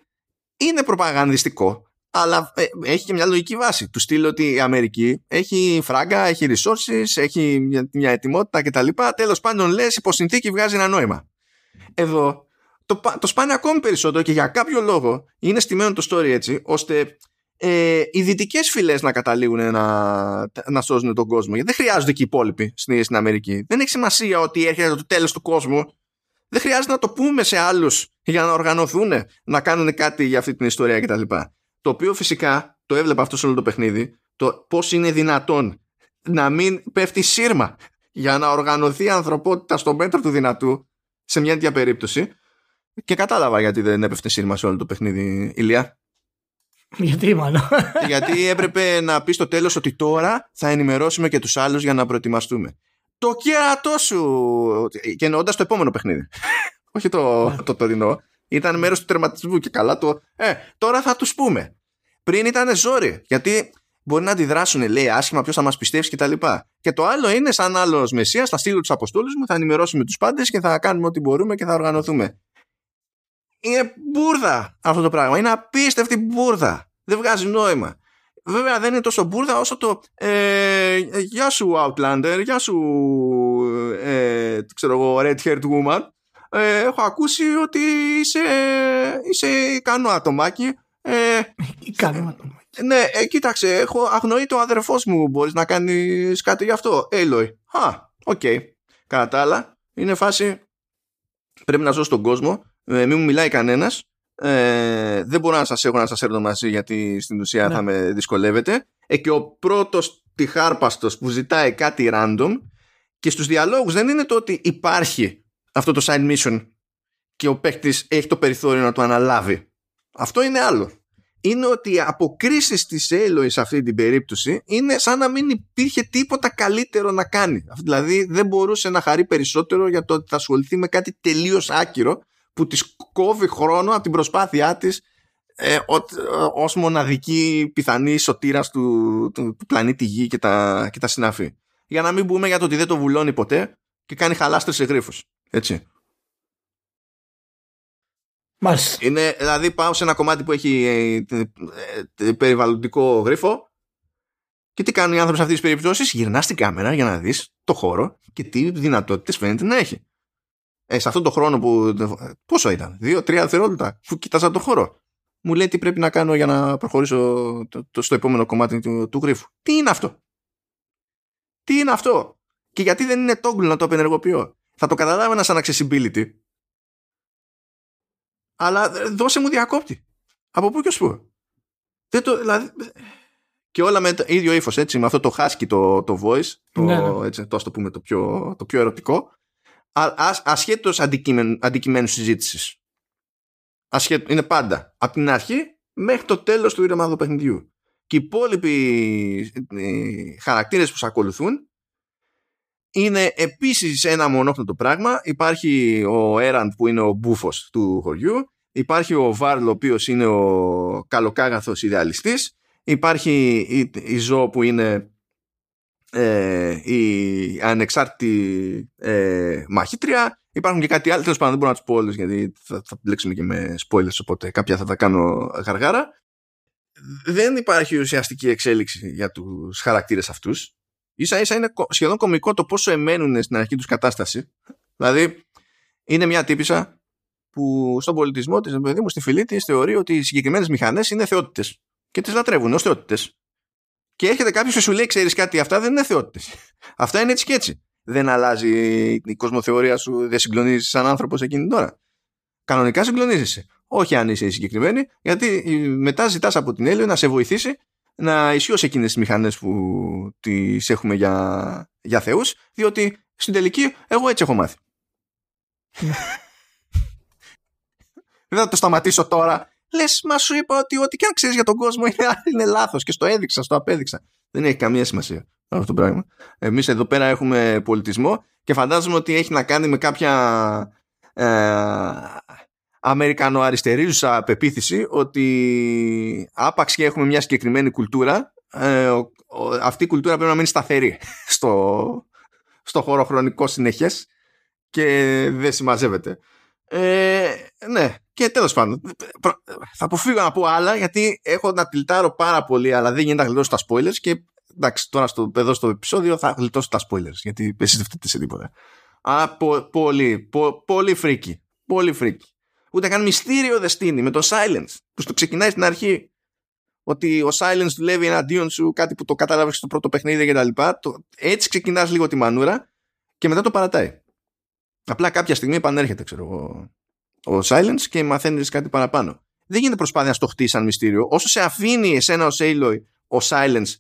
είναι προπαγανδιστικό αλλά ε, έχει και μια λογική βάση. Του στείλω ότι η Αμερική έχει φράγκα, έχει resources, έχει μια, μια ετοιμότητα κτλ. Τέλος πάντων, λες, υπό συνθήκη βγάζει ένα νόημα. Εδώ το, το σπάνε ακόμη περισσότερο και για κάποιο λόγο είναι στημένο το story έτσι, ώστε ε, οι δυτικές φυλές να καταλήγουν να, να σώζουν τον κόσμο. Γιατί δεν χρειάζονται και οι υπόλοιποι στην, στην Αμερική. Δεν έχει σημασία ότι έρχεται το τέλος του κόσμου. Δεν χρειάζεται να το πούμε σε άλλους για να οργανωθούν να κάνουν κάτι για αυτή την ιστορία κτλ. Το οποίο φυσικά το έβλεπα αυτό σε όλο το παιχνίδι. Το πώς είναι δυνατόν να μην πέφτει σύρμα για να οργανωθεί η ανθρωπότητα στο μέτρο του δυνατού σε μια τέτοια περίπτωση. Και κατάλαβα γιατί δεν έπεφτε σύρμα σε όλο το παιχνίδι, Ηλία. Γιατί μάλλον. *laughs* Γιατί έπρεπε να πεις στο τέλος ότι τώρα θα ενημερώσουμε και τους άλλους για να προετοιμαστούμε. Το κέρατό σου. Και εννοώντας το επόμενο παιχνίδι. *laughs* Όχι το, το τωρινό. Ήταν μέρος του τερματισμού και καλά το. Ε, τώρα θα τους πούμε. Πριν ήταν ζόρι. Γιατί μπορεί να αντιδράσουν, λέει, άσχημα, ποιος θα μας πιστεύσει κτλ. Και, και το άλλο είναι, σαν άλλος Μεσία, θα στείλω τους Αποστόλους μου, θα ενημερώσουμε τους πάντες και θα κάνουμε ό,τι μπορούμε και θα οργανωθούμε. Είναι μπουρδα αυτό το πράγμα. Είναι απίστευτη μπουρδα. Δεν βγάζει νόημα. Βέβαια δεν είναι τόσο μπουρδα όσο το ε, Γεια σου Outlander, γεια σου ε, ξέρω εγώ Red Haired Woman ε, Έχω ακούσει ότι είσαι, είσαι ικανό ατομάκι ε, Ικανό ατομάκι ναι, ε, κοίταξε, έχω αγνοεί το αδερφός μου. Μπορείς να κάνεις κάτι γι' αυτό; Έλοι. Α, οκ. Okay. Κατά τα άλλα, είναι φάση. Πρέπει να ζω στον κόσμο. Ε, μην μου μιλάει κανένας. Ε, δεν μπορώ να σας έχω να σας έρθω μαζί γιατί στην ουσία ναι. θα με δυσκολεύετε. Ε, και ο πρώτος τυχάρπαστος που ζητάει κάτι random και στους διαλόγους δεν είναι το ότι υπάρχει αυτό το side mission και ο παίκτης έχει το περιθώριο να το αναλάβει. Αυτό είναι άλλο είναι ότι οι αποκρίσεις της Aloy σε αυτή την περίπτωση είναι σαν να μην υπήρχε τίποτα καλύτερο να κάνει. Δηλαδή δεν μπορούσε να χαρεί περισσότερο για το ότι θα ασχοληθεί με κάτι τελείως άκυρο που της κόβει χρόνο από την προσπάθειά της ε, ως μοναδική πιθανή σωτήρας του, του, του, πλανήτη Γη και τα, και τα συναφή. Για να μην πούμε για το ότι δεν το βουλώνει ποτέ και κάνει χαλάστρες σε γρίφους. Έτσι. Είναι, δηλαδή πάω σε ένα κομμάτι που έχει ε, ε, ε, περιβαλλοντικό γρίφο και τι κάνουν οι άνθρωποι σε αυτές τις περιπτώσεις; Γυρνάς στην κάμερα για να δεις το χώρο και τι δυνατότητες φαίνεται να έχει. Ε, σε αυτόν τον χρόνο που πόσο ήταν, δύο-τρία δευτερόλεπτα που κοίταζα το χώρο. Μου λέει τι πρέπει να κάνω για να προχωρήσω το, το, στο επόμενο κομμάτι του, του γρίφου τι είναι αυτό; Τι είναι αυτό; Και γιατί δεν είναι toggle να το απενεργοποιώ; Θα το καταλάβαινα σαν accessibility αλλά δώσε μου διακόπτη. Από πού και ως πού. Δεν το, δηλαδή, και όλα με το ίδιο ύφος, έτσι, με αυτό το husky το, το voice, το, ναι, ναι. Έτσι, το, το πούμε το πιο, το πιο ερωτικό, ασχέτως αντικειμένου συζήτησης. Είναι πάντα από την αρχή μέχρι το τέλος του ήρεμαδου παιχνιδιού. Και οι υπόλοιποι ε, χαρακτήρες που σε ακολουθούν είναι επίσης ένα μονόχνοτο πράγμα. Υπάρχει ο Έραντ που είναι ο μπούφος του χωριού. Υπάρχει ο Βάρλ ο οποίος είναι ο καλοκάγαθος ιδεαλιστής. Υπάρχει η, η Ζω που είναι ε, η ανεξάρτητη ε, μαχήτρια. Υπάρχουν και κάτι άλλο, τέλος πάντων δεν μπορώ να τους πω όλου γιατί θα, θα μπλέξουμε και με spoilers, οπότε κάποια θα τα κάνω γαργάρα. Δεν υπάρχει ουσιαστική εξέλιξη για τους χαρακτήρες αυτούς ίσα ίσα είναι σχεδόν κομικό το πόσο εμένουν στην αρχή τους κατάσταση. Δηλαδή, είναι μια τύπησα που στον πολιτισμό της, παιδί μου, στη φυλή της, θεωρεί ότι οι συγκεκριμένες μηχανές είναι θεότητες. Και τις λατρεύουν ως θεότητες. Και έρχεται κάποιος και σου λέει: Ξέρεις κάτι, αυτά δεν είναι θεότητες. *laughs* Αυτά είναι έτσι και έτσι. Δεν αλλάζει η κοσμοθεωρία σου, δεν συγκλονίζεις σαν άνθρωπος εκείνη τώρα. Κανονικά συγκλονίζεσαι. Όχι αν είσαι συγκεκριμένη, γιατί μετά ζητάς από την Έλληνα να σε βοηθήσει να ισχύω εκείνες τις μηχανές που τις έχουμε για, για θεούς διότι στην τελική εγώ έτσι έχω μάθει. *laughs* Δεν θα το σταματήσω τώρα. Λες μα σου είπα ότι ό,τι και αν ξέρεις για τον κόσμο είναι, *laughs* είναι λάθος και στο έδειξα, στο απέδειξα. Δεν έχει καμία σημασία αυτό το πράγμα. Εμείς εδώ πέρα έχουμε πολιτισμό και φαντάζομαι ότι έχει να κάνει με κάποια ε, αμερικανοαριστερίζουσα πεποίθηση ότι άπαξ και έχουμε μια συγκεκριμένη κουλτούρα ε, αυτή η κουλτούρα πρέπει να μείνει σταθερή *laughs* στο, στο χώρο χρονικό συνεχές και δεν συμμαζεύεται. Ε, ναι, και τέλος πάντων θα αποφύγω να πω άλλα γιατί έχω να τυλτάρω πάρα πολύ αλλά δεν γίνεται να γλιτώσω τα spoilers και εντάξει τώρα στο, εδώ στο επεισόδιο θα γλιτώσω τα spoilers γιατί εσείς δεν φταίτε σε τίποτα. Α, πο, πολύ, πο, πολύ freaky. Πολύ freaky ούτε καν μυστήριο δεν στήνει με το Sylens που στο ξεκινάει στην αρχή ότι ο Sylens δουλεύει εναντίον σου κάτι που το κατάλαβες στο πρώτο παιχνίδι και τα λοιπά έτσι ξεκινάς λίγο τη μανούρα και μετά το παρατάει απλά κάποια στιγμή επανέρχεται ξέρω εγώ ο Sylens και μαθαίνεις κάτι παραπάνω δεν γίνεται προσπάθεια να στο χτίσει σαν μυστήριο όσο σε αφήνει εσένα ο Aloy ο Sylens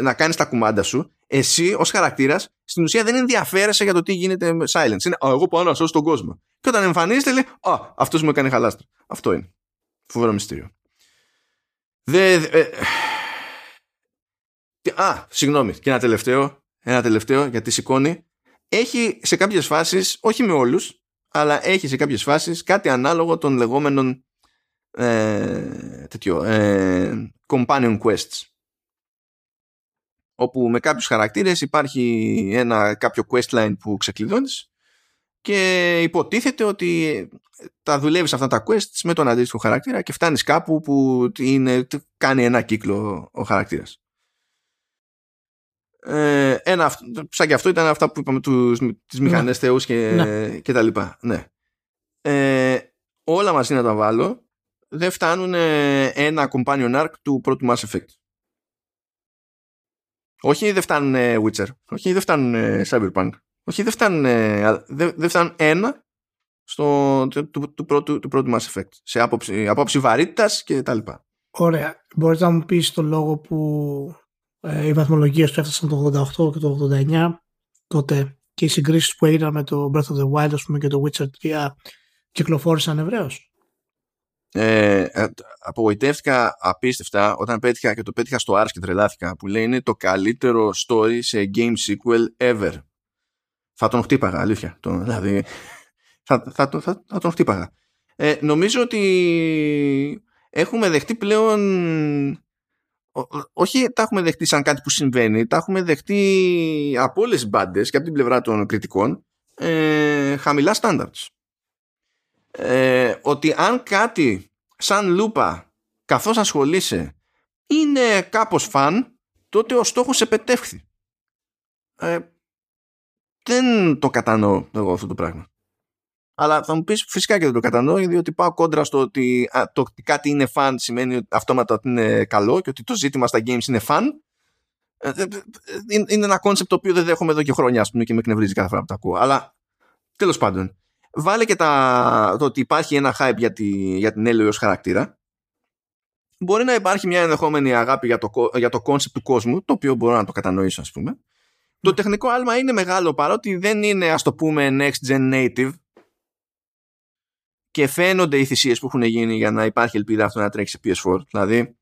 να κάνεις τα κουμάντα σου εσύ ως χαρακτήρας στην ουσία δεν ενδιαφέρεσαι για το τι γίνεται με silence. Είναι, Α, εγώ πάω να σώσω τον κόσμο. Και όταν εμφανίζεται, λέει, Α, αυτός μου έκανε χαλάστρο. Αυτό είναι. Φοβερό μυστήριο. Δε, ε, α, συγγνώμη. Και ένα τελευταίο, ένα τελευταίο γιατί σηκώνει. Έχει σε κάποιες φάσεις, όχι με όλους, αλλά έχει σε κάποιες φάσεις κάτι ανάλογο των λεγόμενων ε, τέτοιο, ε, companion quests όπου με κάποιους χαρακτήρες υπάρχει ένα κάποιο questline που ξεκλειδώνεις και υποτίθεται ότι τα δουλεύεις αυτά τα quests με τον αντίστοιχο χαρακτήρα και φτάνεις κάπου που είναι, κάνει ένα κύκλο ο χαρακτήρας. Ε, ένα, σαν και αυτό ήταν αυτά που είπαμε τους, τις ναι. μηχανές θεούς και, ναι. και τα λοιπά. Ναι. Ε, όλα μαζί να τα βάλω δεν φτάνουν ένα companion arc του πρώτου Mass Effect. Όχι δεν φτάνουν Witcher. Όχι δεν φτάνουν Cyberpunk. Όχι δεν φτάνουν, δεν, δεν φτάνουν ένα στο, του, του, του, πρώτου, του πρώτου Mass Effect. Σε άποψη, άποψη βαρύτητας και τα λοιπά. Ωραία. Μπορείς να μου πεις το λόγο που ε, οι βαθμολογίες του έφτασαν το 88 και το 89 τότε και οι συγκρίσεις που έγιναν με το Breath of the Wild ας πούμε, και το Witcher 3 κυκλοφόρησαν ευρέως; Ε, ε, απογοητεύτηκα απίστευτα όταν πέτυχα και το πέτυχα στο Ars και τρελάθηκα που λέει είναι το καλύτερο story σε game sequel ever. Θα τον χτύπαγα, αλήθεια. Τον, δηλαδή, θα, θα, θα, θα τον χτύπαγα. Ε, νομίζω ότι έχουμε δεχτεί πλέον όχι τα έχουμε δεχτεί σαν κάτι που συμβαίνει, τα έχουμε δεχτεί από όλες τις μπάντες και από την πλευρά των κριτικών ε, χαμηλά standards. Ε, ότι αν κάτι σαν λούπα καθώς ασχολείσαι είναι κάπως fun, τότε ο στόχος επετεύχθη. Ε, δεν το κατανοώ εγώ αυτό το πράγμα. Αλλά θα μου πεις φυσικά και δεν το κατανοώ, διότι πάω κόντρα στο ότι το ότι κάτι είναι fun σημαίνει αυτόματα ότι είναι καλό και ότι το ζήτημα στα games είναι fun. Ε, ε, ε, είναι ένα concept το οποίο δεν δέχομαι εδώ και χρόνια, ας πούμε, και με εκνευρίζει κάθε φορά που το ακούω. Αλλά τέλος πάντων, βάλε και τα, το ότι υπάρχει ένα hype για, τη, για την Έλλη χαρακτήρα. Μπορεί να υπάρχει μια ενδεχόμενη αγάπη για το, για το concept του κόσμου, το οποίο μπορώ να το κατανοήσω, ας πούμε. Το τεχνικό άλμα είναι μεγάλο παρότι δεν είναι, ας το πούμε, next gen native και φαίνονται οι θυσίες που έχουν γίνει για να υπάρχει ελπίδα αυτό να τρέξει σε PS4. Δηλαδή,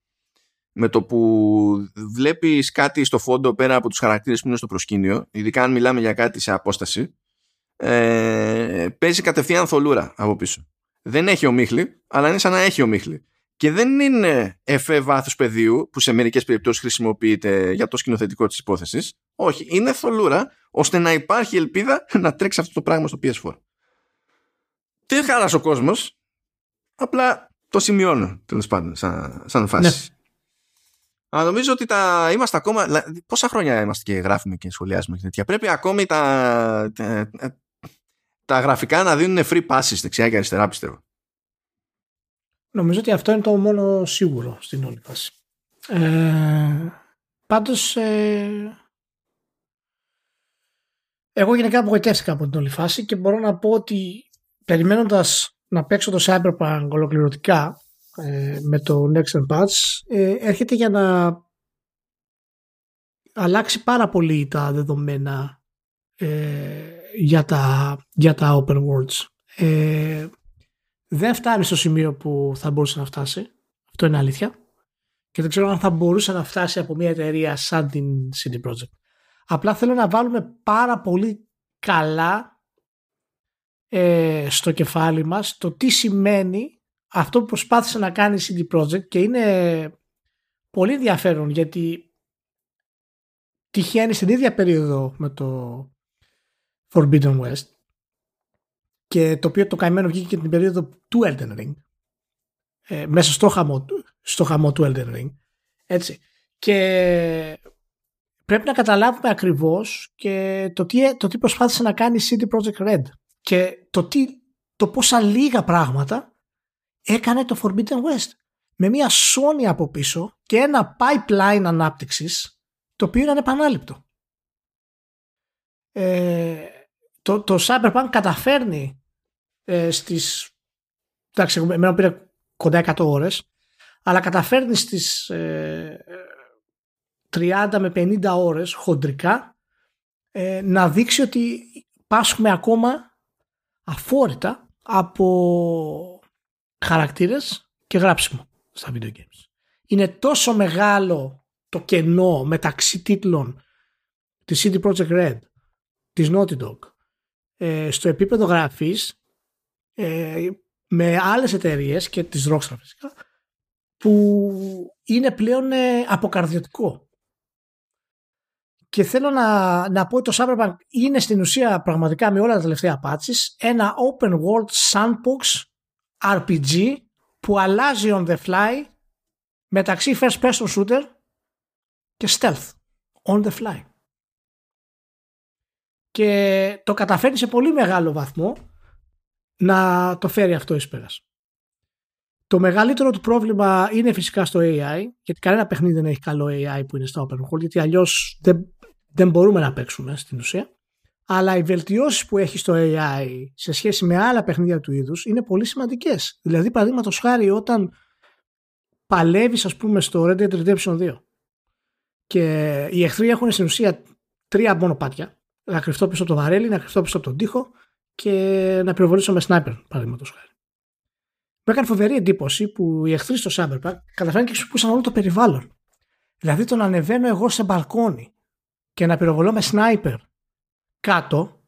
με το που βλέπεις κάτι στο φόντο πέρα από τους χαρακτήρες που είναι στο προσκήνιο, ειδικά αν μιλάμε για κάτι σε απόσταση, ε, παίζει κατευθείαν θολούρα από πίσω. Δεν έχει ομίχλη, αλλά είναι σαν να έχει ομίχλη. Και δεν είναι εφέ βάθου πεδίου που σε μερικές περιπτώσεις χρησιμοποιείται για το σκηνοθετικό της υπόθεσης. Όχι, είναι θολούρα ώστε να υπάρχει ελπίδα να τρέξει αυτό το πράγμα στο PS4 δεν χάλασε ο κόσμος. Απλά το σημειώνω τέλος πάντων σαν, σαν φάση. Ναι. Αλλά νομίζω ότι τα είμαστε ακόμα. Πόσα χρόνια είμαστε και γράφουμε και σχολιάζουμε και τέτοια. Πρέπει ακόμη τα, τα, τα γραφικά να δίνουν free passes δεξιά και αριστερά, πιστεύω. Νομίζω ότι αυτό είναι το μόνο σίγουρο στην όλη φάση. Ε, πάντως ε, εγώ γενικά απογοητεύτηκα από την όλη φάση και μπορώ να πω ότι περιμένοντας να παίξω το Cyberpunk ολοκληρωτικά ε, με το Next Gen Patch ε, έρχεται για να αλλάξει πάρα πολύ τα δεδομένα ε, για, τα, για τα open worlds. Ε, δεν φτάνει στο σημείο που θα μπορούσε να φτάσει. Αυτό είναι αλήθεια. Και δεν ξέρω αν θα μπορούσε να φτάσει από μια εταιρεία σαν την CD Projekt. Απλά θέλω να βάλουμε πάρα πολύ καλά ε, στο κεφάλι μας το τι σημαίνει αυτό που προσπάθησε να κάνει η CD Projekt και είναι πολύ ενδιαφέρον γιατί τυχαίνει στην ίδια περίοδο με το Forbidden West και το οποίο το καημένο βγήκε και την περίοδο του Elden Ring. Ε, μέσα στο χαμό, στο χαμό του Elden Ring. Έτσι. Και πρέπει να καταλάβουμε ακριβώς και το τι, το τι προσπάθησε να κάνει η CD Projekt Red. Και το, τι, το πόσα λίγα πράγματα έκανε το Forbidden West. Με μια Sony από πίσω και ένα pipeline ανάπτυξης το οποίο ήταν επανάληπτο. Ε, το, το Cyberpunk καταφέρνει ε, στις εντάξει, εμένα πήρε κοντά 100 ώρες αλλά καταφέρνει στις ε, 30 με 50 ώρες χοντρικά ε, να δείξει ότι πάσχουμε ακόμα αφόρητα από χαρακτήρες και γράψιμο στα video games. Είναι τόσο μεγάλο το κενό μεταξύ τίτλων της CD Projekt Red, της Naughty Dog, ε, στο επίπεδο γραφής ε, με άλλες εταιρείες και της Rockstar φυσικά, που είναι πλέον ε, αποκαρδιωτικό. Και θέλω να, να πω ότι το Cyberpunk είναι στην ουσία πραγματικά με όλα τα τελευταία patches ένα open world sandbox RPG που αλλάζει on the fly μεταξύ first person shooter και stealth on the fly. Και το καταφέρνει σε πολύ μεγάλο βαθμό να το φέρει αυτό εις πέρας. Το μεγαλύτερο του πρόβλημα είναι φυσικά στο AI, γιατί κανένα παιχνίδι δεν έχει καλό AI που είναι στο open world, γιατί αλλιώς δεν, δεν μπορούμε να παίξουμε στην ουσία. Αλλά οι βελτιώσεις που έχει στο AI σε σχέση με άλλα παιχνίδια του είδους είναι πολύ σημαντικές. Δηλαδή, παραδείγματος χάρη, όταν παλεύεις, ας πούμε, στο Red Dead Redemption 2 και οι εχθροί έχουν στην ουσία τρία μονοπάτια. Να κρυφτώ πίσω από το βαρέλι, να κρυφτώ πίσω από τον τοίχο και να πυροβολήσω με σνάιπερ, παραδείγματος χάρη. Μου έκανε φοβερή εντύπωση που οι εχθροί στο Cyberpunk καταφέραν και χρησιμοποιούσαν όλο το περιβάλλον. Δηλαδή το να ανεβαίνω εγώ σε μπαλκόνι και να πυροβολώ με σνάιπερ κάτω,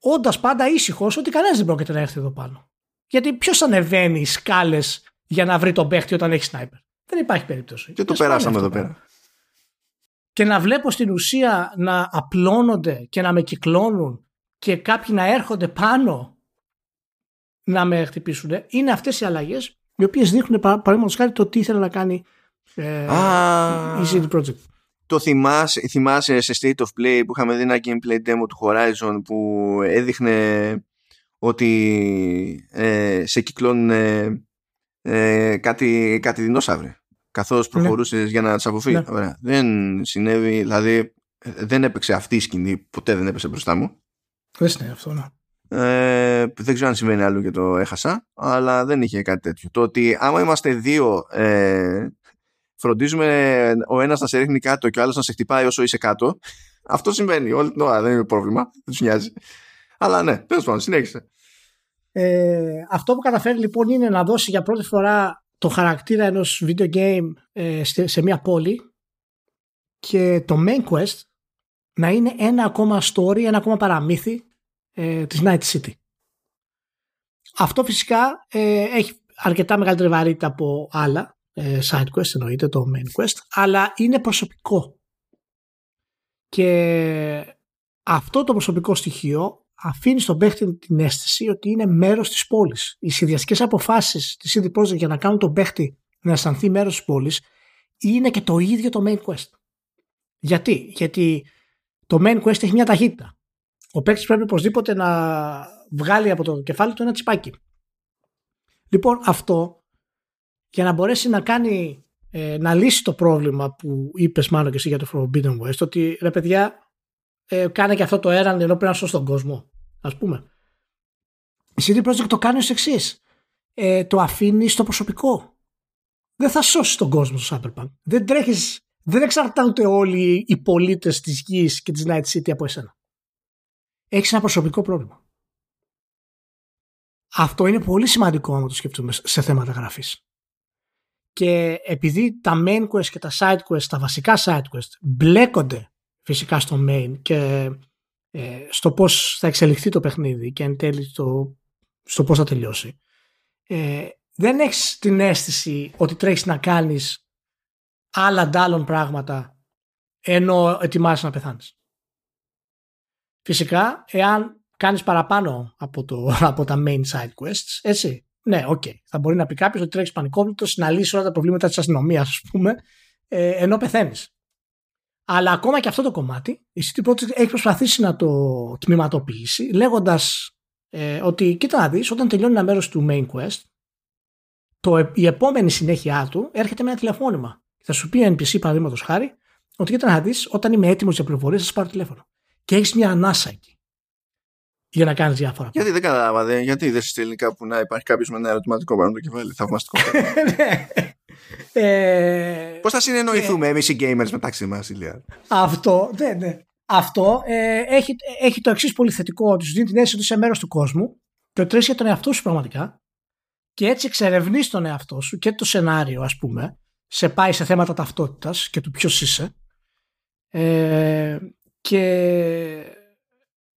όντας πάντα ήσυχος ότι κανένας δεν πρόκειται να έρθει εδώ πάνω. Γιατί ποιος ανεβαίνει σκάλες για να βρει τον παίχτη όταν έχει σνάιπερ. Δεν υπάρχει περίπτωση. Και το περάσαμε εδώ πέρα. Και να βλέπω στην ουσία να απλώνονται και να με κυκλώνουν και κάποιοι να έρχονται πάνω να με χτυπήσουν είναι αυτές οι αλλαγές οι οποίες δείχνουν παραδείγματος χάρη το τι ήθελε να κάνει ε, η CD Projekt. Το θυμάσαι, θυμάσαι σε State of Play που είχαμε δει ένα gameplay demo του Horizon που έδειχνε ότι ε, σε κυκλώνουν ε, κάτι, κάτι δεινόσαυροι καθώς ναι. προχωρούσες για να τις αποφύγει. Ναι. Δεν συνέβη, δηλαδή δεν έπαιξε αυτή η σκηνή, ποτέ δεν έπεσε μπροστά μου. Δεν συνέβη αυτό, ναι. Ε, δεν ξέρω αν σημαίνει άλλο και το έχασα, αλλά δεν είχε κάτι τέτοιο. Το ότι άμα είμαστε δύο, ε, φροντίζουμε ο ένας να σε ρίχνει κάτω και ο άλλος να σε χτυπάει όσο είσαι κάτω, αυτό συμβαίνει όλη την ώρα, δεν είναι πρόβλημα, δεν τους νοιάζει. Αλλά ναι, τέλος πάντων, συνέχισε. Ε, αυτό που καταφέρει λοιπόν είναι να δώσει για πρώτη φορά το χαρακτήρα ενός video game ε, σε μια πόλη και το main quest να είναι ένα ακόμα story, ένα ακόμα παραμύθι ε, της Night City. Αυτό φυσικά ε, έχει αρκετά μεγαλύτερη βαρύτητα από άλλα ε, side quest εννοείται το main quest αλλά είναι προσωπικό και αυτό το προσωπικό στοιχείο αφήνει στον παίχτη την αίσθηση ότι είναι μέρος της πόλης. Οι συνδυαστικές αποφάσεις της CD Projekt για να κάνουν τον παίχτη να αισθανθεί μέρος της πόλης είναι και το ίδιο το main quest. Γιατί, Γιατί το main quest έχει μια ταχύτητα ο παίκτης πρέπει οπωσδήποτε να βγάλει από το κεφάλι του ένα τσιπάκι. Λοιπόν, αυτό για να μπορέσει να κάνει ε, να λύσει το πρόβλημα που είπες μάλλον και εσύ για το Forbidden West, ότι ρε παιδιά, ε, κάνε και αυτό το έραν ενώ πρέπει να σώσει τον κόσμο. Α πούμε. Η CD Projekt το κάνει ως εξής. Ε, το αφήνει στο προσωπικό. Δεν θα σώσεις τον κόσμο στο Cyberpunk. Δεν τρέχεις, δεν εξαρτάται όλοι οι πολίτες της γης και της Night City από εσένα έχεις ένα προσωπικό πρόβλημα. Αυτό είναι πολύ σημαντικό άμα το σκεφτούμε σε θέματα γραφής. Και επειδή τα main quest και τα side quest, τα βασικά side quest μπλέκονται φυσικά στο main και ε, στο πώς θα εξελιχθεί το παιχνίδι και εν τέλει στο, στο πώς θα τελειώσει ε, δεν έχεις την αίσθηση ότι τρέχεις να κάνεις άλλα ντάλλον πράγματα ενώ ετοιμάζεις να πεθάνεις. Φυσικά, εάν κάνεις παραπάνω από, το, *laughs* από τα main side quests, έτσι, ναι, οκ. Okay. Θα μπορεί να πει κάποιος ότι τρέχεις πανικόβλητο να λύσει όλα τα προβλήματα της αστυνομίας, ας πούμε, ε, ενώ πεθαίνεις. Αλλά ακόμα και αυτό το κομμάτι, η CD Projekt έχει προσπαθήσει να το τμηματοποιήσει, λέγοντας ε, ότι, κοίτα να δεις, όταν τελειώνει ένα μέρος του main quest, το, η επόμενη συνέχεια του έρχεται με ένα τηλεφώνημα. Θα σου πει NPC, παραδείγματος χάρη, ότι κοίτα να δεις, όταν είμαι έτοιμος για πληροφορίες, θα σα πάρω τηλέφωνο και έχεις μια ανάσα εκεί για να κάνεις διάφορα. Γιατί δεν κατάλαβα, γιατί δεν στείλει κάπου να υπάρχει κάποιος με ένα ερωτηματικό πάνω το κεφάλι. Θαυμαστικό. *laughs* Ναι. ε, Πώς θα συνεννοηθούμε ε, εμείς οι gamers μεταξύ μας, Ηλία. Αυτό, ναι, ναι. Αυτό ε, έχει, έχει το εξής πολύ θετικό, ότι σου δίνει την αίσθηση ότι είσαι μέρος του κόσμου και ότι για τον εαυτό σου πραγματικά και έτσι εξερευνείς τον εαυτό σου και το σενάριο, ας πούμε, σε πάει σε θέματα ταυτότητας και του ποιος είσαι. Ε, και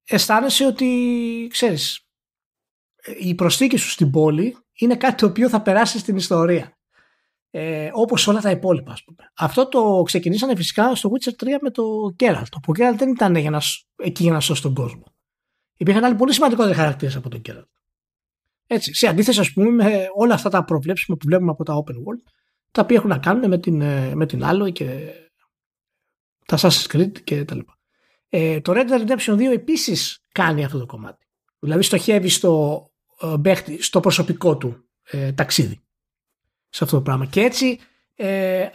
αισθάνεσαι ότι, ξέρεις, η προσθήκη σου στην πόλη είναι κάτι το οποίο θα περάσει στην ιστορία. Ε, όπως όλα τα υπόλοιπα ας πούμε. Αυτό το ξεκινήσανε φυσικά στο Witcher 3 με το Geralt. Το Geralt δεν ήταν για να, εκεί για να σώσει τον κόσμο. Υπήρχαν άλλοι πολύ σημαντικότεροι χαρακτήρες από τον Geralt. Έτσι, σε αντίθεση ας πούμε με όλα αυτά τα προβλέψιμα που βλέπουμε από τα open world τα οποία έχουν να κάνουν με την, ε, με την άλλο και τα Assassin's Creed και τα λοιπά. Ε, το Red Dead Redemption 2 επίσης κάνει αυτό το κομμάτι. Δηλαδή στοχεύει στο, ε, στο προσωπικό του ε, ταξίδι σε αυτό το πράγμα. Και έτσι ε,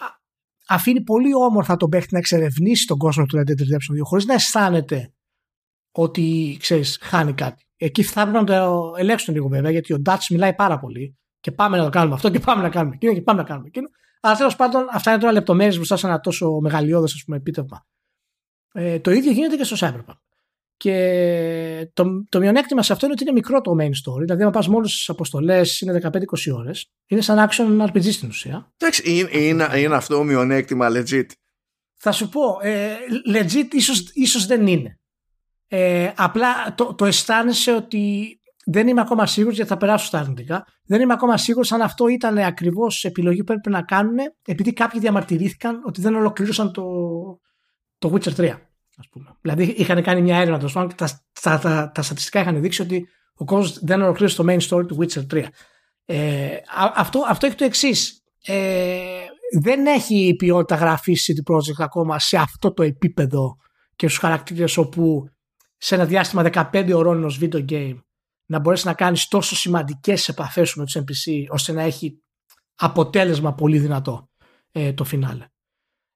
αφήνει πολύ όμορφα τον παίχτη να εξερευνήσει τον κόσμο του Red Dead Redemption 2 χωρίς να αισθάνεται ότι ξέρεις, χάνει κάτι. Εκεί θα έπρεπε να το ελέγξουν λίγο βέβαια γιατί ο Dutch μιλάει πάρα πολύ και πάμε να το κάνουμε αυτό και πάμε να κάνουμε εκείνο και πάμε να κάνουμε εκείνο. Αλλά τέλος πάντων αυτά είναι τώρα λεπτομέρειες μπροστά σε ένα τόσο μεγαλειώδες επίτευγμα. Ε, το ίδιο γίνεται και στο Cyberpunk. Και το, το μειονέκτημα σε αυτό είναι ότι είναι μικρό το main story. Δηλαδή, αν πας μόνο στις αποστολές είναι 15-20 ώρες. Είναι σαν action RPG στην ουσία. Εντάξει, είναι, είναι, είναι αυτό μειονέκτημα legit; Θα σου πω, ε, legit ίσως, ίσως δεν είναι. Ε, απλά το, το αισθάνεσαι ότι δεν είμαι ακόμα σίγουρος γιατί θα περάσω στα αρνητικά. Δεν είμαι ακόμα σίγουρος αν αυτό ήταν ακριβώς επιλογή που έπρεπε να κάνουν επειδή κάποιοι διαμαρτυρήθηκαν ότι δεν ολοκλήρωσαν το, το Witcher 3. Ας πούμε. Δηλαδή είχαν κάνει μια έρευνα τόσο και τα, τα, τα, τα, στατιστικά είχαν δείξει ότι ο κόσμος δεν ολοκλήρωσε το main story του Witcher 3. Ε, αυτό, αυτό έχει το εξής. Ε, δεν έχει ποιότητα γραφής CD Projekt ακόμα σε αυτό το επίπεδο και στους χαρακτήρες όπου σε ένα διάστημα 15 ωρών ενός video game να μπορέσεις να κάνεις τόσο σημαντικές επαφές με τους NPC ώστε να έχει αποτέλεσμα πολύ δυνατό ε, το φινάλε.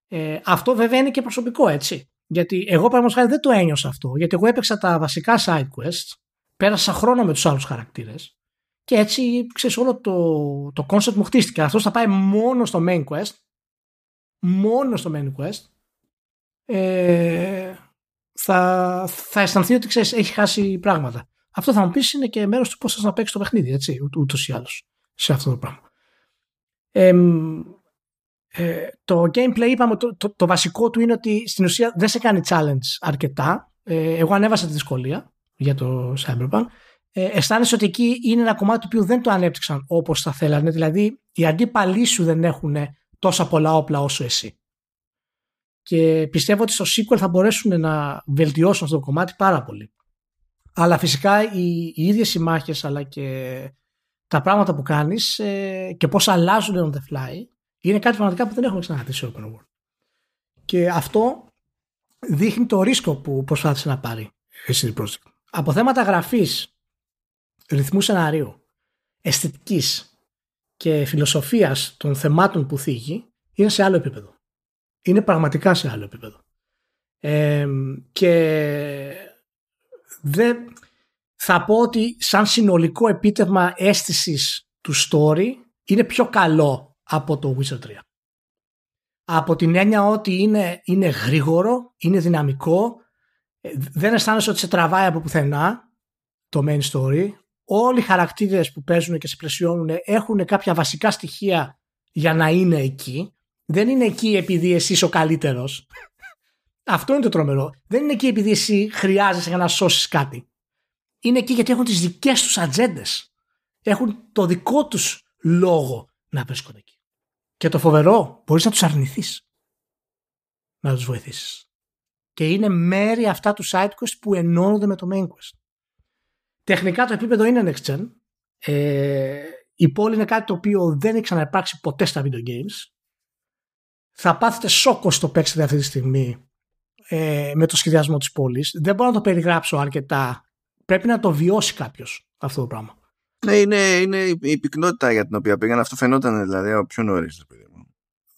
Ε, αυτό βέβαια είναι και προσωπικό έτσι. Γιατί εγώ παραδείγματος δεν το ένιωσα αυτό. Γιατί εγώ έπαιξα τα βασικά side quests, πέρασα χρόνο με τους άλλους χαρακτήρες και έτσι ξέρεις όλο το, το concept μου χτίστηκε. Αυτός θα πάει μόνο στο main quest. Μόνο στο main quest. Ε, θα, θα αισθανθεί ότι ξέρεις, έχει χάσει πράγματα. Αυτό θα μου πεις είναι και μέρος του πώς θα να παίξεις το παιχνίδι, έτσι, ούτω ή άλλως σε αυτό το πράγμα. Ε, το gameplay είπαμε το, το, το, βασικό του είναι ότι στην ουσία δεν σε κάνει challenge αρκετά. Ε, εγώ ανέβασα τη δυσκολία για το Cyberpunk. Ε, αισθάνεσαι ότι εκεί είναι ένα κομμάτι το οποίο δεν το ανέπτυξαν όπως θα θέλανε. Δηλαδή οι αντίπαλοι σου δεν έχουν τόσα πολλά όπλα όσο εσύ. Και πιστεύω ότι στο sequel θα μπορέσουν να βελτιώσουν αυτό το κομμάτι πάρα πολύ. Αλλά φυσικά οι, οι ίδιες οι μάχες αλλά και τα πράγματα που κάνεις ε, και πώς αλλάζουν on the fly είναι κάτι πραγματικά που δεν έχουμε ξαναδεί σε open world. Και αυτό δείχνει το ρίσκο που προσπάθησε να πάρει η CD Projekt. Από θέματα γραφής, ρυθμού σενάριου, αισθητικής και φιλοσοφίας των θεμάτων που θίγει είναι σε άλλο επίπεδο. Είναι πραγματικά σε άλλο επίπεδο. Ε, και δεν, θα πω ότι σαν συνολικό επίτευγμα αίσθησης του story είναι πιο καλό από το Witcher 3. Από την έννοια ότι είναι, είναι γρήγορο, είναι δυναμικό, ε, δεν αισθάνεσαι ότι σε τραβάει από πουθενά το main story. Όλοι οι χαρακτήρες που παίζουν και σε πλαισιώνουν έχουν κάποια βασικά στοιχεία για να είναι εκεί. Δεν είναι εκεί επειδή εσύ είσαι ο καλύτερος. *laughs* Αυτό είναι το τρομερό. Δεν είναι εκεί επειδή εσύ χρειάζεσαι για να σώσεις κάτι. Είναι εκεί γιατί έχουν τις δικές τους ατζέντες. Έχουν το δικό τους λόγο να βρίσκονται εκεί. Και το φοβερό, μπορείς να τους αρνηθείς να τους βοηθήσεις. Και είναι μέρη αυτά του side quest που ενώνονται με το main quest. Τεχνικά το επίπεδο είναι next gen. Ε, η πόλη είναι κάτι το οποίο δεν έχει ξαναυπάρξει ποτέ στα video games. Θα πάθετε σόκο στο παίξετε αυτή τη στιγμή ε, με το σχεδιασμό της πόλης. Δεν μπορώ να το περιγράψω αρκετά. Πρέπει να το βιώσει κάποιος αυτό το πράγμα. Ναι, είναι, είναι η πυκνότητα για την οποία πήγαν. Αυτό φαινόταν δηλαδή από πιο νωρίς.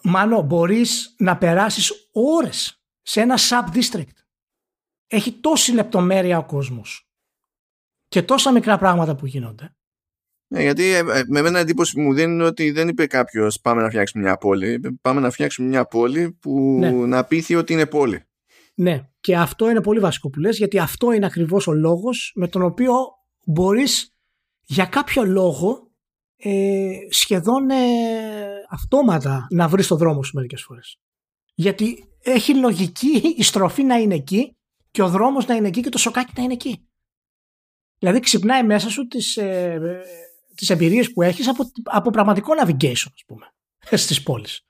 Μάνο, μπορείς να περάσεις ώρες σε ένα sub-district. Έχει τόση λεπτομέρεια ο κόσμος. Και τόσα μικρά πράγματα που γίνονται. Ναι, γιατί ε, ε, με εμένα εντύπωση μου δίνει ότι δεν είπε κάποιος πάμε να φτιάξουμε μια πόλη. Πάμε να φτιάξουμε μια πόλη που ναι. να πείθει ότι είναι πόλη. Ναι, και αυτό είναι πολύ βασικό που λες, γιατί αυτό είναι ακριβώς ο λόγος με τον οποίο μπορείς για κάποιο λόγο ε, σχεδόν ε, αυτόματα να βρεις το δρόμο σου μερικές φορές. Γιατί έχει λογική η στροφή να είναι εκεί και ο δρόμος να είναι εκεί και το σοκάκι να είναι εκεί. Δηλαδή ξυπνάει μέσα σου τις, ε, τις εμπειρίες που έχεις από, από πραγματικό navigation ας πούμε. *laughs* στις πόλεις.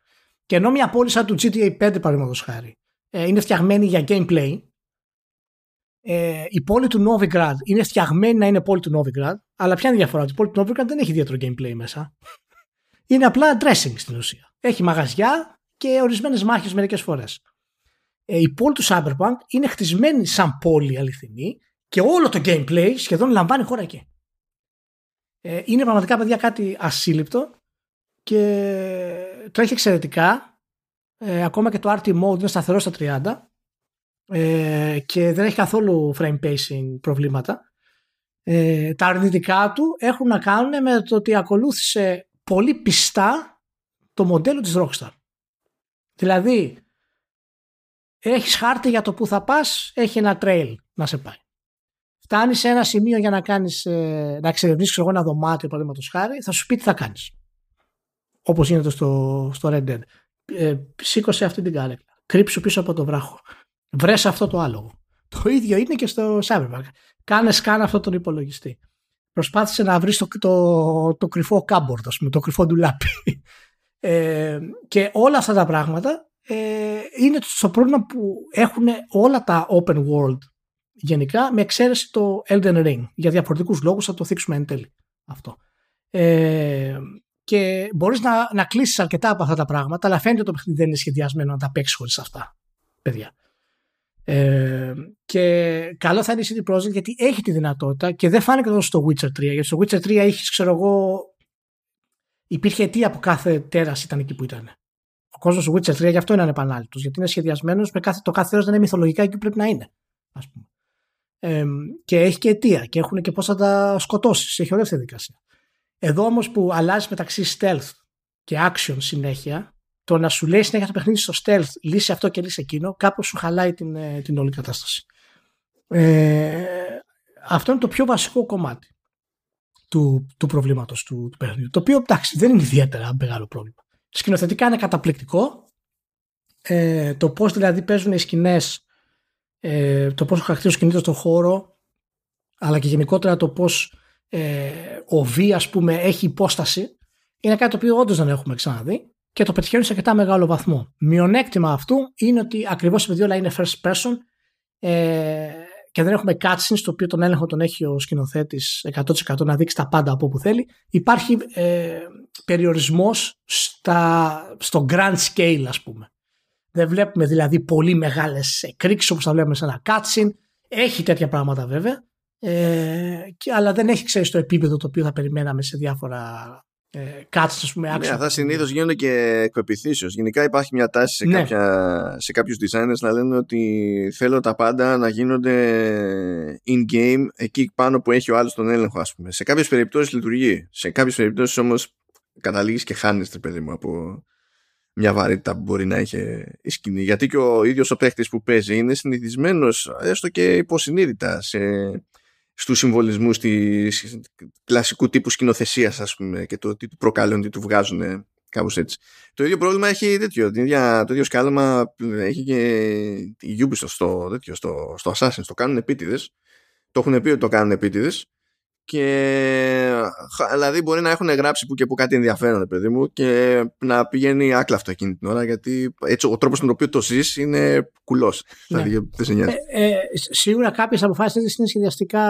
Και ενώ μια πόλη σαν του GTA 5 παραδείγματος χάρη ε, είναι φτιαγμένη για gameplay, ε, η πόλη του Novigrad είναι φτιαγμένη να είναι πόλη του Novigrad, αλλά ποια είναι η διαφορά, η πόλη του Novigrad δεν έχει ιδιαίτερο gameplay μέσα. Είναι απλά dressing στην ουσία. Έχει μαγαζιά και ορισμένες μάχες μερικές φορές. Ε, η πόλη του Cyberpunk είναι χτισμένη σαν πόλη αληθινή και όλο το gameplay σχεδόν λαμβάνει χώρα εκεί. Ε, είναι πραγματικά παιδιά κάτι ασύλληπτο και τρέχει εξαιρετικά. Ε, ακόμα και το RT mode είναι σταθερό στα 30 ε, και δεν έχει καθόλου frame pacing προβλήματα. Ε, τα αρνητικά του έχουν να κάνουν με το ότι ακολούθησε πολύ πιστά το μοντέλο της Rockstar. Δηλαδή, έχεις χάρτη για το που θα πας, έχει ένα trail να σε πάει. Φτάνεις σε ένα σημείο για να κάνεις, ε, να εξερευνήσεις εγώ ένα δωμάτιο, παραδείγματος χάρη, θα σου πει τι θα κάνεις. Όπως γίνεται στο, στο Red Dead. Ε, σήκωσε αυτή την κάρεκλα. Κρύψου πίσω από το βράχο. Βρες αυτό το άλογο. Το ίδιο είναι και στο Cyberpunk. Κάνε σκάν αυτό τον υπολογιστή. Προσπάθησε να βρεις το, το, το κρυφό κάμπορτ, πούμε, το κρυφό ντουλάπι. Ε, και όλα αυτά τα πράγματα ε, είναι στο πρόβλημα που έχουν όλα τα open world γενικά με εξαίρεση το Elden Ring. Για διαφορετικούς λόγους θα το θίξουμε εν τέλει αυτό. Ε, και μπορείς να, να κλείσεις αρκετά από αυτά τα πράγματα αλλά φαίνεται ότι το παιχνίδι δεν είναι σχεδιασμένο να τα παίξεις χωρίς αυτά παιδιά. Ε, και καλό θα είναι η CD Projekt γιατί έχει τη δυνατότητα και δεν φάνηκε τόσο στο Witcher 3. Γιατί στο Witcher 3 έχει, ξέρω εγώ, υπήρχε αιτία που κάθε τέρας ήταν εκεί που ήταν. Ο κόσμος του Witcher 3 γι' αυτό είναι ανεπανάληπτος. Γιατί είναι σχεδιασμένος με κάθε, το κάθε τέρα να είναι μυθολογικά εκεί που πρέπει να είναι. Ας πούμε. Ε, και έχει και αιτία και έχουν και πώς θα τα σκοτώσεις. Έχει ωραία αυτή διαδικασία. Εδώ όμως που αλλάζει μεταξύ stealth και action συνέχεια, το να σου λέει συνέχεια το παιχνίδι στο stealth, λύσει αυτό και λύσει εκείνο, κάπως σου χαλάει την, ε, την όλη κατάσταση. Ε, αυτό είναι το πιο βασικό κομμάτι του, του προβλήματος του, του παιχνιδιού. Το οποίο εντάξει δεν είναι ιδιαίτερα μεγάλο πρόβλημα. Σκηνοθετικά είναι καταπληκτικό. Ε, το πώς δηλαδή παίζουν οι σκηνές, ε, το πώς ο χαρακτήρας κινείται στον χώρο, αλλά και γενικότερα το πώς ε, ο Β, ας πούμε, έχει υπόσταση, είναι κάτι το οποίο όντως δεν έχουμε ξαναδεί και το πετυχαίνουν σε αρκετά μεγάλο βαθμό. Μειονέκτημα αυτού είναι ότι ακριβώς επειδή όλα είναι first person ε, και δεν έχουμε cutscenes, το οποίο τον έλεγχο τον έχει ο σκηνοθέτης 100% να δείξει τα πάντα από όπου θέλει, υπάρχει ε, περιορισμός στο grand scale, ας πούμε. Δεν βλέπουμε δηλαδή πολύ μεγάλες εκρήξεις όπως θα βλέπουμε σε ένα cutscene. Έχει τέτοια πράγματα βέβαια, ε, και, αλλά δεν έχει ξέρεις το επίπεδο το οποίο θα περιμέναμε σε διάφορα ε, κάτσε, ας πούμε, άξιο. Ναι, αυτά συνήθως γίνονται και εκπεπιθήσεω. Γενικά υπάρχει μια τάση σε, ναι. κάποια, σε κάποιους designers να λένε ότι θέλω τα πάντα να γίνονται in-game εκεί πάνω που έχει ο άλλος τον έλεγχο, ας πούμε. Σε κάποιες περιπτώσεις λειτουργεί. Σε κάποιες περιπτώσεις όμως καταλήγεις και χάνεις, παιδί μου, από μια βαρύτητα που μπορεί να έχει η σκηνή. Γιατί και ο ίδιος ο παίχτη που παίζει είναι συνηθισμένος, έστω και υποσυνείδητα, σε στους συμβολισμούς της κλασικού τύπου σκηνοθεσίας, ας πούμε και το τι του προκαλούν, τι του βγάζουν κάπως έτσι. Το ίδιο πρόβλημα έχει τέτοιο, το ίδιο σκάλωμα έχει και η Ubisoft στο, τέτοιο, στο, στο Assassin's, το κάνουν επίτηδες, το έχουν πει ότι το κάνουν επίτηδες και δηλαδή μπορεί να έχουν γράψει που και που κάτι ενδιαφέρον παιδί μου και να πηγαίνει άκλαυτο εκείνη την ώρα γιατί έτσι ο τρόπος με τον οποίο το ζεις είναι κουλός. Ναι. δηλαδή, ε, ε, σίγουρα κάποιες αποφάσεις είναι σχεδιαστικά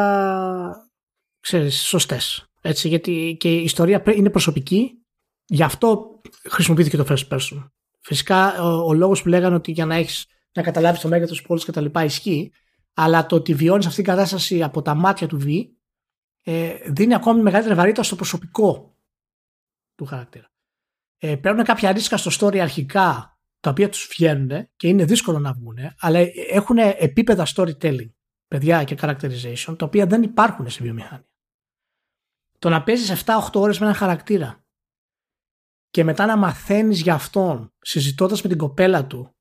ξέρεις, σωστές. Έτσι, γιατί και η ιστορία είναι προσωπική γι' αυτό χρησιμοποιήθηκε το first person. Φυσικά ο, ο λόγος που λέγανε ότι για να έχεις να καταλάβεις το μέγεθος της πόλης και τα λοιπά ισχύει αλλά το ότι βιώνεις αυτή την κατάσταση από τα μάτια του Β ε, δίνει ακόμη μεγαλύτερη βαρύτητα στο προσωπικό του χαρακτήρα. Ε, παίρνουν κάποια ρίσκα στο story αρχικά τα οποία τους βγαίνουν και είναι δύσκολο να βγουν αλλά έχουν επίπεδα storytelling παιδιά και characterization τα οποία δεν υπάρχουν σε βιομηχανία. Το να παίζεις 7-8 ώρες με έναν χαρακτήρα και μετά να μαθαίνεις για αυτόν συζητώντας με την κοπέλα του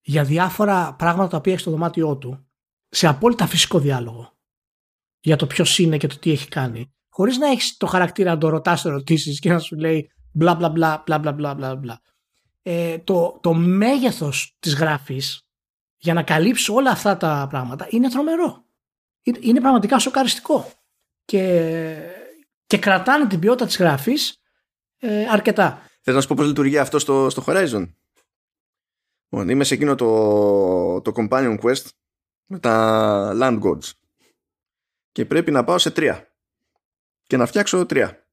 για διάφορα πράγματα τα οποία έχει στο δωμάτιό του σε απόλυτα φυσικό διάλογο για το ποιος είναι και το τι έχει κάνει. Χωρίς να έχεις το χαρακτήρα να το ρωτάς ερωτήσει και να σου λέει μπλα μπλα μπλα μπλα μπλα μπλα μπλα. Ε, το, το μέγεθος της γράφης για να καλύψει όλα αυτά τα πράγματα είναι τρομερό. Είναι, πραγματικά σοκαριστικό. Και, και κρατάνε την ποιότητα της γράφης ε, αρκετά. Θέλω να σου πω πώς λειτουργεί αυτό στο, στο Horizon; λοιπόν, Είμαι σε εκείνο το, το Companion Quest με τα Land Gods και πρέπει να πάω σε τρία. Και να φτιάξω τρία.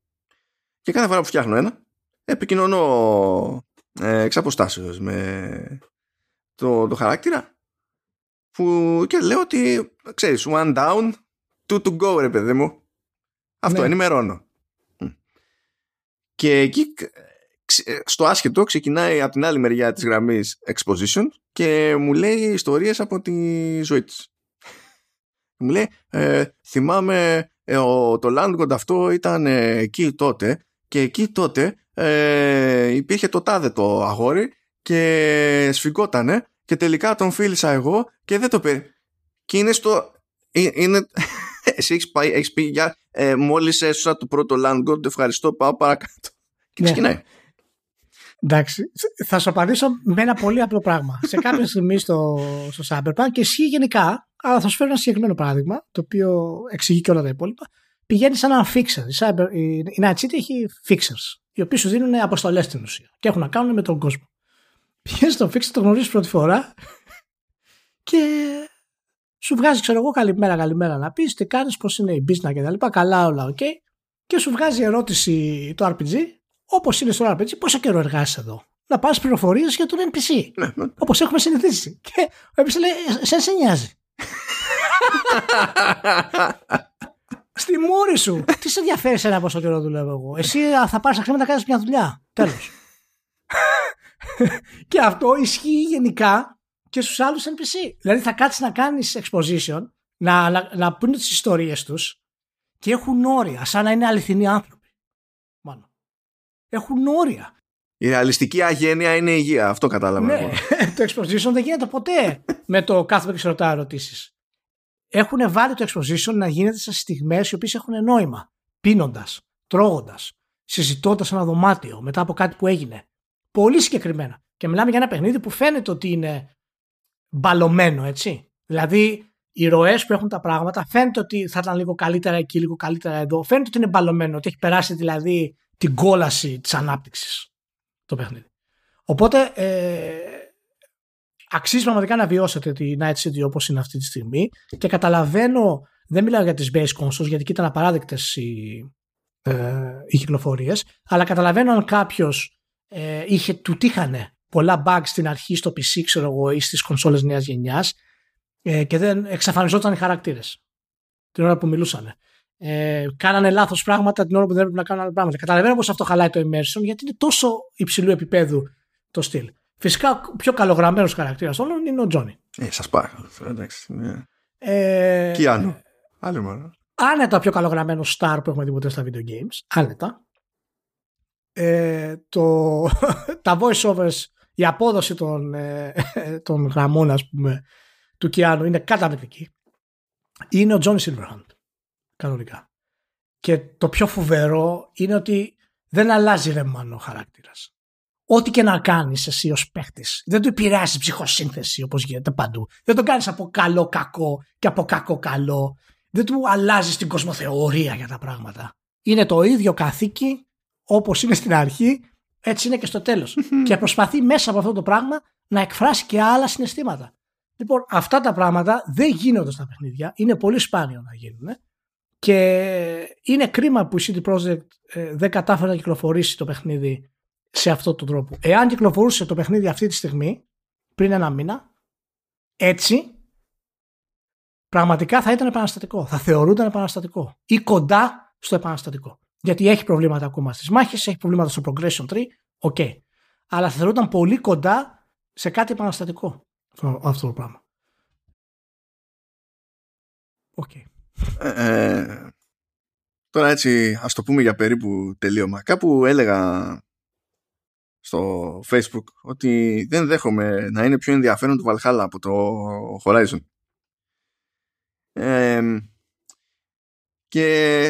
Και κάθε φορά που φτιάχνω ένα, επικοινωνώ ε, εξ αποστάσεως με το, το χαρακτήρα που και λέω ότι ξέρεις one down two to go ρε παιδί μου αυτό ναι. ενημερώνω και εκεί ε, στο άσχετο ξεκινάει από την άλλη μεριά της γραμμής exposition και μου λέει ιστορίες από τη ζωή της μου λέει ε, θυμάμαι ε, ο, το Landgod αυτό ήταν ε, εκεί τότε και εκεί τότε ε, υπήρχε το τάδε το αγόρι και σφιγγότανε και τελικά τον φίλησα εγώ και δεν το πήρε. Και είναι στο... Ε, είναι... *laughs* Εσύ έχεις, πάει, έχεις πει για ε, μόλις έσωσα το πρώτο Land God, ευχαριστώ, πάω παρακάτω. Και ναι. ξεκινάει. Εντάξει, θα σου απαντήσω με ένα πολύ απλό πράγμα. Σε κάποια στιγμή στο, στο Cyberpunk και ισχύει γενικά, αλλά θα σου φέρω ένα συγκεκριμένο παράδειγμα, το οποίο εξηγεί και όλα τα υπόλοιπα. Πηγαίνει σαν ένα fixer. Η, Cyber, η Night City έχει fixers, οι οποίοι σου δίνουν αποστολές στην ουσία και έχουν να κάνουν με τον κόσμο. Πηγαίνεις στο fixer, το γνωρίζεις πρώτη φορά *laughs* και σου βγάζει, ξέρω εγώ, καλημέρα, καλημέρα να πεις τι κάνεις, πώς είναι η business και τα λοιπά. Καλά, όλα, οκ. Okay. Και σου βγάζει ερώτηση το RPG, όπως είναι στο RPG, πόσο καιρό εργάζεσαι εδώ. Να πάρεις πληροφορίες για τον NPC. Ναι, ναι. Όπως έχουμε συνηθίσει. Και ο NPC λέει, σε σε νοιάζει. Στη μούρη σου. Τι σε ενδιαφέρει σε ένα πόσο καιρό δουλεύω εγώ; Εσύ θα πάρεις τα χρήματα να κάνεις μια δουλειά. Τέλος. *laughs* και αυτό ισχύει γενικά και στους άλλους NPC. Δηλαδή θα κάτσεις να κάνεις exposition, να, να, να πούνε τις ιστορίες τους και έχουν όρια, σαν να είναι αληθινοί άνθρωποι. Μάλλον. Έχουν όρια. Η ρεαλιστική αγένεια είναι υγεία. Αυτό κατάλαβα. Ναι, *laughs* το exposition δεν γίνεται ποτέ με το κάθομαι και σε ρωτάω ερωτήσεις. Έχουν βάλει το exposition να γίνεται σε στιγμές οι οποίες έχουν νόημα. Πίνοντας, τρώγοντας, συζητώντας ένα δωμάτιο μετά από κάτι που έγινε. Πολύ συγκεκριμένα. Και μιλάμε για ένα παιχνίδι που φαίνεται ότι είναι μπαλωμένο, έτσι. Δηλαδή, οι ροές που έχουν τα πράγματα φαίνεται ότι θα ήταν λίγο καλύτερα εκεί, λίγο καλύτερα εδώ. Φαίνεται ότι είναι μπαλωμένο, ότι έχει περάσει δηλαδή την κόλαση της ανάπτυξης το παιχνίδι. Οπότε, ε, αξίζει πραγματικά να βιώσετε τη Night City όπως είναι αυτή τη στιγμή και καταλαβαίνω, δεν μιλάω για τις base consoles γιατί εκεί ήταν απαράδεκτες οι, ε, οι κυκλοφορίες, αλλά καταλαβαίνω αν κάποιος ε, είχε, του τύχανε πολλά bugs στην αρχή στο PC, ξέρω εγώ, ή στις κονσόλες νέας γενιάς ε, και δεν εξαφανιζόταν οι χαρακτήρες την ώρα που μιλούσαν. Ε, κάνανε λάθος πράγματα την ώρα που δεν έπρεπε να κάνουν άλλα πράγματα. Καταλαβαίνω πως αυτό χαλάει το immersion γιατί είναι τόσο υψηλού επίπεδου το στυλ. Φυσικά, ο πιο καλογραμμένος χαρακτήρας όλων είναι ο Τζόνι. Ε, σας πάω. Εντάξει. Ναι. Ε, και άλλο. Άλλο μόνο. Άνετα πιο καλογραμμένο star που έχουμε δει ποτέ στα video games. Άνετα. Ε, το, *laughs* τα voice overs η απόδοση των, ε, των γραμμών ας πούμε του Κιάνου είναι καταπληκτική είναι ο Τζόνι Σίλβερχαντ κανονικά και το πιο φοβερό είναι ότι δεν αλλάζει ρε μάνο ο χαρακτήρας ό,τι και να κάνεις εσύ ως παίχτης δεν του επηρεάζει ψυχοσύνθεση όπως γίνεται παντού δεν το κάνεις από καλό κακό και από κακό καλό δεν του αλλάζεις την κοσμοθεωρία για τα πράγματα είναι το ίδιο καθήκη όπως είναι στην αρχή έτσι είναι και στο τέλος. και προσπαθεί μέσα από αυτό το πράγμα να εκφράσει και άλλα συναισθήματα. Λοιπόν, αυτά τα πράγματα δεν γίνονται στα παιχνίδια. Είναι πολύ σπάνιο να γίνουν. Και είναι κρίμα που η CD Projekt ε, δεν κατάφερε να κυκλοφορήσει το παιχνίδι σε αυτόν τον τρόπο. Εάν κυκλοφορούσε το παιχνίδι αυτή τη στιγμή, πριν ένα μήνα, έτσι, πραγματικά θα ήταν επαναστατικό. Θα θεωρούνταν επαναστατικό. Ή κοντά στο επαναστατικό. Γιατί έχει προβλήματα ακόμα στις μάχες, έχει προβλήματα στο progression tree. Οκ. Okay. Αλλά θεωρούνταν πολύ κοντά σε κάτι επαναστατικό αυτό, το πράγμα. Οκ. Okay. Ε, ε, τώρα έτσι ας το πούμε για περίπου τελείωμα. Κάπου έλεγα στο facebook ότι δεν δέχομαι να είναι πιο ενδιαφέρον το Valhalla από το Horizon. Ε, και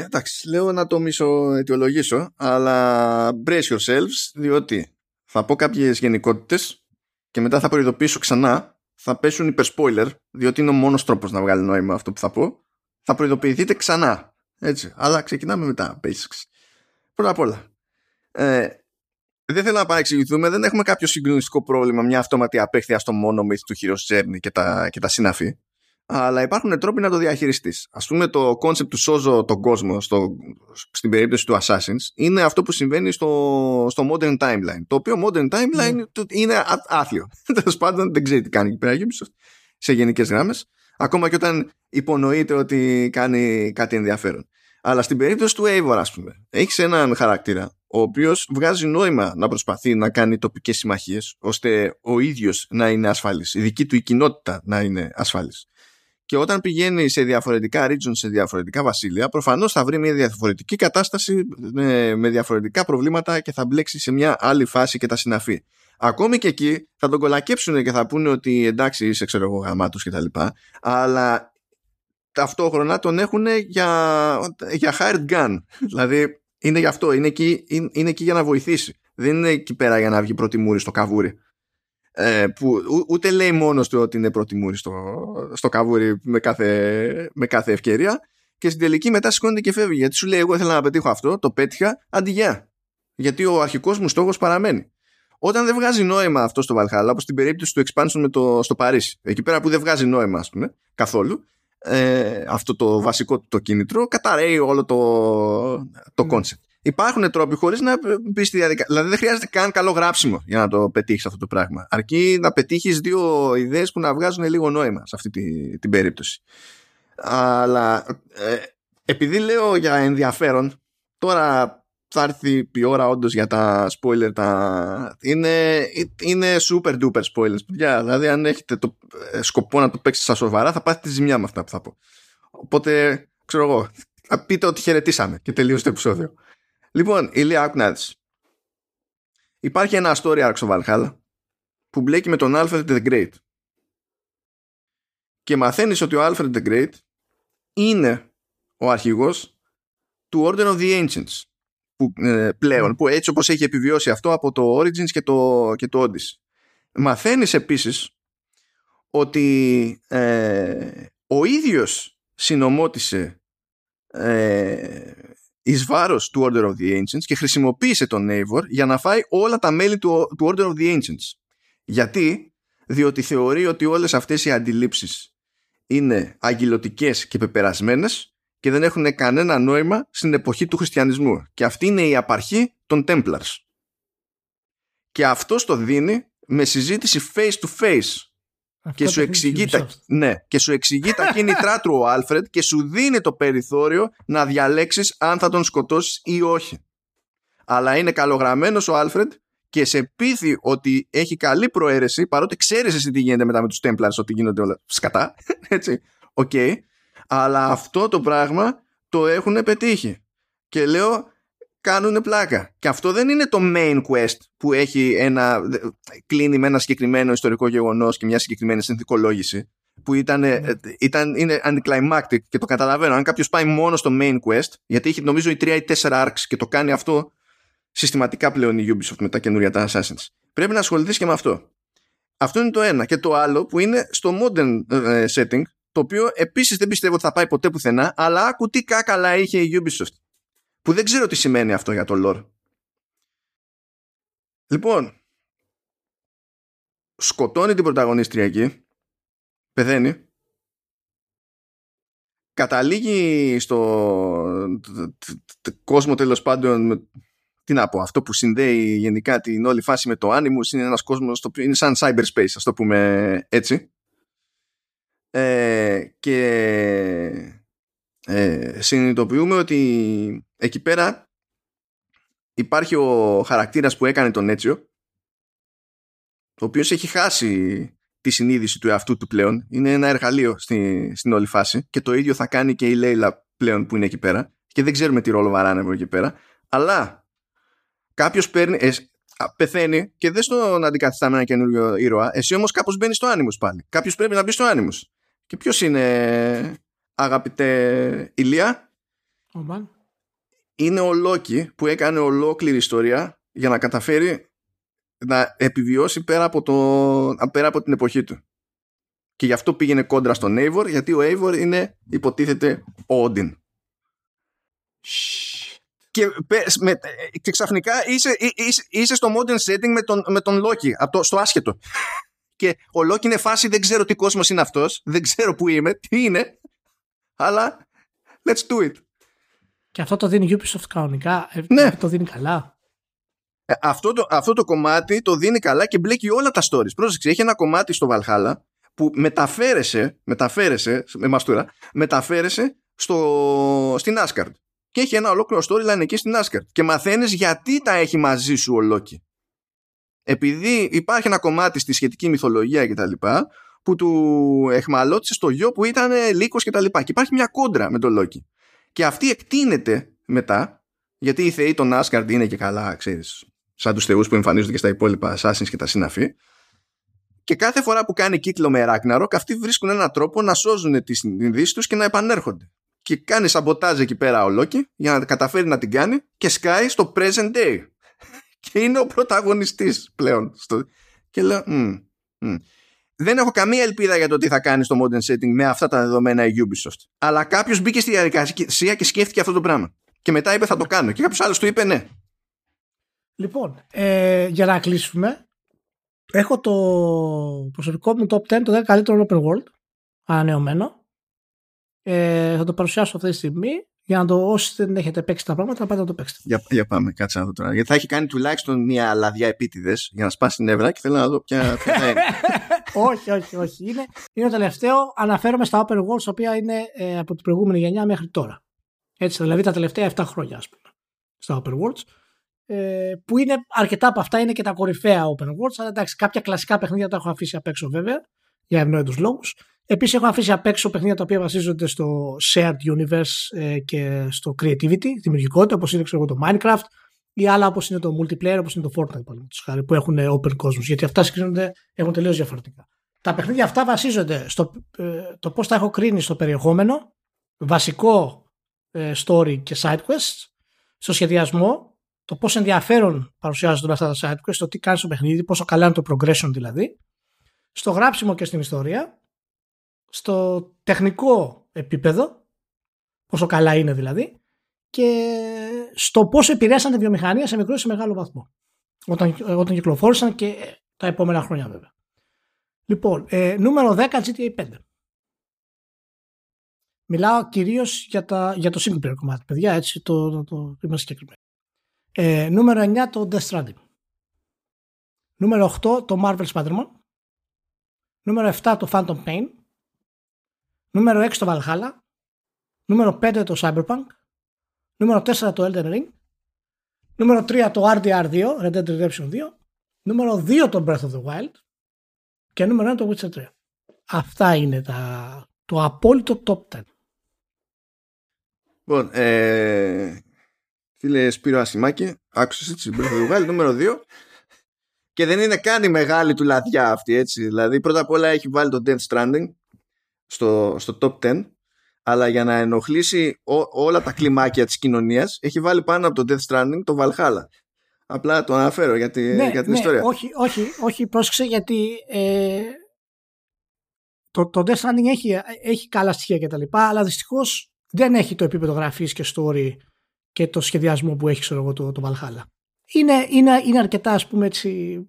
εντάξει, λέω να το μισοαιτιολογήσω, αλλά brace yourselves, διότι θα πω κάποιες γενικότητες και μετά θα προειδοποιήσω ξανά, θα πέσουν υπερ-spoiler, διότι είναι ο μόνος τρόπος να βγάλει νόημα αυτό που θα πω. Θα προειδοποιηθείτε ξανά. Έτσι. Αλλά ξεκινάμε με τα basics. Πρώτα απ' όλα. Ε, δεν θέλω να παρεξηγηθούμε, δεν έχουμε κάποιο συγκλονιστικό πρόβλημα, μια αυτόματη απέχθεια στο μόνο myth του Heroes Journey και τα, και τα συναφή. Αλλά υπάρχουν τρόποι να το διαχειριστείς. Α πούμε, το concept του σώζω τον κόσμο στο, στην περίπτωση του Assassins είναι αυτό που συμβαίνει στο, στο Modern Timeline. Το οποίο Modern Timeline mm. είναι άθλιο. *laughs* Τέλος πάντων, δεν ξέρει τι κάνει εκεί πέρα σε γενικές γράμμες. Ακόμα και όταν υπονοείται ότι κάνει κάτι ενδιαφέρον. Αλλά στην περίπτωση του Eivor, ας πούμε, έχεις έναν χαρακτήρα ο οποίος βγάζει νόημα να προσπαθεί να κάνει τοπικές συμμαχίες, ώστε ο ίδιος να είναι ασφαλή, η δική του η κοινότητα να είναι ασφαλή. Και όταν πηγαίνει σε διαφορετικά regions, σε διαφορετικά βασίλεια, προφανώς θα βρει μια διαφορετική κατάσταση με, με διαφορετικά προβλήματα και θα μπλέξει σε μια άλλη φάση και τα συναφή. Ακόμη και εκεί θα τον κολακέψουν και θα πούνε ότι εντάξει είσαι ξέρω εγώ γαμάτος και τα λοιπά, αλλά ταυτόχρονα τον έχουν για, για hired gun. *laughs* δηλαδή είναι γι' αυτό, είναι εκεί, είναι, εκεί για να βοηθήσει. Δεν είναι εκεί πέρα για να βγει πρώτη μούρη στο καβούρι. Ε, που ούτε λέει μόνος του ότι είναι πρώτη μούρη στο, στο καβούρι με κάθε, με κάθε ευκαιρία και στην τελική μετά σηκώνεται και φεύγει γιατί σου λέει εγώ ήθελα να πετύχω αυτό, το πέτυχα, αντιγεια. Γιατί ο αρχικός μου στόχος παραμένει. Όταν δεν βγάζει νόημα αυτό στο Valhalla, όπως στην περίπτωση του expansion με το, στο Παρίσι, εκεί πέρα που δεν βγάζει νόημα, ας πούμε, καθόλου, ε, αυτό το βασικό το κίνητρο, καταραίει όλο το, το ναι. concept. Υπάρχουν τρόποι χωρίς να μπεις στη διαδικασία. Δηλαδή δεν χρειάζεται καν καλό γράψιμο για να το πετύχεις αυτό το πράγμα. Αρκεί να πετύχεις δύο ιδέες που να βγάζουν λίγο νόημα σε αυτή τη, την περίπτωση. Αλλά ε, επειδή λέω για ενδιαφέρον, τώρα θα έρθει η ώρα όντως για τα spoiler. Τα... Είναι, είναι super duper spoilers. Παιδιά. Δηλαδή, αν έχετε το ε, σκοπό να το παίξετε στα σοβαρά, θα πάθετε τη ζημιά με αυτά που θα πω. Οπότε, ξέρω εγώ, θα πείτε ότι χαιρετήσαμε και τελείωσε το επεισόδιο. Λοιπόν, ηλία, άκου να Υπάρχει ένα story arc στο Valhalla που μπλέκει με τον Alfred the Great. Και μαθαίνεις ότι ο Alfred the Great είναι ο αρχηγός του Order of the Ancients που, ε, πλέον, ναι. που έτσι όπως έχει επιβιώσει αυτό από το Origins και το, και το Odyssey. Μαθαίνεις επίσης ότι ε, ο ίδιος συνομότησε ε, εις βάρος του Order of the Ancients και χρησιμοποίησε τον Eivor για να φάει όλα τα μέλη του, του Order of the Ancients. Γιατί; Διότι θεωρεί ότι όλες αυτές οι αντιλήψεις είναι αγγυλωτικές και πεπερασμένες και δεν έχουν κανένα νόημα στην εποχή του χριστιανισμού. Και αυτή είναι η απαρχή των Templars. Και αυτό το δίνει με συζήτηση face to face. και σου, εξηγεί τα, ναι, και σου εξηγεί τα κίνητρά του ο Άλφρεντ και σου δίνει το περιθώριο να διαλέξεις αν θα τον σκοτώσεις ή όχι. Αλλά είναι καλογραμμένος ο Άλφρεντ και σε πείθει ότι έχει καλή προαίρεση παρότι ξέρεις εσύ τι γίνεται μετά με τους Templars ότι γίνονται όλα σκατά. *laughs* Έτσι, οκ. Okay αλλά αυτό το πράγμα το έχουν πετύχει. Και λέω, κάνουν πλάκα. Και αυτό δεν είναι το main quest που έχει ένα, κλείνει με ένα συγκεκριμένο ιστορικό γεγονός και μια συγκεκριμένη συνθηκολόγηση που ήταν, ναι. ήταν, είναι anticlimactic και το καταλαβαίνω. Αν κάποιος πάει μόνο στο main quest, γιατί έχει νομίζω οι 3 ή 4 arcs και το κάνει αυτό συστηματικά πλέον η Ubisoft με τα καινούρια τα Assassins. Πρέπει να ασχοληθείς και με αυτό. Αυτό είναι το ένα. Και το άλλο που είναι στο modern ε, setting, το οποίο επίσης δεν πιστεύω ότι θα πάει ποτέ πουθενά, αλλά άκου τι κάκαλα είχε η Ubisoft. Που δεν ξέρω τι σημαίνει αυτό για το lore. Λοιπόν, σκοτώνει την πρωταγωνίστρια εκεί, πεθαίνει, καταλήγει στο κόσμο τέλος πάντων τι να πω, αυτό που συνδέει γενικά την όλη φάση με το Animus είναι ένας κόσμος το οποίο είναι σαν cyberspace, ας το πούμε έτσι ε, και ε, συνειδητοποιούμε ότι εκεί πέρα υπάρχει ο χαρακτήρας που έκανε τον Έτσιο ο οποίος έχει χάσει τη συνείδηση του εαυτού του πλέον. Είναι ένα εργαλείο στη, στην όλη φάση και το ίδιο θα κάνει και η Λέιλα πλέον που είναι εκεί πέρα. Και δεν ξέρουμε τι ρόλο βαράνε από εκεί πέρα. Αλλά κάποιος παίρνει, ε, πεθαίνει και δεν στον αντικαθιστά με ένα καινούριο ήρωα. Εσύ όμως κάπως μπαίνεις στο άνιμους πάλι. Κάποιος πρέπει να μπει στο άνιμους και ποιος είναι αγαπητέ Ηλία; Ο Είναι ο Λόκι που έκανε ολόκληρη ιστορία για να καταφέρει να επιβιώσει πέρα από, το, πέρα από την εποχή του. Και γι' αυτό πήγαινε κόντρα στον Eivor, γιατί ο Eivor είναι υποτίθεται ο Όντιν. και, με, και ξαφνικά είσαι, είσαι, είσαι στο modern setting με τον, με τον Loki, από το, στο άσχετο. Και ο Loki είναι φάση, δεν ξέρω τι κόσμος είναι αυτός, δεν ξέρω που είμαι, τι είναι, αλλά let's do it. Και αυτό το δίνει Ubisoft κανονικά, ε, ναι. το δίνει καλά. Ε, αυτό, το, αυτό το κομμάτι το δίνει καλά και μπλέκει όλα τα stories. Πρόσεξε, έχει ένα κομμάτι στο Valhalla που μεταφέρεσε, μεταφέρεσε, με μαστούρα, μεταφέρεσε στο, στην Asgard. Και έχει ένα ολόκληρο storyline εκεί στην Asgard. Και μαθαίνεις γιατί τα έχει μαζί σου ο Loki. Επειδή υπάρχει ένα κομμάτι στη σχετική μυθολογία κτλ. που του εχμαλώτησε στο γιο που ήταν λύκος κτλ. Και, και υπάρχει μια κόντρα με τον Loki. Και αυτή εκτείνεται μετά, γιατί οι θεοί των Asgard είναι και καλά, ξέρεις, σαν τους θεούς που εμφανίζονται και στα υπόλοιπα Assassins και τα συναφή. Και κάθε φορά που κάνει κύκλο με Ragnarok, αυτοί βρίσκουν έναν τρόπο να σώζουν τις συνειδήσει τους και να επανέρχονται και κάνει σαμποτάζ εκεί πέρα ο Λόκι για να καταφέρει να την κάνει και σκάει στο present day. Και είναι ο πρωταγωνιστής πλέον. Στο... Και λέω, δεν έχω καμία ελπίδα για το τι θα κάνει στο modern setting με αυτά τα δεδομένα η Ubisoft. Αλλά κάποιος μπήκε στη διαδικασία και σκέφτηκε αυτό το πράγμα. Και μετά είπε θα το κάνω. Και κάποιος άλλος του είπε ναι. Λοιπόν, ε, για να κλείσουμε, έχω το προσωπικό μου top 10 το 10 καλύτερο open world ανανεωμένο ε, θα το παρουσιάσω αυτή τη στιγμή για να το όσοι δεν έχετε παίξει τα πράγματα να πάτε να το παίξετε. Για, για πάμε, κάτσε να δω τώρα. Γιατί θα έχει κάνει τουλάχιστον μία λαδιά επίτηδες για να σπάσει την νεύρα και θέλω να δω ποια, ποια θα είναι. *laughs* όχι, όχι, όχι. Είναι, είναι το τελευταίο. Αναφέρομαι στα open worlds, τα οποία είναι ε, από την προηγούμενη γενιά μέχρι τώρα. Έτσι, δηλαδή τα τελευταία 7 χρόνια, ας πούμε, στα open worlds. Ε, που είναι αρκετά από αυτά είναι και τα κορυφαία open worlds. Αλλά εντάξει, κάποια κλασικά παιχνίδια τα έχω αφήσει απ' έξω βέβαια, για ευνόητου λόγους. Επίσης, έχω αφήσει απ' έξω παιχνίδια τα οποία βασίζονται στο shared universe ε, και στο creativity, δημιουργικότητα, όπως είναι ξέρω, το Minecraft ή άλλα όπως είναι το multiplayer, όπως είναι το Fortnite, χάρη, που έχουν open κόσμους. Γιατί αυτά συγκρίνονται, έχουν τελείως διαφορετικά. Τα παιχνίδια αυτά βασίζονται στο ε, το πώς τα έχω κρίνει στο περιεχόμενο, βασικό ε, story και side quests, στο σχεδιασμό, το πώς ενδιαφέρον παρουσιάζονται αυτά τα side quests, το τι κάνει στο παιχνίδι, πόσο καλά είναι το progression δηλαδή, στο γράψιμο και στην ιστορία στο τεχνικό επίπεδο, πόσο καλά είναι δηλαδή, και στο πόσο επηρέασαν τη βιομηχανία σε μικρό ή σε μεγάλο βαθμό. Όταν, όταν κυκλοφόρησαν και τα επόμενα χρόνια βέβαια. Λοιπόν, ε, νούμερο 10 GTA 5. Μιλάω κυρίως για, για το single player κομμάτι, παιδιά, έτσι το, το, το είμαστε συγκεκριμένοι. Ε, νούμερο 9 το Death Stranding. Νούμερο 8 το Marvel Spider-Man. Νούμερο 7 το Phantom Pain. Νούμερο 6 το Valhalla. Νούμερο 5 το Cyberpunk. Νούμερο 4 το Elden Ring. Νούμερο 3 το RDR2, Red Dead Redemption 2. Νούμερο 2 το Breath of the Wild. Και νούμερο 1 το Witcher 3. Αυτά είναι τα, το απόλυτο top 10. Λοιπόν, ε, φίλε Σπύρο Ασημάκη, άκουσες έτσι Breath of the Wild νούμερο 2 και δεν είναι καν η μεγάλη του λαδιά αυτή έτσι. Δηλαδή πρώτα απ' όλα έχει βάλει το Death Stranding στο, στο top 10 αλλά για να ενοχλήσει όλα τα κλιμάκια της κοινωνίας έχει βάλει πάνω από το Death Stranding το Valhalla. Απλά το αναφέρω για, τη, ναι, για την ναι, ιστορία. Όχι, όχι, όχι, πρόσεξε γιατί ε, το, το Death Stranding έχει, έχει καλά στοιχεία και τα λοιπά, αλλά δυστυχώς δεν έχει το επίπεδο γραφής και story και το σχεδιασμό που έχει ξέρω εγώ, το, το Valhalla. Είναι, είναι, είναι αρκετά ας πούμε έτσι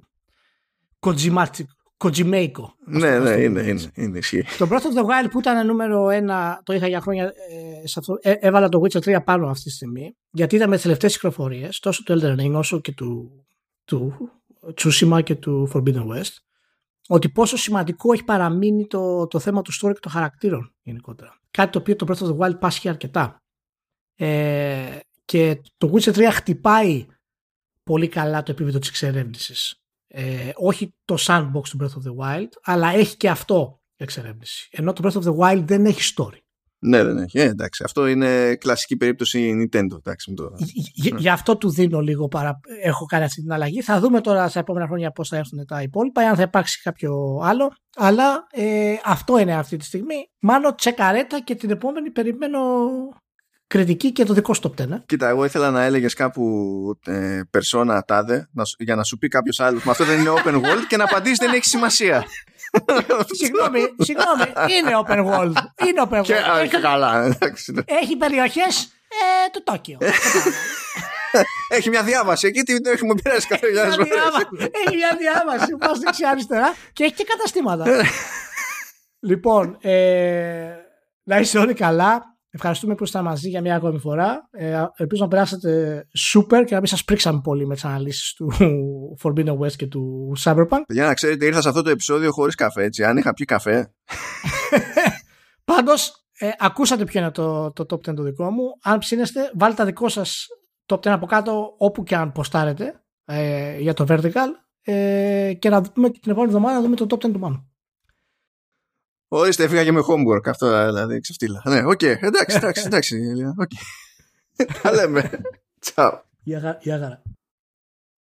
Κοτζιμέικο. Ναι, ναι, είναι, είναι, είναι ισχύει. Το Breath of the Wild που ήταν νούμερο ένα, το είχα για χρόνια, ε, αυτό, ε, έβαλα το Witcher 3 πάνω αυτή τη στιγμή, γιατί ήταν με τις τελευταίες κυκλοφορίες, τόσο του Elden Ring όσο και του, του Tsushima και του Forbidden West, ότι πόσο σημαντικό έχει παραμείνει το, το θέμα του story και των χαρακτήρων γενικότερα. Κάτι το οποίο το Breath of the Wild πάσχει αρκετά. Ε, και το Witcher 3 χτυπάει πολύ καλά το επίπεδο της εξερεύνησης ε, όχι το sandbox του Breath of the Wild, αλλά έχει και αυτό εξερεύνηση. Ενώ το Breath of the Wild δεν έχει story. Ναι, δεν έχει. Ε, εντάξει, αυτό είναι κλασική περίπτωση Nintendo. Εντάξει, το... Γι' γι' αυτό του δίνω λίγο παρα... Έχω κάνει αυτή την αλλαγή. Θα δούμε τώρα στα επόμενα χρόνια πώς θα έρθουν τα υπόλοιπα, αν θα υπάρξει κάποιο άλλο. Αλλά ε, αυτό είναι αυτή τη στιγμή. Μάλλον τσεκαρέτα και την επόμενη περιμένω κριτική και το δικό στο top 10. Κοίτα, εγώ ήθελα να έλεγες κάπου ε, περσόνα τάδε να, για να σου πει κάποιος άλλος. Μα αυτό δεν είναι open world και να απαντήσεις δεν έχει σημασία. *laughs* συγγνώμη, συγγνώμη, είναι open world. Είναι open world. Και, έχει, καλά, έχει περιοχές ε, του Τόκιο. *laughs* Έχει μια διάβαση. Εκεί τι έχουμε πειράσει κάθε Έχει μια διάβαση. Πας δεξιά-αριστερά και έχει και καταστήματα. *laughs* λοιπόν, ε, να είστε όλοι καλά. Ευχαριστούμε που ήσασταν μαζί για μια ακόμη φορά. Ε, ελπίζω να περάσετε super και να μην σας πρίξαμε πολύ με τις αναλύσεις του *laughs* Forbidden West και του Cyberpunk. Για να ξέρετε, ήρθα σε αυτό το επεισόδιο χωρίς καφέ, έτσι. Αν είχα πιει καφέ. *laughs* Πάντως, ε, ακούσατε ποιο είναι το, το top 10 το δικό μου. Αν ψήνεστε, βάλτε τα δικό σας top 10 από κάτω όπου και αν ποστάρετε ε, για το Vertical ε, και να δούμε την επόμενη εβδομάδα να δούμε το top 10 του Μάνου. Ορίστε, έφυγα και με homework αυτό, δηλαδή, ξεφτίλα. Ναι, οκ, okay, εντάξει, εντάξει, εντάξει. Okay. Τα λέμε. *laughs* Τσάου. Γεια χαρά.